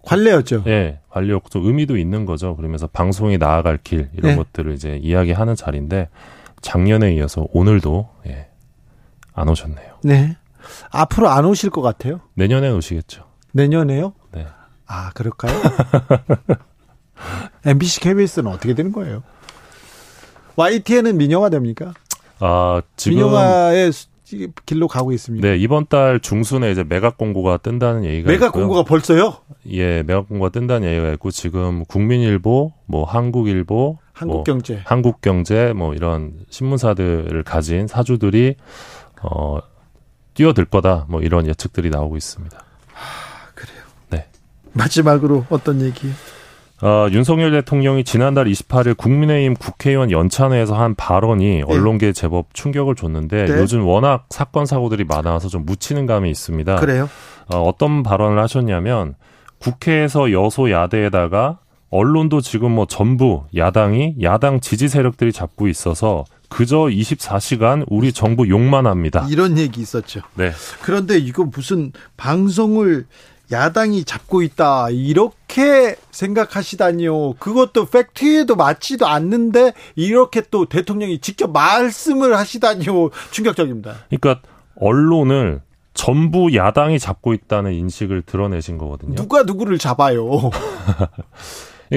관례였죠. 예, 관례였고 좀 의미도 있는 거죠. 그러면서 방송이 나아갈 길 이런 네. 것들을 이제 이야기하는 자리인데 작년에 이어서 오늘도 예, 안 오셨네요. 네. 앞으로 안 오실 것 같아요? 내년에 오시겠죠. 내년에요? 네. 아, 그럴까요? MBC, KBS는 어떻게 되는 거예요? YTN은 민영화 됩니까? 아, 지금 민영화의 길로 가고 있습니다. 네, 이번 달 중순에 이제 매각 공고가 뜬다는 얘기가 매각 있고요. 공고가 벌써요? 예, 매각 공고가 뜬다는 얘기가 있고 지금 국민일보, 뭐 한국일보, 한국경제, 뭐 한국경제 뭐 이런 신문사들을 가진 사주들이 어 뛰어들 거다. 뭐 이런 예측들이 나오고 있습니다. 아, 그래요. 네. 마지막으로 어떤 얘기? 어, 윤석열 대통령이 지난달 28일 국민의힘 국회의원 연찬회에서 한 발언이 네. 언론계에 제법 충격을 줬는데 네. 요즘 워낙 사건 사고들이 많아서 좀 묻히는 감이 있습니다. 그래요? 어, 어떤 발언을 하셨냐면 국회에서 여소 야대에다가 언론도 지금 뭐 전부 야당이 야당 지지 세력들이 잡고 있어서 그저 24시간 우리 정부 욕만 합니다. 이런 얘기 있었죠. 네. 그런데 이거 무슨 방송을 야당이 잡고 있다 이렇게 생각하시다니요. 그것도 팩트에도 맞지도 않는데 이렇게 또 대통령이 직접 말씀을 하시다니요. 충격적입니다. 그러니까 언론을 전부 야당이 잡고 있다는 인식을 드러내신 거거든요. 누가 누구를 잡아요?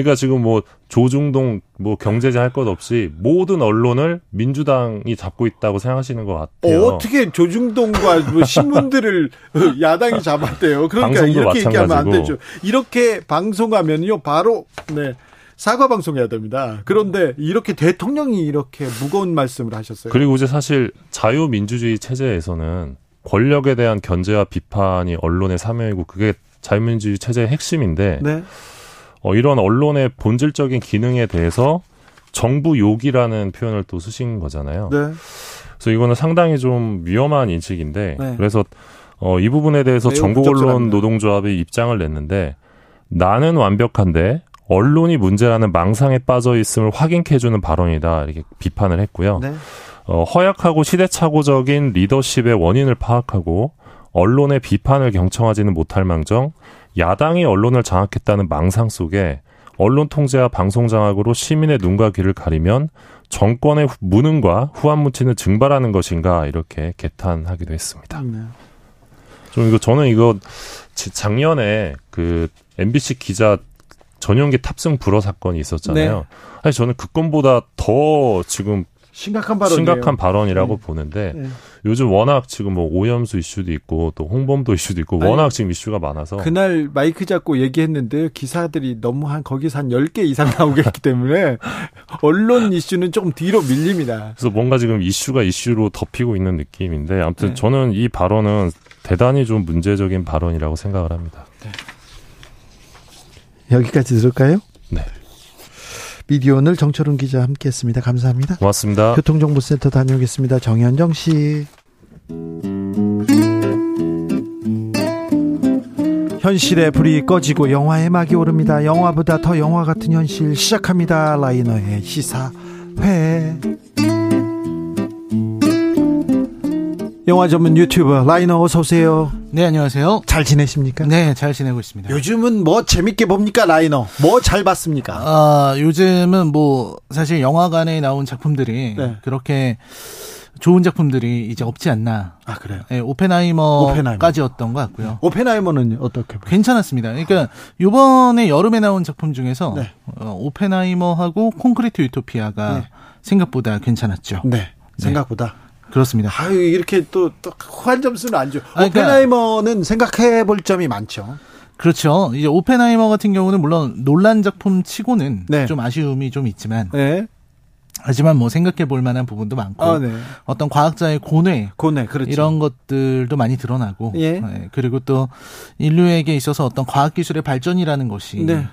그러니까 지금 뭐 조중동 뭐 경제제 할 것 없이 모든 언론을 민주당이 잡고 있다고 생각하시는 것 같아요. 어, 떻게 조중동과 뭐 신문들을 야당이 잡았대요. 그러니까 이렇게 마찬가지고. 얘기하면 안 되죠. 이렇게 방송하면요 바로 네. 사과 방송해야 됩니다. 그런데 이렇게 대통령이 이렇게 무거운 말씀을 하셨어요. 그리고 이제 사실 자유민주주의 체제에서는 권력에 대한 견제와 비판이 언론의 사명이고 그게 자유민주주의 체제의 핵심인데 네. 어, 이런 언론의 본질적인 기능에 대해서 정부 욕이라는 표현을 또 쓰신 거잖아요. 네. 그래서 이거는 상당히 좀 위험한 인식인데 네. 그래서 어, 이 부분에 대해서 전국 언론 노동조합이 입장을 냈는데 나는 완벽한데 언론이 문제라는 망상에 빠져 있음을 확인해주는 발언이다 이렇게 비판을 했고요. 네. 어, 허약하고 시대착오적인 리더십의 원인을 파악하고 언론의 비판을 경청하지는 못할 망정 야당이 언론을 장악했다는 망상 속에 언론 통제와 방송 장악으로 시민의 눈과 귀를 가리면 정권의 무능과 후한 무치는 증발하는 것인가 이렇게 개탄하기도 했습니다. 네. 좀 이거 저는 이거 작년에 그 MBC 기자 전용기 탑승 불허 사건이 있었잖아요. 네. 사실 저는 그 건보다 더 지금 심각한 발언 심각한 발언이라고 네. 보는데 네. 요즘 워낙 지금 뭐 오염수 이슈도 있고 또 홍범도 이슈도 있고 아니, 워낙 지금 이슈가 많아서 그날 마이크 잡고 얘기했는데 기사들이 너무 한 거기서 한 10개 이상 나오겠기 때문에 언론 이슈는 조금 뒤로 밀립니다. 그래서 뭔가 지금 이슈가 이슈로 덮이고 있는 느낌인데 아무튼 네. 저는 이 발언은 대단히 좀 문제적인 발언이라고 생각을 합니다. 네. 여기까지 들을까요? 네. 미디어 오늘 정철훈 기자 함께했습니다. 감사합니다. 고맙습니다. 교통정보센터 다녀오겠습니다. 정현정 씨. 현실의 불이 꺼지고 영화의 막이 오릅니다. 영화보다 더 영화 같은 현실 시작합니다. 라이너의 시사회. 영화 전문 유튜버 라이너 어서 오세요. 네, 안녕하세요. 잘 지내십니까? 네, 잘 지내고 있습니다. 요즘은 뭐 재밌게 봅니까, 라이너? 뭐 잘 봤습니까? 아, 요즘은 뭐 사실 영화관에 나온 작품들이 네. 그렇게 좋은 작품들이 이제 없지 않나. 아 그래요? 네, 오펜하이머까지였던 것 같고요. 오펜하이머는 어떻게? 봐요? 괜찮았습니다. 그러니까 요번에 여름에 나온 작품 중에서 네. 어, 오펜하이머하고 콘크리트 유토피아가 네. 생각보다 괜찮았죠. 네, 네. 생각보다. 그렇습니다. 아유 이렇게 또, 또 후한 점수는 안 줘. 아, 그러니까, 오펜하이머는 생각해 볼 점이 많죠. 그렇죠. 이제 오펜하이머 같은 경우는 물론 논란 작품 치고는 네. 좀 아쉬움이 좀 있지만 네. 하지만 뭐 생각해 볼 만한 부분도 많고 아, 네. 어떤 과학자의 고뇌, 고뇌 그렇죠. 이런 것들도 많이 드러나고 예. 네. 그리고 또 인류에게 있어서 어떤 과학 기술의 발전이라는 것이 네.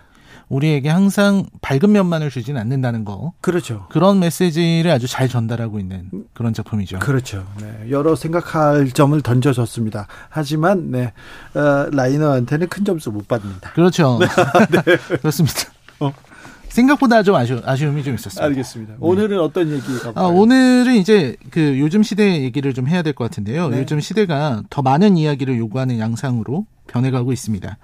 우리에게 항상 밝은 면만을 주지는 않는다는 거. 그렇죠. 그런 메시지를 아주 잘 전달하고 있는 그런 작품이죠. 그렇죠. 네. 여러 생각할 점을 던져줬습니다. 하지만 네. 어, 라이너한테는 큰 점수 못 받습니다. 그렇죠. 네. 그렇습니다. 어. 생각보다 좀 아쉬, 아쉬움이 좀 있었습니다. 알겠습니다. 네. 오늘은 어떤 얘기가? 아, 오늘은 이제 그 요즘 시대 얘기를 좀 해야 될 것 같은데요. 네. 요즘 시대가 더 많은 이야기를 요구하는 양상으로 변해가고 있습니다.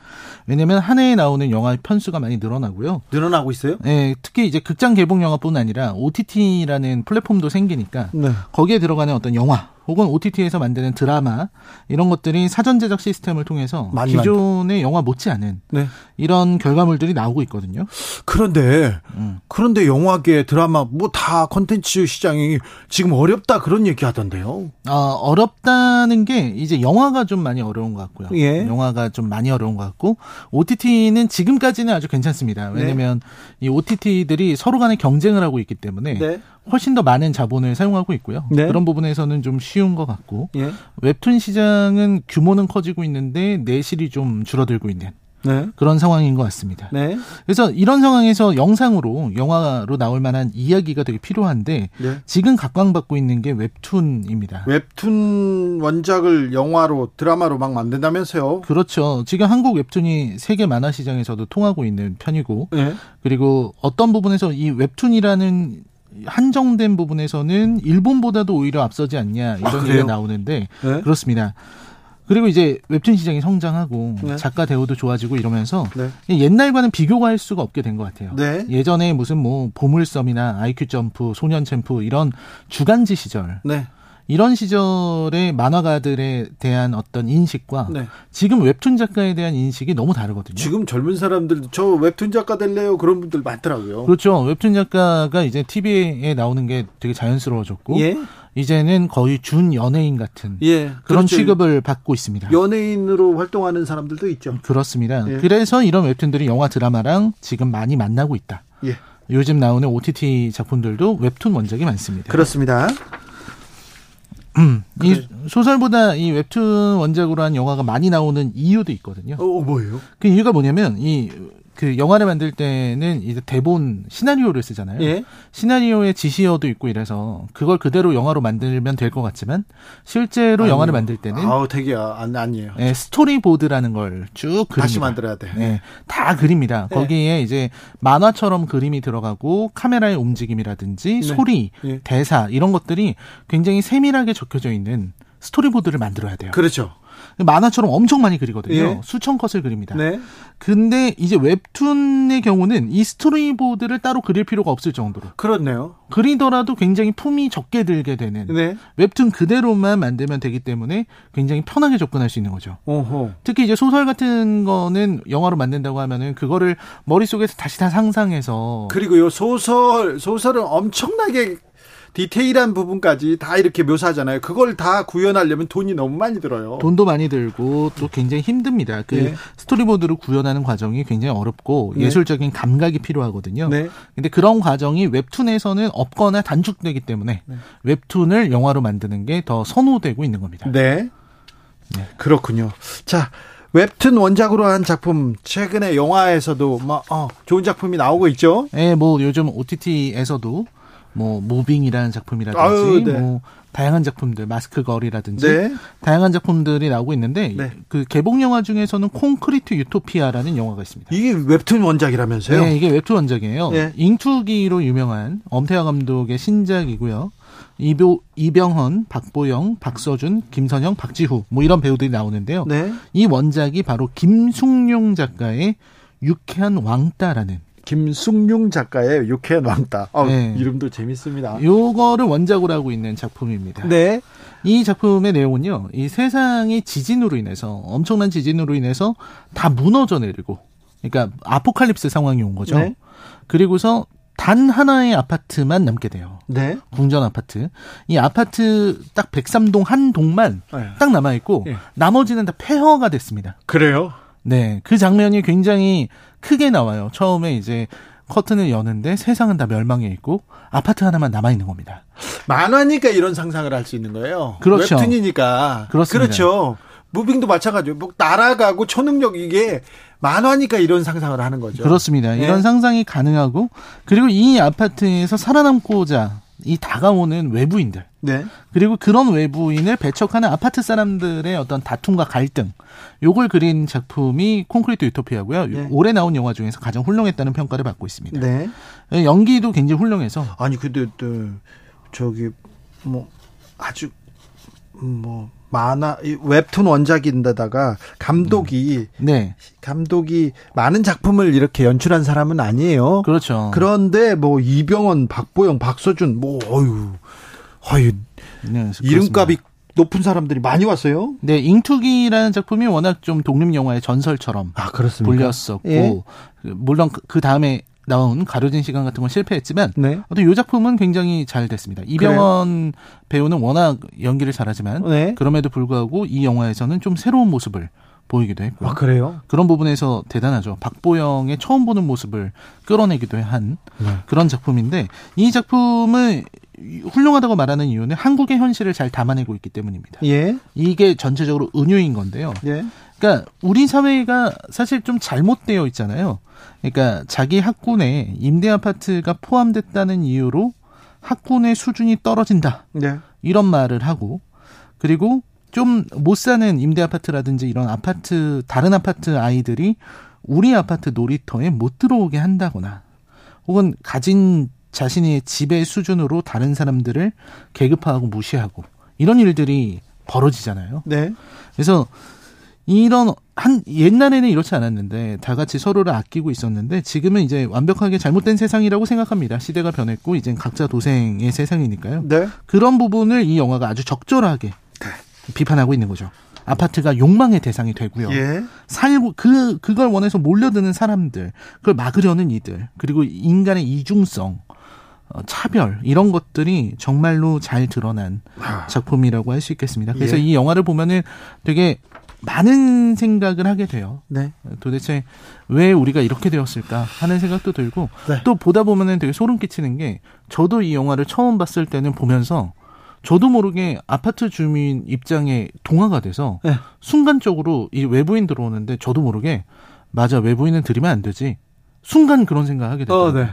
왜냐하면 한 해에 나오는 영화 편수가 많이 늘어나고요. 늘어나고 있어요? 네, 특히 이제 극장 개봉 영화뿐 아니라 OTT라는 플랫폼도 생기니까 네. 거기에 들어가는 어떤 영화 혹은 OTT에서 만드는 드라마 이런 것들이 사전 제작 시스템을 통해서 기존의 영화 못지않은 네. 이런 결과물들이 나오고 있거든요. 그런데 음. 그런데 영화계 드라마 뭐다 콘텐츠 시장이 지금 어렵다 그런 얘기 하던데요. 아, 어렵다는 게 이제 영화가 좀 많이 어려운 것 같고요. 예. 영화가 좀 많이 어려운 것 같고 OTT는 지금까지는 아주 괜찮습니다. 왜냐면 네. 이 OTT들이 서로 간에 경쟁을 하고 있기 때문에 네. 훨씬 더 많은 자본을 사용하고 있고요. 네. 그런 부분에서는 좀 쉬운 것 같고 예. 웹툰 시장은 규모는 커지고 있는데 내실이 좀 줄어들고 있는 네. 그런 상황인 것 같습니다. 네. 그래서 이런 상황에서 영상으로 영화로 나올 만한 이야기가 되게 필요한데 네. 지금 각광받고 있는 게 웹툰입니다. 웹툰 원작을 영화로 드라마로 막 만든다면서요? 그렇죠. 지금 한국 웹툰이 세계 만화 시장에서도 통하고 있는 편이고 네. 그리고 어떤 부분에서 이 웹툰이라는 한정된 부분에서는 일본보다도 오히려 앞서지 않냐 이런 아, 얘기가 나오는데 네? 그렇습니다. 그리고 이제 웹툰 시장이 성장하고 네. 작가 대우도 좋아지고 이러면서 네. 옛날과는 비교가 할 수가 없게 된 것 같아요. 네. 예전에 무슨 뭐 보물섬이나 아이큐 점프, 소년 챔프 이런 주간지 시절 네. 이런 시절의 만화가들에 대한 어떤 인식과 네. 지금 웹툰 작가에 대한 인식이 너무 다르거든요. 지금 젊은 사람들 저 웹툰 작가 될래요 그런 분들 많더라고요. 그렇죠. 웹툰 작가가 이제 TV에 나오는 게 되게 자연스러워졌고 예? 이제는 거의 준 연예인 같은 예, 그런 그렇죠. 취급을 받고 있습니다. 연예인으로 활동하는 사람들도 있죠. 그렇습니다. 예. 그래서 이런 웹툰들이 영화 드라마랑 지금 많이 만나고 있다. 예. 요즘 나오는 OTT 작품들도 웹툰 원작이 많습니다. 그렇습니다. 음, 이 소설보다 이 웹툰 원작으로 한 영화가 많이 나오는 이유도 있거든요. 어, 뭐예요? 그 이유가 뭐냐면 이 그 영화를 만들 때는 이제 대본 시나리오를 쓰잖아요. 예? 시나리오에 지시어도 있고 이래서 그걸 그대로 영화로 만들면 될 것 같지만 실제로 아니요. 영화를 만들 때는 아우 되게 안 아니에요. 예, 스토리보드라는 걸 쭉 그립니다. 다시 만들어야 돼. 예, 다 그립니다. 예. 거기에 이제 만화처럼 그림이 들어가고 카메라의 움직임이라든지 네. 소리, 예. 대사 이런 것들이 굉장히 세밀하게 적혀져 있는 스토리보드를 만들어야 돼요. 그렇죠. 만화처럼 엄청 많이 그리거든요. 예. 수천 컷을 그립니다. 네. 근데 이제 웹툰의 경우는 이 스토리보드를 따로 그릴 필요가 없을 정도로. 그렇네요. 그리더라도 굉장히 품이 적게 들게 되는 네. 웹툰 그대로만 만들면 되기 때문에 굉장히 편하게 접근할 수 있는 거죠. 어허. 특히 이제 소설 같은 거는 영화로 만든다고 하면은 그거를 머릿속에서 다시 다 상상해서 그리고 요 소설 소설은 엄청나게 디테일한 부분까지 다 이렇게 묘사하잖아요. 그걸 다 구현하려면 돈이 너무 많이 들어요. 돈도 많이 들고 또 굉장히 힘듭니다. 그 네. 스토리보드를 구현하는 과정이 굉장히 어렵고 네. 예술적인 감각이 필요하거든요. 네. 근데 그런 과정이 웹툰에서는 없거나 단축되기 때문에 네. 웹툰을 영화로 만드는 게 더 선호되고 있는 겁니다. 네. 네. 그렇군요. 자, 웹툰 원작으로 한 작품 최근에 영화에서도 뭐 어, 좋은 작품이 나오고 있죠. 네, 뭐 요즘 OTT에서도 뭐 무빙이라는 작품이라든지 아유, 네. 뭐 다양한 작품들 마스크걸이라든지 네. 다양한 작품들이 나오고 있는데 네. 그 개봉 영화 중에서는 콘크리트 유토피아라는 영화가 있습니다. 이게 웹툰 원작이라면서요? 네, 이게 웹툰 원작이에요. 네. 잉투기로 유명한 엄태화 감독의 신작이고요. 이보, 이병헌, 박보영, 박서준, 김선영, 박지후 뭐 이런 배우들이 나오는데요. 네. 이 원작이 바로 김숙룡 작가의 유쾌한 왕따라는 김숙룡 작가의 유쾌한 왕따. 어, 네. 이름도 재밌습니다. 요거를 원작으로 하고 있는 작품입니다. 네. 이 작품의 내용은요. 이 세상이 지진으로 인해서 엄청난 지진으로 인해서 다 무너져 내리고 그러니까 아포칼립스 상황이 온 거죠. 네. 그리고서 단 하나의 아파트만 남게 돼요. 네. 궁전 아파트. 이 아파트 딱 103동 한 동만 네. 딱 남아 있고 네. 나머지는 다 폐허가 됐습니다. 그래요? 네. 그 장면이 굉장히 크게 나와요. 처음에 이제 커튼을 여는데 세상은 다 멸망해 있고 아파트 하나만 남아 있는 겁니다. 만화니까 이런 상상을 할 수 있는 거예요. 그렇죠. 웹툰이니까. 그렇습니다. 그렇죠. 무빙도 마찬가지로 뭐 날아가고 초능력 이게 만화니까 이런 상상을 하는 거죠. 그렇습니다. 네. 이런 상상이 가능하고 그리고 이 아파트에서 살아남고자 이 다가오는 외부인들. 네. 그리고 그런 외부인을 배척하는 아파트 사람들의 어떤 다툼과 갈등. 요걸 그린 작품이 콘크리트 유토피아고요. 네. 올해 나온 영화 중에서 가장 훌륭했다는 평가를 받고 있습니다. 네. 연기도 굉장히 훌륭해서. 아니 근데 또 저기 뭐 아주 뭐 만화 웹툰 원작인데다가 감독이 음. 네. 감독이 많은 작품을 이렇게 연출한 사람은 아니에요. 그렇죠. 그런데 뭐 이병헌, 박보영, 박서준 뭐 어유. 어유. 네, 이름값이 높은 사람들이 많이 왔어요. 네, 잉투기라는 작품이 워낙 좀 독립 영화의 전설처럼 아, 그렇습니까? 불렸었고 예. 물론 그, 그 다음에 나온 가려진 시간 같은 건 실패했지만 네. 어떤 이 작품은 굉장히 잘 됐습니다. 이병헌 그래요? 배우는 워낙 연기를 잘하지만 네. 그럼에도 불구하고 이 영화에서는 좀 새로운 모습을 보이기도 했고요. 아, 그래요? 그런 부분에서 대단하죠. 박보영의 처음 보는 모습을 끌어내기도 한 네. 그런 작품인데 이 작품을 훌륭하다고 말하는 이유는 한국의 현실을 잘 담아내고 있기 때문입니다. 예. 이게 전체적으로 은유인 건데요. 예. 그러니까 우리 사회가 사실 좀 잘못되어 있잖아요. 그러니까 자기 학군에 임대 아파트가 포함됐다는 이유로 학군의 수준이 떨어진다. 네. 이런 말을 하고 그리고 좀 못 사는 임대 아파트라든지 이런 아파트 다른 아파트 아이들이 우리 아파트 놀이터에 못 들어오게 한다거나 혹은 가진 자신의 집의 수준으로 다른 사람들을 계급화하고 무시하고 이런 일들이 벌어지잖아요. 네. 그래서 이런 한 옛날에는 이렇지 않았는데 다 같이 서로를 아끼고 있었는데 지금은 이제 완벽하게 잘못된 세상이라고 생각합니다. 시대가 변했고 이제 각자 도생의 세상이니까요. 네. 그런 부분을 이 영화가 아주 적절하게 네. 비판하고 있는 거죠. 아파트가 욕망의 대상이 되고요. 예. 살고 그 그걸 원해서 몰려드는 사람들, 그걸 막으려는 이들, 그리고 인간의 이중성, 어, 차별 이런 것들이 정말로 잘 드러난 아. 작품이라고 할 수 있겠습니다. 그래서 예. 이 영화를 보면은 되게 많은 생각을 하게 돼요. 네. 도대체 왜 우리가 이렇게 되었을까 하는 생각도 들고 네. 또 보다 보면은 되게 소름 끼치는 게 저도 이 영화를 처음 봤을 때는 보면서 저도 모르게 아파트 주민 입장에 동화가 돼서 네. 순간적으로 이 외부인 들어오는데 저도 모르게 맞아 외부인은 들이면 안 되지 순간 그런 생각하게. 어, 네.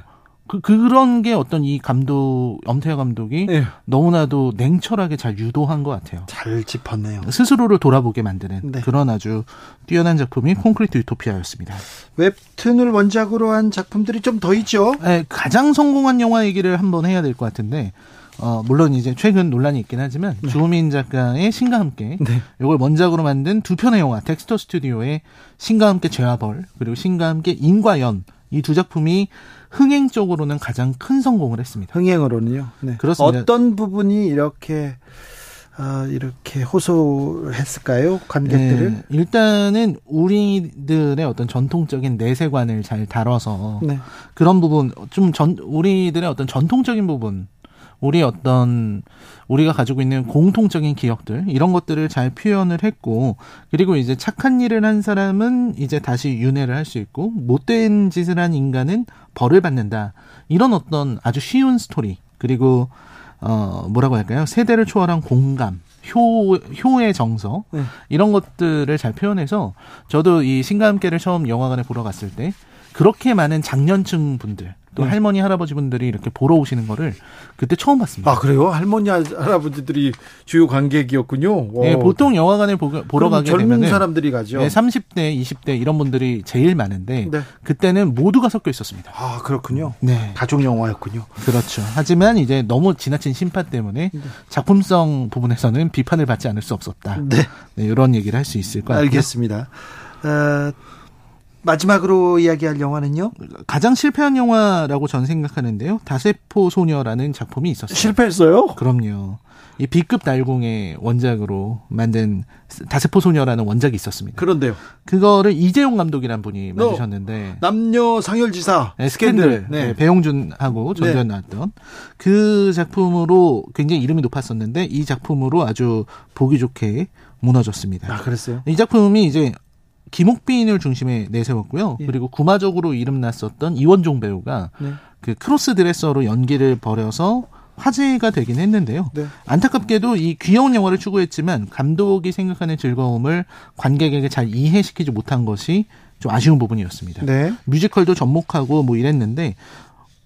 그, 그런 게 어떤 이 감독, 엄태화 감독이 네. 너무나도 냉철하게 잘 유도한 것 같아요. 잘 짚었네요. 스스로를 돌아보게 만드는 네. 그런 아주 뛰어난 작품이 콘크리트 유토피아였습니다. 웹툰을 원작으로 한 작품들이 좀 더 있죠? 네, 가장 성공한 영화 얘기를 한번 해야 될 것 같은데, 어, 물론 이제 최근 논란이 있긴 하지만, 네. 주호민 작가의 신과 함께, 네. 이걸 원작으로 만든 두 편의 영화, 텍스터 스튜디오의 신과 함께 죄와 벌, 그리고 신과 함께 인과연, 이 두 작품이 흥행 쪽으로는 가장 큰 성공을 했습니다. 흥행으로는요. 네. 그렇습니다. 어떤 부분이 이렇게 어, 이렇게 호소했을까요? 관객들을? 네, 일단은 우리들의 어떤 전통적인 내세관을 잘 다뤄서 네. 그런 부분 좀 전 우리들의 어떤 전통적인 부분 우리 어떤 우리가 가지고 있는 공통적인 기억들 이런 것들을 잘 표현을 했고 그리고 이제 착한 일을 한 사람은 이제 다시 윤회를 할 수 있고 못된 짓을 한 인간은 벌을 받는다. 이런 어떤 아주 쉬운 스토리. 그리고 어 뭐라고 할까요? 세대를 초월한 공감 효 효의 정서. 네. 이런 것들을 잘 표현해서 저도 이 신과 함께를 처음 영화관에 보러 갔을 때 그렇게 많은 장년층 분들 또 네. 할머니 할아버지 분들이 이렇게 보러 오시는 거를 그때 처음 봤습니다. 아 그래요? 할머니 할아버지들이 주요 관객이었군요. 네, 보통 영화관을 보, 러 가게 젊은 되면 사람들이 가죠. 네, 30대, 20대 이런 분들이 제일 많은데 네. 그때는 모두가 섞여 있었습니다. 아 그렇군요. 네, 가족 영화였군요. 그렇죠. 하지만 이제 너무 지나친 심판 때문에 네. 작품성 부분에서는 비판을 받지 않을 수 없었다. 네, 네 이런 얘기를 할 수 있을 것 같아요. 알겠습니다. 어, 마지막으로 이야기할 영화는요? 가장 실패한 영화라고 저는 생각하는데요. 다세포 소녀라는 작품이 있었어요. 실패했어요? 그럼요. 이 B급 날공의 원작으로 만든 다세포 소녀라는 원작이 있었습니다. 그런데요. 그거를 이재용 감독이란 분이 만드셨는데 남녀 상열지사 네, 스캔들, 네. 네, 배용준하고 전두현 네. 나왔던 그 작품으로 굉장히 이름이 높았었는데 이 작품으로 아주 보기 좋게 무너졌습니다. 아, 그랬어요? 이 작품이 이제 김옥빈을 중심에 내세웠고요. 예. 그리고 구마적으로 이름났었던 이원종 배우가 네. 그 cross dresser로 연기를 벌여서 화제가 되긴 했는데요. 네. 안타깝게도 이 귀여운 영화를 추구했지만 감독이 생각하는 즐거움을 관객에게 잘 이해시키지 못한 것이 좀 아쉬운 부분이었습니다. 네. 뮤지컬도 접목하고 뭐 이랬는데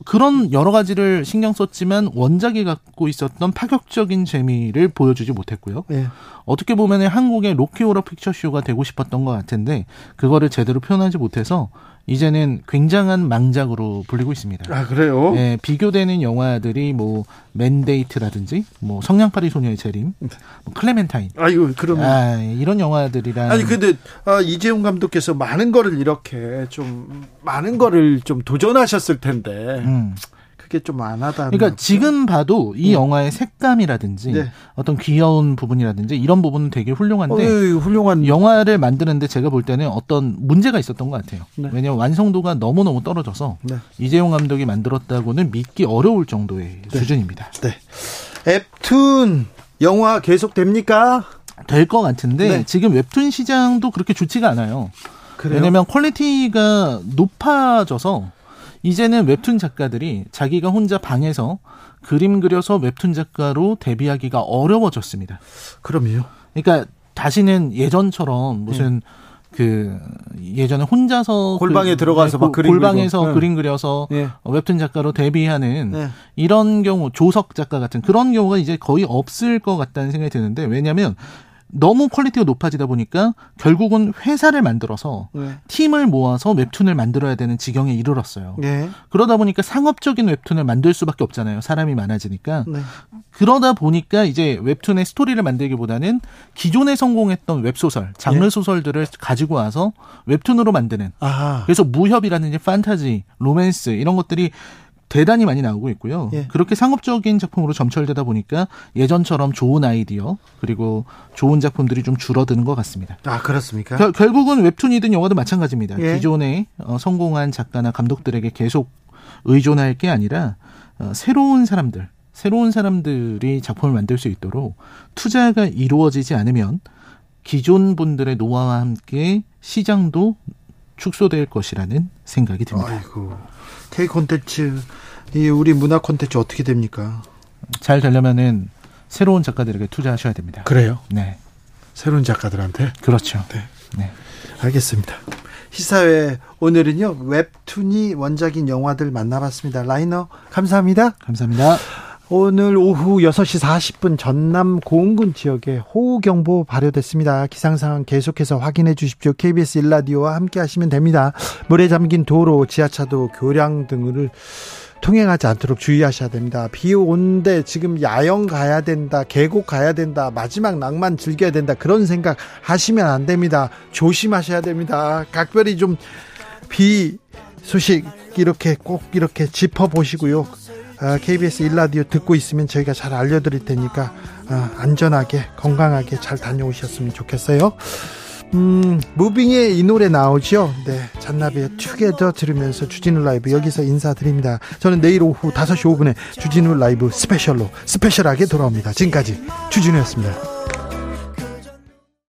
그런 여러 가지를 신경 썼지만 원작이 갖고 있었던 파격적인 재미를 보여주지 못했고요. 네. 어떻게 보면 한국의 로키 오러 픽처쇼가 되고 싶었던 것 같은데 그거를 제대로 표현하지 못해서 이제는 굉장한 망작으로 불리고 있습니다. 아 그래요? 네, 비교되는 영화들이 뭐 맨데이트라든지 뭐 성냥팔이 소녀의 재림, 뭐 클레멘타인. 아이고 그럼 아, 이런 영화들이랑 아니 근데 아, 이재용 감독께서 많은 거를 이렇게 좀 많은 거를 좀 도전하셨을 텐데. 음. 그게 좀 안 하다. 그러니까 지금 봐도 이 네. 영화의 색감이라든지 네. 어떤 귀여운 부분이라든지 이런 부분은 되게 훌륭한데 어, 훌륭한 영화를 만드는데 제가 볼 때는 어떤 문제가 있었던 것 같아요. 네. 왜냐하면 완성도가 너무 너무 떨어져서 네. 이재용 감독이 만들었다고는 믿기 어려울 정도의 네. 수준입니다. 네. 웹툰 영화 계속 됩니까? 될 것 같은데 네. 지금 웹툰 시장도 그렇게 좋지가 않아요. 그래요? 왜냐하면 quality가 높아져서 이제는 웹툰 작가들이 자기가 혼자 방에서 그림 그려서 웹툰 작가로 데뷔하기가 어려워졌습니다. 그럼요. 그러니까 다시는 예전처럼 무슨 네. 그 예전에 혼자서 골방에 그, 들어가서 네, 막 그림 골방에서 그리고. 그림 그려서 네. 웹툰 작가로 데뷔하는 네. 이런 경우 조석 작가 같은 그런 경우가 이제 거의 없을 것 같다는 생각이 드는데 왜냐하면 너무 quality가 높아지다 보니까 결국은 회사를 만들어서 네. 팀을 모아서 웹툰을 만들어야 되는 지경에 이르렀어요. 네. 그러다 보니까 상업적인 웹툰을 만들 수밖에 없잖아요. 사람이 많아지니까. 네. 그러다 보니까 이제 웹툰의 스토리를 만들기보다는 기존에 성공했던 웹소설, 장르 네. 소설들을 가지고 와서 웹툰으로 만드는. 아하. 그래서 무협이라든지 판타지, 로맨스 이런 것들이 대단히 많이 나오고 있고요. 예. 그렇게 상업적인 작품으로 점철되다 보니까 예전처럼 좋은 아이디어 그리고 좋은 작품들이 좀 줄어드는 것 같습니다. 아 그렇습니까? 겨, 결국은 웹툰이든 영화도 마찬가지입니다. 예. 기존에 어, 성공한 작가나 감독들에게 계속 의존할 게 아니라 어, 새로운 사람들, 새로운 사람들이 작품을 만들 수 있도록 투자가 이루어지지 않으면 기존 분들의 노화와 함께 시장도 축소될 것이라는 생각이 듭니다. 아이고. K 콘텐츠 이 우리 문화 콘텐츠 어떻게 됩니까? 잘 되려면은 새로운 작가들에게 투자하셔야 됩니다. 그래요? 네. 새로운 작가들한테? 그렇죠. 네. 네. 알겠습니다. 시사회 오늘은요 웹툰이 원작인 영화들 만나봤습니다. 라이너 감사합니다. 감사합니다. 오늘 오후 6시 40분 전남 고흥군 지역에 호우경보 발효됐습니다. 기상상황 계속해서 확인해 주십시오. KBS 일라디오와 함께 하시면 됩니다. 물에 잠긴 도로, 지하차도, 교량 등을 통행하지 않도록 주의하셔야 됩니다. 비 오는데 지금 야영 가야 된다, 계곡 가야 된다, 마지막 낭만 즐겨야 된다, 그런 생각 하시면 안 됩니다. 조심하셔야 됩니다. 각별히 좀 비 소식 이렇게 꼭 이렇게 짚어 보시고요. KBS 아, 일라디오 듣고 있으면 저희가 잘 알려드릴 테니까 아, 안전하게 건강하게 잘 다녀오셨으면 좋겠어요. 음, 무빙의 이 노래 나오죠? 네. 잔나비의 투게더 들으면서 주진우 라이브 여기서 인사드립니다. 저는 내일 오후 5시 5분에 주진우 라이브 스페셜로 special하게 돌아옵니다. 지금까지 주진우였습니다.